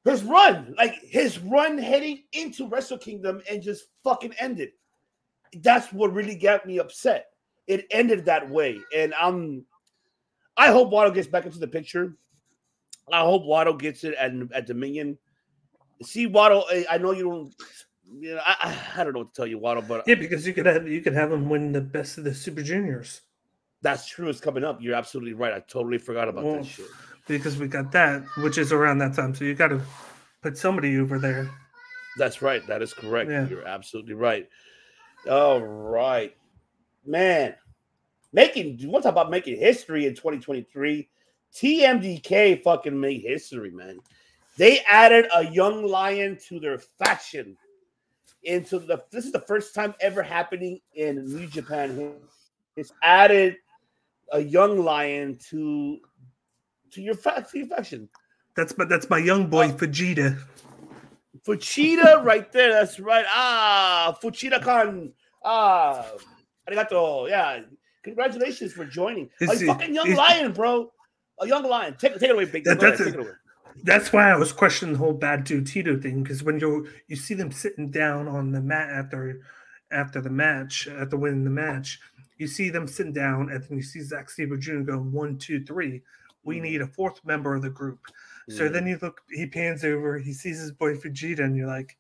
his run, like his run heading into Wrestle Kingdom, and just fucking ended. That's what really got me upset. It ended that way, and I'm. I hope Wato gets back into the picture. I hope Wato gets it at, at Dominion. See, Wato, I, I know you don't. I, I I don't know what to tell you, Wato, but Yeah, because you could have you could have them win the best of the Super Juniors that's true. It's coming up. You're absolutely right. I totally forgot about Well, that shit. because we got that, which is around that time. So you got to put somebody over there. That's right. That is correct. Yeah. You're absolutely right. All right, man. Making you want to talk about making history in 2023? TMDK fucking made history, man. They added a young lion to their faction. Into the this is the first time ever happening in New Japan. It's added a young lion to to your, to your faction. That's my that's my young boy Uh, Vegeta. Fuchida right there. That's right. Ah, Fuchida Khan. Ah, arigato. Yeah. Congratulations for joining. A fucking young lion, bro. A young lion. Take, take it away, big. That- that's take a- it away. That's why I was questioning the whole bad dude Tito thing because when you you see them sitting down on the mat after after the match after winning the match, you see them sitting down and then you see Zack Sabre Jr. going one two three. We mm. need a fourth member of the group. So mm. then you look, he pans over, he sees his boy Vegeta, and you're like,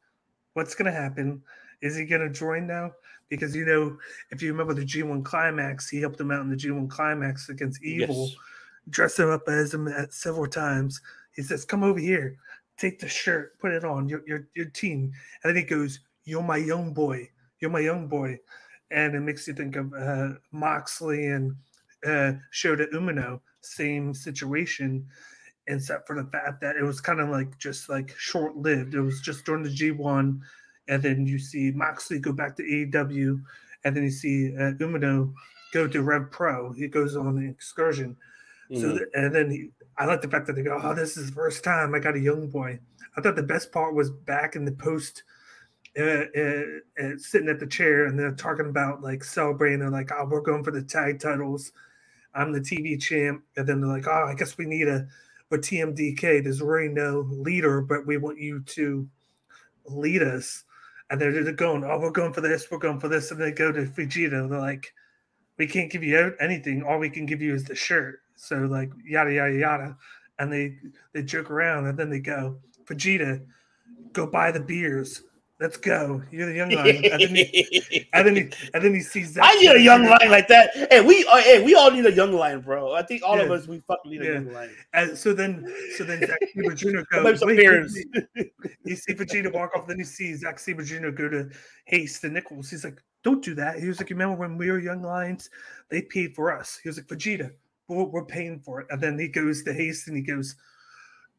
what's going to happen? Is he going to join now? Because, you know, if you remember the G1 Climax, he helped him out in the G1 Climax against Evil, Yes. dressed him up as him at several times. He says, come over here, take the shirt, put it on, your, your, your team. And then he goes, you're my young boy. You're my young boy. And it makes you think of uh, Moxley and uh, Shota Umino, same situation except for the fact that it was kind of like just like short lived. It was just during the G1, and then you see Moxley go back to AEW, and then you see uh, Umino go to Rev Pro. He goes on an excursion. So Mhm. th- and then he, I like the fact that they go, "Oh, this is the first time I got a young boy." I thought the best part was back in the post. Uh, uh, uh, sitting at the chair and they're talking about like celebrating. They're like, "Oh, we're going for the tag titles. I'm the TV champ." And then they're like, "Oh, I guess we need a but TMDK, there's really no leader, but we want you to lead us. And they're they're going, oh, we're going for this, we're going for this. And they go to Fujita. They're like, we can't give you anything. All we can give you is the shirt. So, like, yada, yada, yada. and they they joke around, and then they go, Vegeta, go buy the beers. Let's go. You're the young lion. And then he, and then he, and then he sees that. I need a young lion like that. Hey, we uh, hey, we all need a young lion, bro. I think all of us we fucking need a young lion. And so then, so then Zack Sabre Jr. Goes. Wait, beers. wait, wait." you see Vegeta walk off, then you see Zack Sabre Jr. go to Haste and Nicholls. He's like, "Don't do that." He was like, "You remember when we were young lions? They paid for us." He was like, "Vegeta, we're, we're paying for it." And then he goes to Haste and he goes,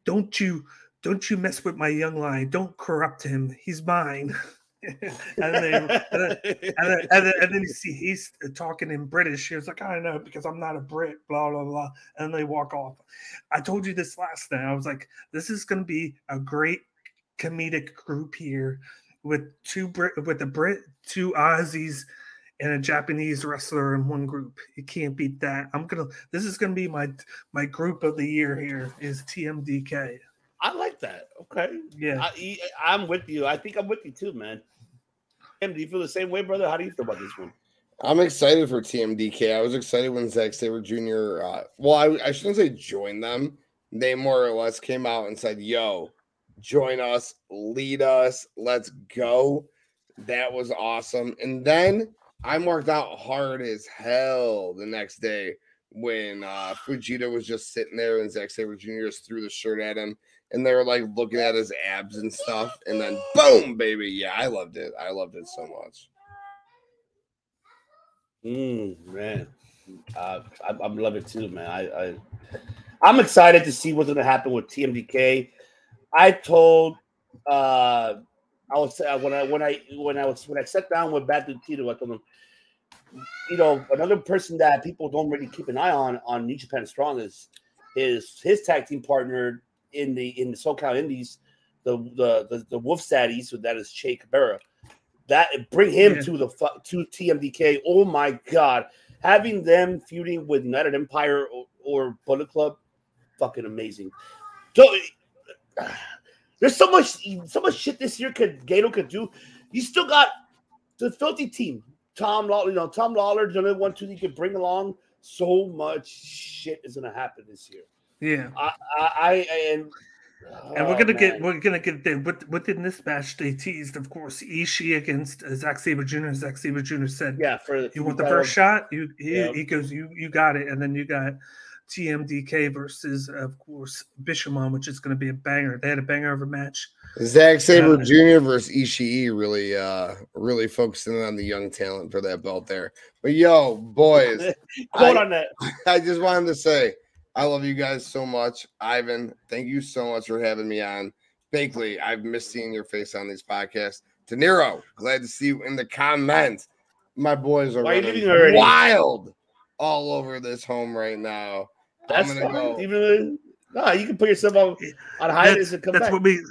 "Don't you, don't you mess with my young lion? Don't corrupt him. He's mine." (laughs) and then, and then, and then, and then, you see he's talking in British. He was like, I know because I'm not a Brit, blah, blah, blah. And they walk off. I told you this last night. I was like, this is going to be a great comedic group here with two Brit, with a Brit, two Aussies, and a Japanese wrestler in one group. You can't beat that. I'm gonna. This is gonna be my my group of the year. Here is TMDK. I like that. Okay. Yeah. I, I'm with you. I think I'm with you too, man. Tim, do you feel the same way, brother? How do you feel about this one? I'm excited for TMDK. I was excited when Zack Sabre Jr. Uh, well, I, I shouldn't say join them. They more or less came out and said, "Yo, join us, lead us, let's go." That was awesome. And then I marked out hard as hell the next day when uh Fujita was just sitting there and Zack Sabre Jr. just threw the shirt at him and they were like looking at his abs and stuff. And then boom, baby. Yeah, I loved it. I loved it so much. Mm, man, uh, I, I'm loving it too, man. I, I I'm excited to see what's going to happen with TMDK. I told uh I was uh, when I when I when I was when I sat down with Bad Tito, I told him, you know, another person that people don't really keep an eye on on New Japan Strong is is his tag team partner in the in the SoCal Indies, the the the, the Wolf Saddies, so that is Che Cabrera. That bring him Yeah. to the to TMDK. Oh my god, having them feuding with United Empire or, or Bullet Club, fucking amazing. So there's so much so much shit this year could Gedo could do. You still got the filthy team. Tom Lawlor, you know, Tom Lawlor, the other one too, you could bring along. So much shit is gonna happen this year. Yeah. I, I, I and And we're oh, gonna get we're gonna get there. With, within this match, they teased, of course, Ishii against uh, Zack Sabre Jr. Zack Sabre Jr. said, yeah for the "You want the first shot?" You he, Yeah. he goes, "You you got it." And then you got TMDK versus, of course, Bishamon, which is going to be a banger. They had a banger of a match. Zack Sabre Uh, Jr. versus Ishii really uh really focusing on the young talent for that belt there. But yo, boys, (laughs) Quote I- on that. (laughs) I just wanted to say I love you guys so much. Ivan, thank you so much for having me on. Bakley, I've missed seeing your face on these podcasts. De Niro, glad to see you in the comments. My boys are Why are you leaving already? wild all over this home right now. That's fine. go. Even no, you can put yourself on, on hiatus That's, and come that's back. what we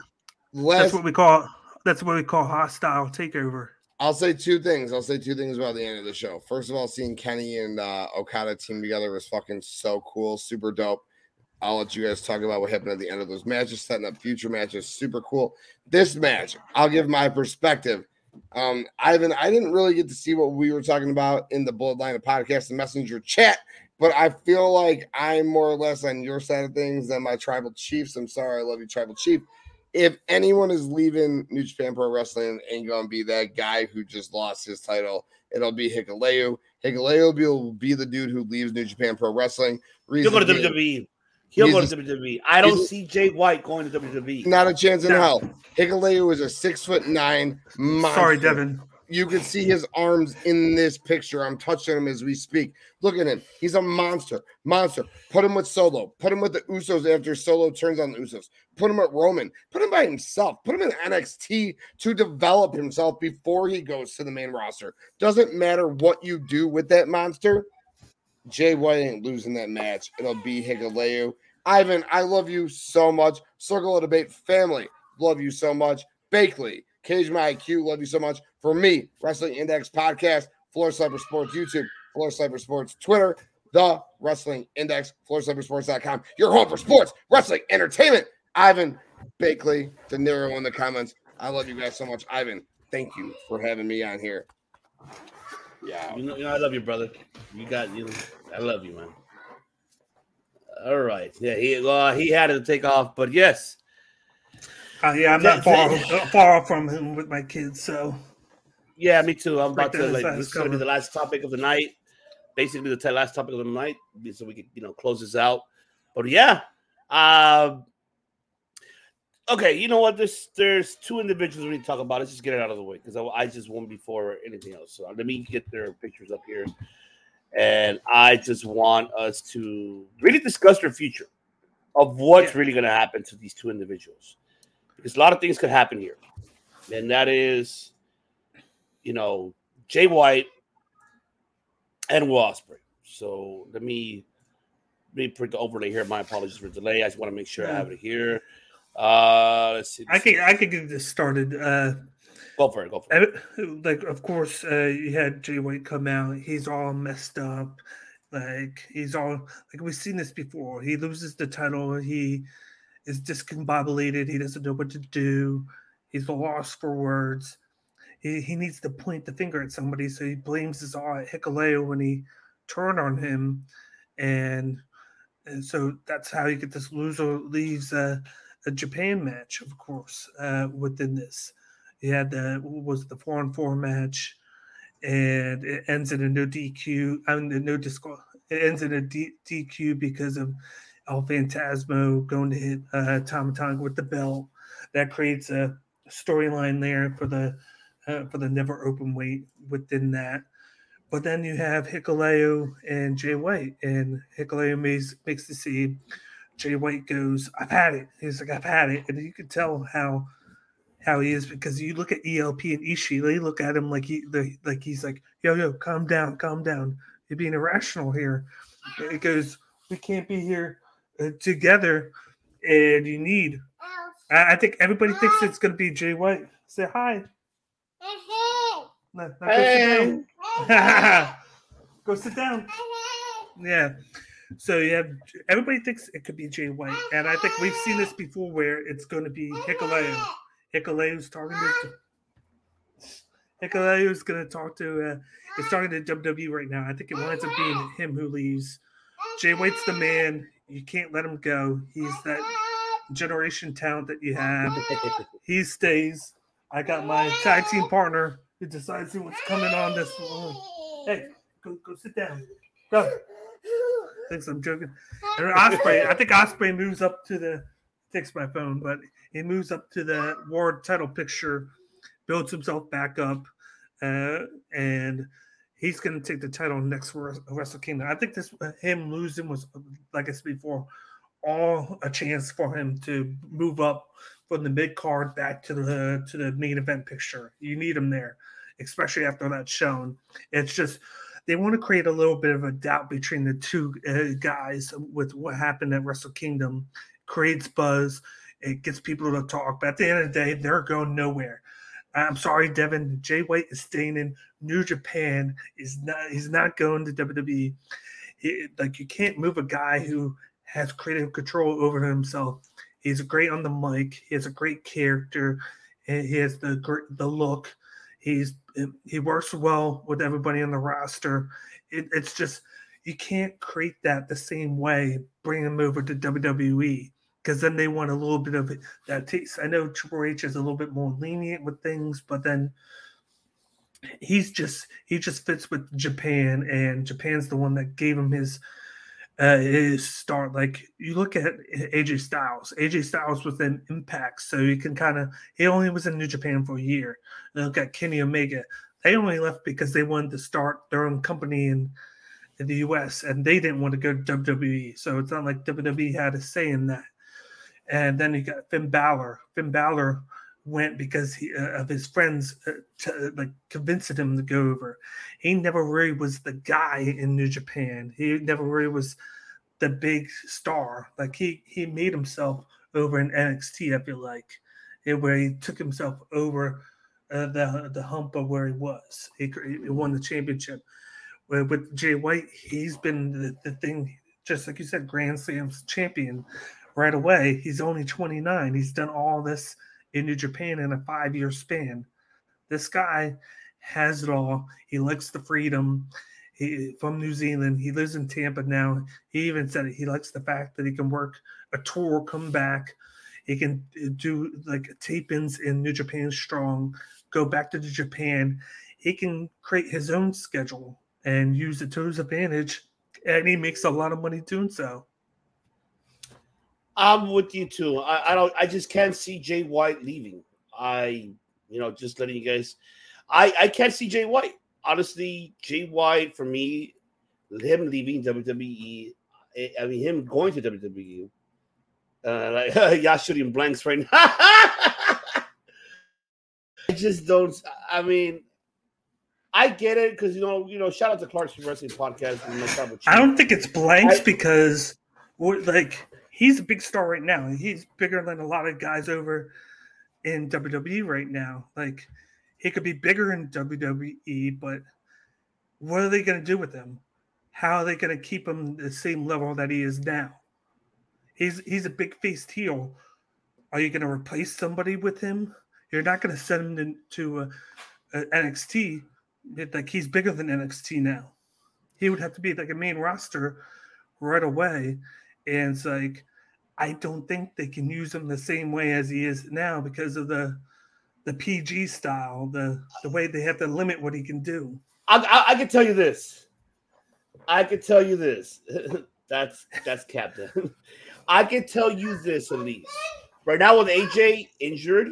that's what we call that's what we call hostile takeover. I'll say two things. I'll say two things about the end of the show. First of all, seeing Kenny and uh, Okada team together was fucking so cool, super dope. I'll let you guys talk about what happened at the end of those matches, setting up future matches. Super cool. This match, I'll give my perspective. Um, Ivan, I didn't really get to see what we were talking about in the Bloodline of podcast and messenger chat, but I feel like I'm more or less on your side of things than my tribal chiefs. I'm sorry, I love you, tribal chief if anyone is leaving New Japan Pro Wrestling, ain't gonna be that guy who just lost his title. It'll be Hikuleo. Hikuleo will be, the dude who leaves New Japan Pro Wrestling. He'll go to being, WWE. He'll go to WWE. I don't see Jay White going to WWE. Not a chance in No. hell. Hikuleo is a six foot nine. Monster. Sorry, Devin. You can see his arms in this picture. I'm touching him as we speak. Look at him. He's a monster. Monster. Put him with Solo. Put him with the Usos after Solo turns on the Usos. Put him at Roman. Put him by himself. Put him in NXT to develop himself before he goes to the main roster. Doesn't matter what you do with that monster. Jay White ain't losing that match. It'll be Hikuleo. Ivan, I love you so much. Circle of Debate family, love you so much. Bakley, Cage My IQ, love you so much. For me, Wrestling Index Podcast, Floor Sliper Sports YouTube, Floor Sliper Sports Twitter, The Wrestling Index, FloorSliperSports.com, your home for sports, wrestling, entertainment. Ivan, Bakley, De Niro in the comments. I love you guys so much. Ivan, thank you for having me on here. Yeah. You know, you know, I love you, brother. You got you. I love you, man. All right. Yeah, he uh, he had to take off, but yes. Uh, yeah, I'm not far far from him with my kids, so Yeah, me too. I'm about to like this is gonna be the last topic of the night. Basically, the last topic of the night, so we can you know close this out. But yeah, um, okay. You know what? There's there's two individuals we need to talk about. Let's just get it out of the way because I, I just won before anything else. So let me get their pictures up here, and I just want us to really discuss their future of what's Yeah. really going to happen to these two individuals because a lot of things could happen here, and that is you know, Jay White and Will Ospreay. So let me let me put the overlay here. My apologies for the delay. I just want to make sure I have it here. Uh let's see. I can I can get this started. Uh, go for it. Go for it. like of course uh, you had Jay White come out. He's all messed up. Like he's all like we've seen this before. He loses the title. He is discombobulated. He doesn't know what to do. He's lost for words. He, he needs to point the finger at somebody, so he blames his all at Hikuleo when he turned on him, and, and so that's how you get this loser leaves uh, a Japan match, of course, uh, within this. He had the was the four on four match, and it ends in a no DQ. I mean, no disco. It ends in a D, DQ because of El Phantasmo going to hit uh, Tonga with the belt. That creates a storyline there for the uh, for the NEVER Openweight within that. But then you have Hikuleo and Jay White, and Hikuleo makes makes the scene. Jay White goes, "I've had it." He's like, "I've had it," and you can tell how how he is because you look at ELP and Ishii, they look at him like he like he's like, "Yo, yo, calm down, calm down. You're being irrational here." It goes, "We can't be here uh, together, and you need." I, I think everybody thinks it's going to be Jay White. Say hi. No, no, go sit down. go sit down. Yeah. So you have everybody thinks it could be Jay White, and I think we've seen this before where it's going to be Hikuleo. Hikuleo's talking to Hikuleo's going to talk to. Uh, is talking to WWE right now. I think it winds up being him who leaves. Jay White's the man. You can't let him go. He's that generation talent that you have. He stays. I got my tag team partner who decides what's coming on this. Hey, go go sit down. Go. Thinks I'm joking. And Ospreay, I think Ospreay moves up to the takes my phone, but he moves up to the world title picture, builds himself back up, uh, and he's going to take the title next Wres- Wrestle Kingdom. I think this him losing was, like I said before, all a chance for him to move up from the mid card back to the to the main event picture. You need them there, especially after that shown. It's just they want to create a little bit of a doubt between the two uh, guys with what happened at Wrestle Kingdom. Creates buzz. It gets people to talk, but at the end of the day, they're going nowhere. I'm sorry, Devin. Jay White is staying in New Japan. Is not. He's not going to WWE. Like you can't move a guy who has creative control over himself. He's great on the mic. He has a great character. He has the the look. He's he works well with everybody on the roster. It, it's just you can't create that the same way. Bring him over to WWE because then they want a little bit of that taste. I know Triple H is a little bit more lenient with things, but then he's just he just fits with Japan, and Japan's the one that gave him his uh, his start. Like you look at AJ Styles, AJ Styles was in Impact, so you can kind of he only was in New Japan for a year. And look at Kenny Omega, they only left because they wanted to start their own company in in the US and they didn't want to go to WWE. So it's not like WWE had a say in that. And then you got Finn Balor. Finn Balor went because he, uh, of his friends uh, to, like convincing him to go over. He never really was the guy in New Japan. He never really was the big star. Like he he made himself over in NXT. I feel like it, where he took himself over uh, the the hump of where he was. He, he won the championship. Where with Jay White, he's been the, the thing, just like you said, Grand Slams champion right away. He's only 29. He's done all this in New Japan in a five year span. This guy has it all. He likes the freedom. He from New Zealand. He lives in Tampa now. He even said he likes the fact that he can work a tour, come back. He can do like tape ins in New Japan Strong, go back to Japan. He can create his own schedule and use it to his advantage, and he makes a lot of money doing so. I'm with you too. I, I don't. I just can't see Jay White leaving. I, you know, just letting you guys. I I can't see Jay White. Honestly, Jay White for me, him leaving WWE. I- mean, him going to WWE. Uh, like (laughs) y'all shooting blanks right now. (laughs) I just don't. I mean, I get it because you know, you know. Shout out to Clark's Wrestling Podcast. I don't think it's blanks I- because we're, like he's a big star right now. He's bigger than a lot of guys over in WWE right now. Like he could be bigger in WWE, but what are they going to do with him? How are they going to keep him the same level that he is now? He's he's a big faced heel. Are you going to replace somebody with him? You're not going to send him to uh, uh, NXT. It- Like he's bigger than NXT now he would have to be like a main roster right away. And it's like, I don't think they can use him the same way as he is now because of the the PG style, the the way they have to limit what he can do. I, I, I can tell you this. I can tell you this. (laughs) that's that's Captain. (laughs) I can tell you this least. Right now with AJ injured,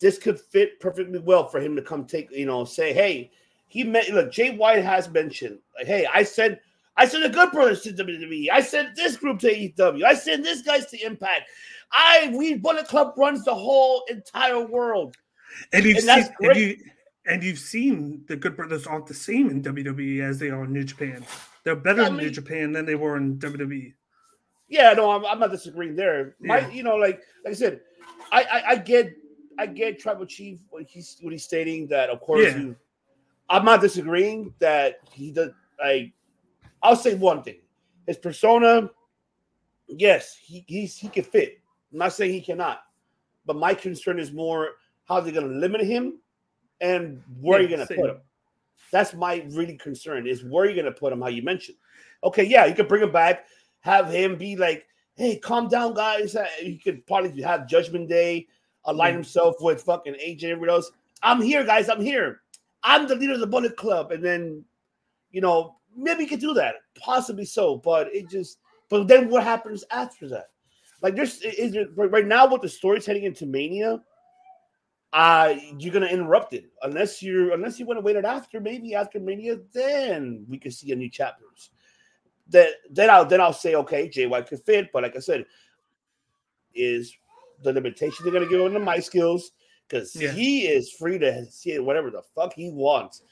this could fit perfectly well for him to come take, you know, say, hey, he met look, Jay White has mentioned, like, hey, I said I sent the good brothers to WWE. I sent this group to AEW. I sent this guys to Impact. I we Bullet Club runs the whole entire world. And you've And seen and you and you've seen the Good Brothers aren't the same in WWE as they are in New Japan. They're better I in New mean- Japan than they were in. WWE. Yeah, no, I'm, I'm not disagreeing there. My, Yeah. you know, like like I said, I, I I get I get Tribal Chief when he's when he's stating that of course Yeah. you, I'm not disagreeing that he does like I'll say one thing. His persona, yes, he he's he can fit. I'm not saying he cannot, but my concern is more how they're gonna limit him and where Yeah, you're gonna put him. That's my really concern is where you're gonna put him, how you mentioned. Okay, yeah, you could bring him back, have him be like, hey, calm down, guys. Uh, He could probably have Judgment Day, align Yeah. himself with fucking AJ and everybody else. I'm here, guys. I'm here. I'm the leader of the Bullet Club. And then, you know, maybe you could do that. Possibly so. But it just, but then what happens after that? Like, there's, is there, right now, with the story's heading into Mania, uh, you're gonna interrupt it unless you're unless you want to wait it after maybe after Mania, then we could see a new chapters. That then I'll then I'll say okay, Jay White could fit, but like I said, is the limitation they're gonna give him to my skills because Yeah. he is free to see whatever the fuck he wants.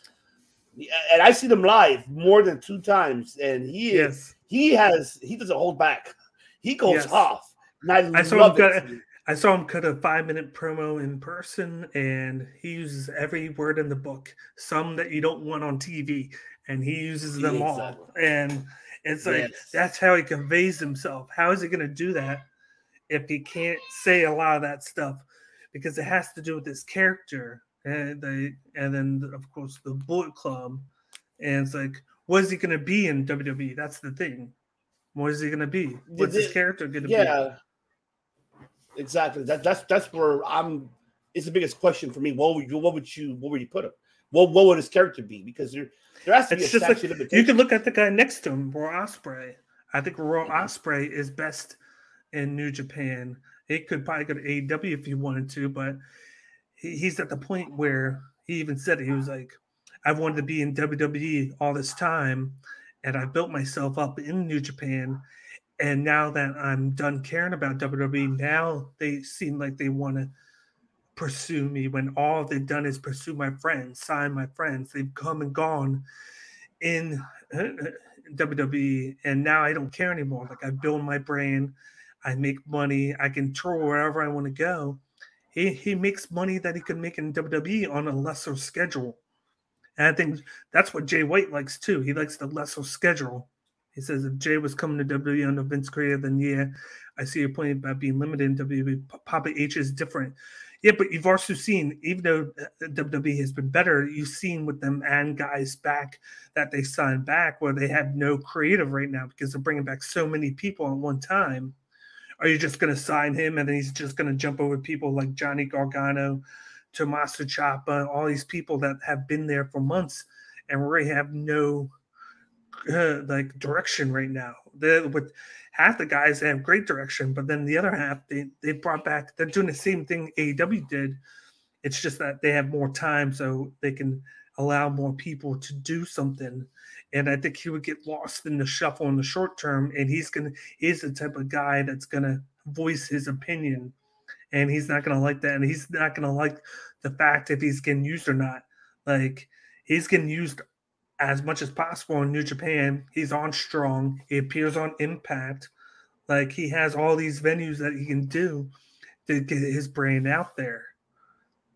And I see them live more than two times, and he is Yes. he has he doesn't hold back. He goes Yes. off. I, I saw him cut. I saw him cut a five minute promo in person, and he uses every word in the book. Some that you don't want on TV, and he uses them all. And it's like Yes. that's how he conveys himself. How is he going to do that if he can't say a lot of that stuff? Because it has to do with his character, and they, and then of course the Bullet Club, and it's like, what is he going to be in WWE? That's the thing. What is he going to be? What's his character going to be? Yeah, exactly. That that's that's where I'm. It's the biggest question for me. What would you? What would you? What would you put him? What What would his character be? Because there there has to be It's a just like you can look at the guy next to him, Raw Ospreay. I think Raw mm-hmm. Ospreay is best in New Japan. It could probably go to AEW if he wanted to, but he, he's at the point where he even said it. He was like, "I've wanted to be in WWE all this time, and I built myself up in New Japan." And now that I'm done caring about WWE, now they seem like they want to pursue me when all they've done is pursue my friends, sign my friends. They've come and gone in uh, WWE, and now I don't care anymore. Like I build my brand, I make money, I can tour wherever I want to go. He he makes money that he could make in WWE on a lesser schedule. And I think that's what Jay White likes too. He likes the lesser schedule. He says if Jay was coming to WWE under Vince career, then yeah, I see your point about being limited in WWE. Papa H is different. Yeah, but you've also seen, even though uh, WWE has been better, you've seen with them and guys back that they signed back where they have no creative right now because they're bringing back so many people at one time. Are you just going to sign him and then he's just going to jump over people like Johnny Gargano, Tommaso Ciampa, all these people that have been there for months and really have no uh, like direction right now? They're, with half the guys they have great direction, but then the other half they they brought back. They're doing the same thing AEW did. It's just that they have more time, so they can allow more people to do something. And I think he would get lost in the shuffle in the short term. And he's gonna he's the type of guy that's gonna voice his opinion, and he's not gonna like that. And he's not gonna like the fact if he's getting used or not. Like he's getting used as much as possible in New Japan. He's on Strong. He appears on Impact. Like he has all these venues that he can do to get his brand out there.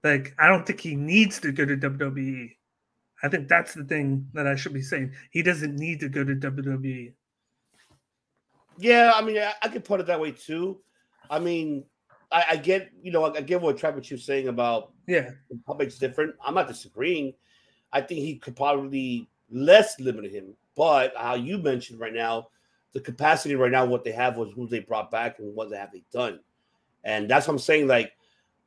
Like I don't think he needs to go to WWE. I think that's the thing that I should be saying. He doesn't need to go to WWE. Yeah, I mean, I, I could put it that way too. I mean, I, I get, you know, I get what Travis you're saying about Yeah, the public's different. I'm not disagreeing. I think he could probably less limit him, but how you mentioned right now, the capacity right now, what they have was who they brought back and what they have they done, and that's what I'm saying. Like,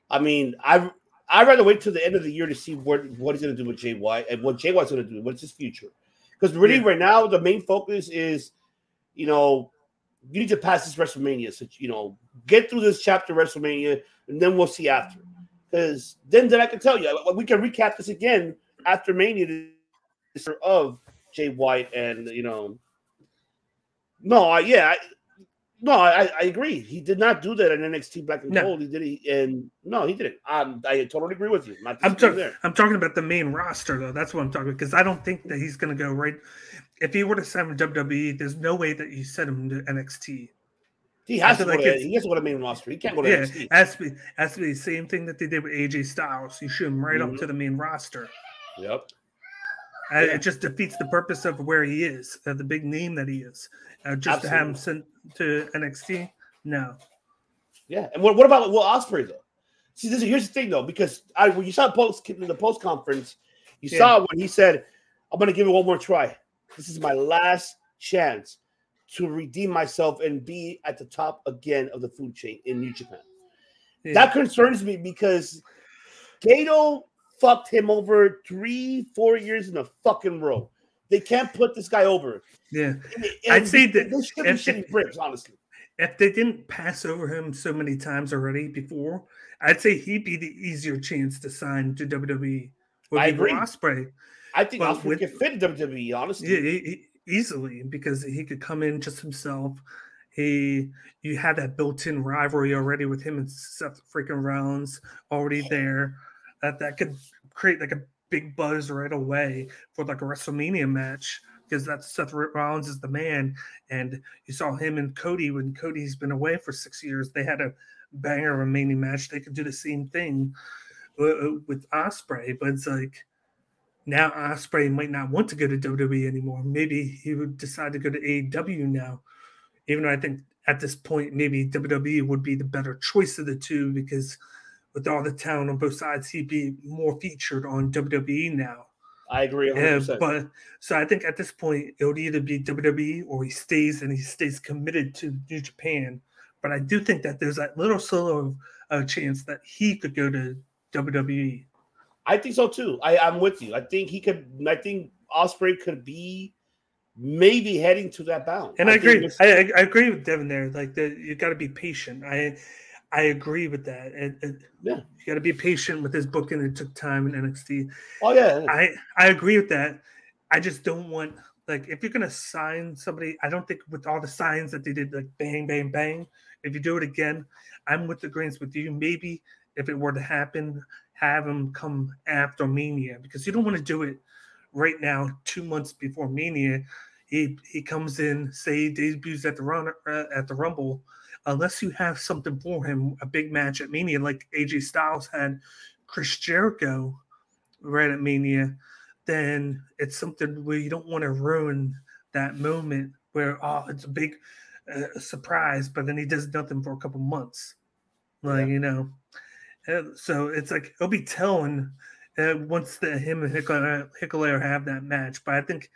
I mean, I I'd rather wait till the end of the year to see what what he's going to do with Jay White and what Jay White's going to do. What's his future? Because really, Yeah. right now, the main focus is, you know, you need to pass this WrestleMania. So you know, get through this chapter WrestleMania, and then we'll see after. Because then, then I can tell you, we can recap this again after Mania of Jay White and you know. No, I, yeah, I, no, I, I agree. He did not do that in NXT Black and No. Gold. He did it, and no, he didn't. Um, I totally agree with you. I'm. I'm talking about the main roster though. That's what I'm talking about because I don't think that he's going to go right. If he were to sign with WWE, there's no way that you send him to NXT. He has to go like to. He has to go to main roster. He can't go to Yeah, NXT. has to be has to be the same thing that they did with AJ Styles. You shoot him right up Mhm. to the main roster. Yep. Uh, Yeah. It just defeats the purpose of where he is, uh, the big name that he is. Uh, just to have him sent to NXT, no. Yeah, and what, what about Will Ospreay though? See, this, here's the thing though, because I when you saw post in the post conference, you Yeah. saw when he said, "I'm going to give it one more try. This is my last chance to redeem myself and be at the top again of the food chain in New Japan." Yeah. That concerns me because Gedo fucked him over three, four years in a fucking row. They can't put this guy over. yeah. And- I'd and say they- that they should be if- shitty bricks, honestly. If they didn't pass over him so many times already before, I'd say he'd be the easier chance to sign to WWE. I be agree. Ospreay. I think Well, Ospreay could fit WWE, honestly. Yeah, he- he- easily because he could come in just himself. He, you had that built-in rivalry already with him and Seth freaking Rollins already there. That that could create like a big buzz right away for like a WrestleMania match because that's Seth Rollins is the man, and you saw him and Cody when Cody's been away for six years. They had a banger of a Mania match. They could do the same thing uh, with Ospreay, but it's like now Ospreay might not want to go to WWE anymore. Maybe he would decide to go to AEW now. Even though I think at this point maybe WWE would be the better choice of the two because with all the talent on both sides, he'd be more featured on WWE now. I agree. 100%. Yeah, but so I think at this point it would either be WWE or he stays and he stays committed to New Japan. But I do think that there's that little sliver of a chance that he could go to. WWE. I think so too. I, I'm with you. I think he could. I think Ospreay could be maybe heading to that bound. And I, think agree. I, I I agree with Devin there. Like the, you got to be patient. I I agree with that. And, and Yeah. you got to be patient with his booking. It took time in NXT. oh yeah, I I agree with that. I just don't want like if you're gonna sign somebody, I don't think with all the signs that they did, like bang, bang, bang. If you do it again, I'm with the greens with you. Maybe if it were to happen, have him come after Mania because you don't want to do it right now, two months before Mania. He he comes in, say he debuts at the run uh, at the Rumble, unless you have something for him, a big match at Mania like AJ Styles had Chris Jericho right at Mania, then it's something where you don't want to ruin that moment where oh it's a big uh, surprise, but then he does nothing for a couple months, like you know. Uh, so it's like it'll be telling uh, once the him and Hikuleo, Hikuleo have that match. But I think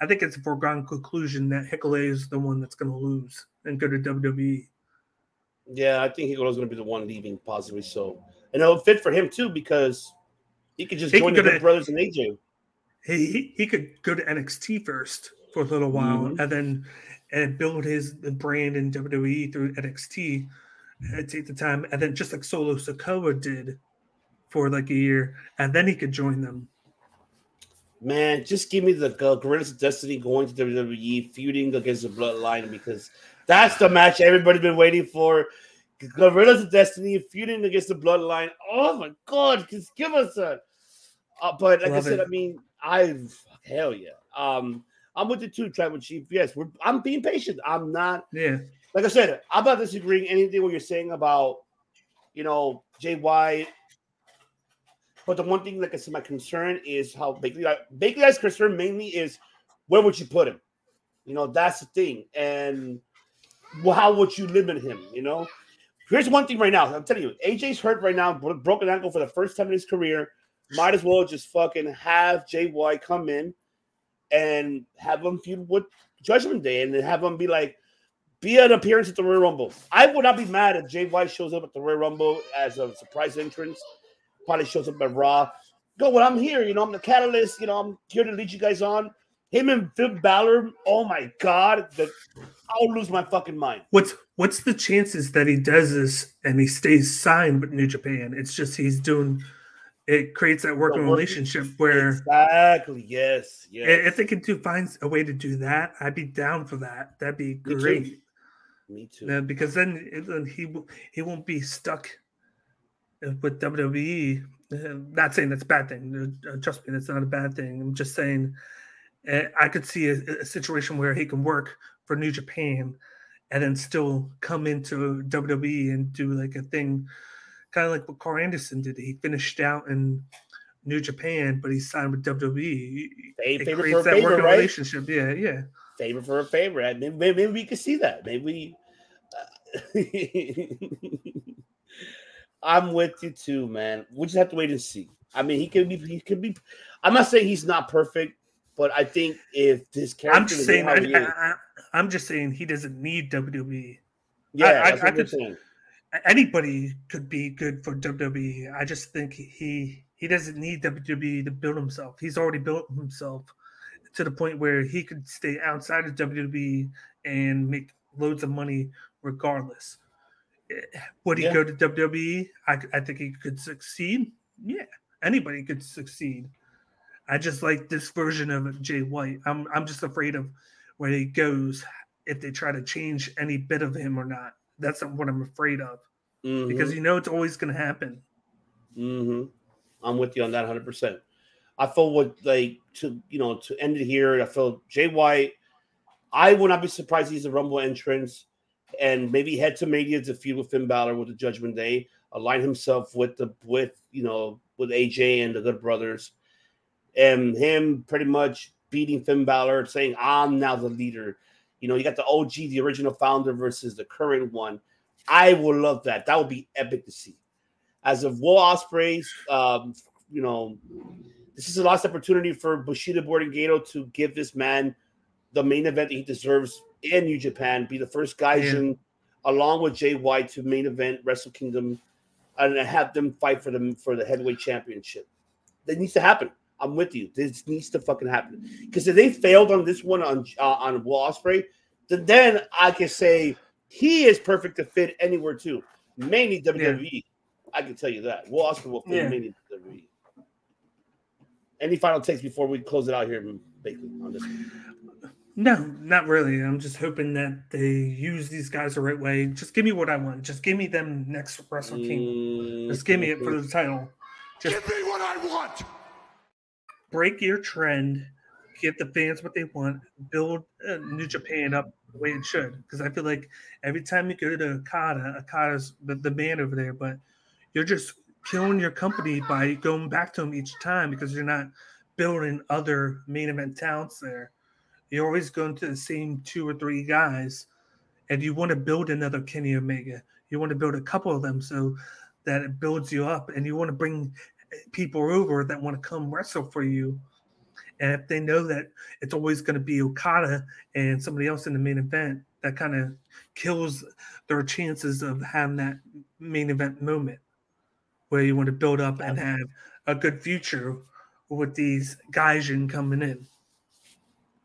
I think it's a foregone conclusion that Hikuleo is the one that's going to lose and go to WWE. Yeah, I think Hikuleo's going to be the one leaving, possibly so. And it'll fit for him too because he could just He join could the Good to- brothers and AJ. He, he could go to NXT first for a little while Mhm. and then and build his brand in WWE through NXT. And take the time and then just like Solo Sikoa did for like a year, and then he could join them. Man, just give me the uh, Guerrillas of Destiny going to WWE, feuding against the Bloodline because that's the match everybody's been waiting for. Guerrillas of Destiny feuding against the Bloodline. Oh my God, just give us that. Uh, but like Love I said, it. I mean, I hell yeah. Um, I'm with the two tribal chief. Yes, we're, I'm being patient. I'm not Yeah, like I said, I'm not disagreeing anything what you're saying about, you know, Jay White. But the one thing, like I said, my concern is how Bakley, Bakley's concern mainly is where would you put him? You know, that's the thing. And well, how would you limit him? You know, here's one thing right now. I'm telling you, AJ's hurt right now, bro- broken ankle for the first time in his career. Might as well just fucking have White come in and have him feud with Judgment Day and have him be like, be an appearance at the Royal Rumble. I would not be mad if White shows up at the Royal Rumble as a surprise entrance. Probably shows up at Raw. Go, well, I'm here. You know, I'm the catalyst. You know, I'm here to lead you guys on. Him and Finn Balor. Oh my God, the, I'll lose my fucking mind. what's what's the chances that he does this and he stays signed with New Japan? It's just he's doing. It creates that working working- relationship where Exactly. Yes. Yes. if they can do find a way to do that, I'd be down for that. That'd be Me too. great. Me too. Uh, because then, then he he won't be stuck with WWE. Uh, not saying that's a bad thing. Uh, trust me, that's not a bad thing. I'm just saying uh, I could see a, a situation where he can work for New Japan and then still come into WWE and do like a thing, kind of like what Karl Anderson did. He finished out in New Japan, but he signed with WWE. Fa- It favor creates for a that favor, working right? relationship. Yeah, yeah. favor for a favor. Maybe, maybe, we could see that. Maybe we. (laughs) I'm with you too, man. We just have to wait and see. I mean, he could be. He could be. I'm not saying he's not perfect, but I think if this character, I'm just is saying. I, I, I, I'm just saying he doesn't need WWE. yeah, I- I I'm could- saying. Anybody could be good for WWE. I just think he he doesn't need WWE to build himself. He's already built himself to the point where he could stay outside of WWE and make loads of money regardless. Eh, Would he Yeah. go to WWE? I, I think he could succeed. Yeah, anybody could succeed. I just like this version of Jay White. I'm I'm just afraid of where he goes if they try to change any bit of him or not. That's what I'm afraid of because Mhm, you know it's always going to happen. mhm. I'm with you on that 100. percent I feel what like to you know to end it here. I feel Jay White. I would not be surprised he's a Rumble entrance, and maybe head to Mania to feud with Finn Balor with the Judgment Day, align himself with the with you know with AJ and the Good Brothers, and him pretty much beating Finn Balor, saying I'm now the leader. You know, you got the OG, the original founder versus the current one. I would love that. That would be epic to see. As of Will Ospreay's, um, you know, this is a lost opportunity for Bushido Bordengato to give this man the main event that he deserves in New Japan, be the first Gaijin, along with Jay White, to main event Wrestle Kingdom, and have them fight for them for the heavyweight championship. That needs to happen. I'm with you. This needs to fucking happen because if they failed on this one on uh, on Will Ospreay, then then I can say he is perfect to fit anywhere too, mainly WWE. I can tell you that Will Ospreay will fit Yeah. mainly WWE. Any final takes before we close it out here, basically on this? one? No, not really. I'm just hoping that they use these guys the right way. Just give me what I want. Just give me them next Wrestle Kingdom. Just give me it for the title. Just Give me what I want. Break your trend, give the fans what they want, build uh, New Japan up the way it should. Because I feel like every time you go to Okada, Okada's the, the man over there, but you're just killing your company by going back to him each time because you're not building other main event talents there. You're always going to the same two or three guys, and you want to build another Kenny Omega. You want to build a couple of them. So that it builds you up, and you want to bring people over that want to come wrestle for you. And if they know that it's always going to be Okada and somebody else in the main event, that kind of kills their chances of having that main event moment where you want to build up and have a good future with these guys coming in.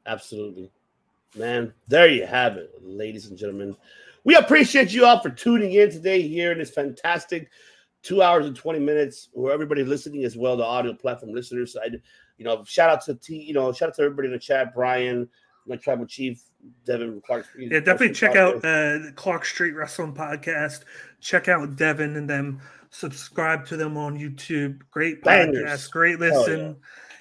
Absolutely. Man, there you have it, ladies and gentlemen. We appreciate you all for tuning in today here in this fantastic two hours and 20 minutes where everybody listening as well, the audio platform listeners. I, you know, shout out to T, you know, shout out to everybody in the chat, Brian, my tribal chief, Devin Clark. Yeah, definitely check out uh, the Clark Street Wrestling Podcast. Check out Devin and them. Subscribe to them on YouTube. Great podcast, Bangers. great listen.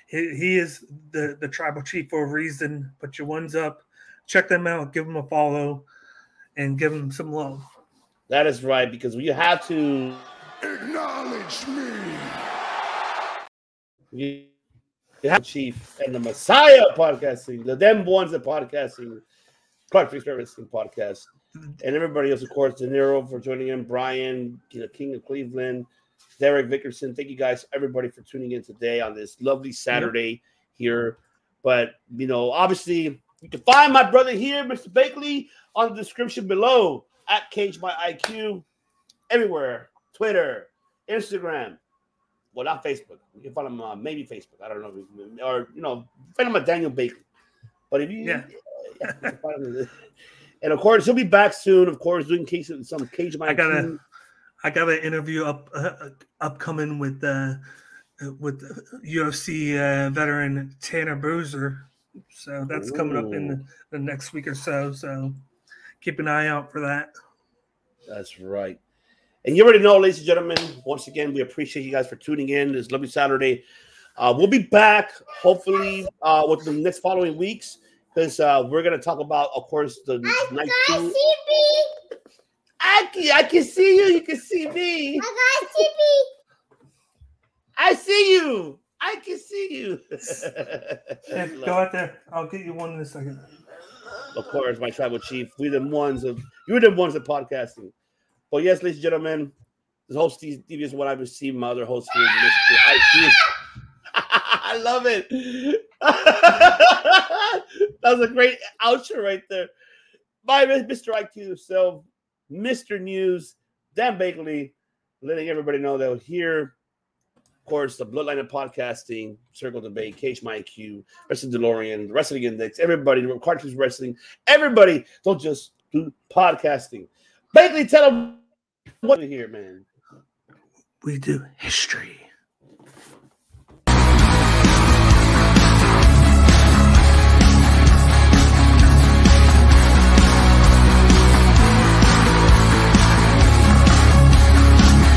He, he is the, the tribal chief for a reason. Put your ones up. Check them out. Give them a follow and give them some love. That is right, because we have to Acknowledge me. Yeah, Chief and the Messiah podcasting, the them ones that podcasting, Clark Free Wrestling podcast, and everybody else, of course, De Niro for joining in, Brian, you know, King of Cleveland, Derek Vickerson. Thank you guys, everybody, for tuning in today on this lovely Saturday here. But you know, obviously, you can find my brother here, Mr. Bakley, on the description below at Cage My IQ, everywhere, Twitter, Instagram, well, not Facebook. You can find him uh, maybe Facebook. I don't know, or you know, find him at Daniel Baker. But if you, Yeah. yeah, you can find him. and of course, he'll be back soon. Of course, doing case some cage my I gotta- I got an interview up uh, upcoming with uh, with UFC uh, veteran Tanner Boser. So that's coming up in the, the next week or so. So keep an eye out for that. That's right. And you already know, ladies and gentlemen, once again, we appreciate you guys for tuning in this lovely Saturday. Uh, we'll be back hopefully uh, with the next following weeks because uh, we're going to talk about, of course, the I, night two. I can, I can see you. You can see me. I see you. I can see you. Yeah, (laughs) go out there. I'll get you one in a second. of course, my tribal chief. We're the ones of you're the ones of podcasting. But yes, ladies and gentlemen, this host Steve is what I've received. My other host here. IQ. I love it. (laughs) that was a great outro right there. My Mr. IQ himself, Mr. News, Dan Bakley, letting everybody know that here of course, the Bloodline of Podcasting, Circle Debate, Cage My IQ, Wrestling DeLorean, Wrestling Index, everybody, Cartridge Wrestling, everybody, don't just do podcasting. Basically, tell them what you hear, man. We do history.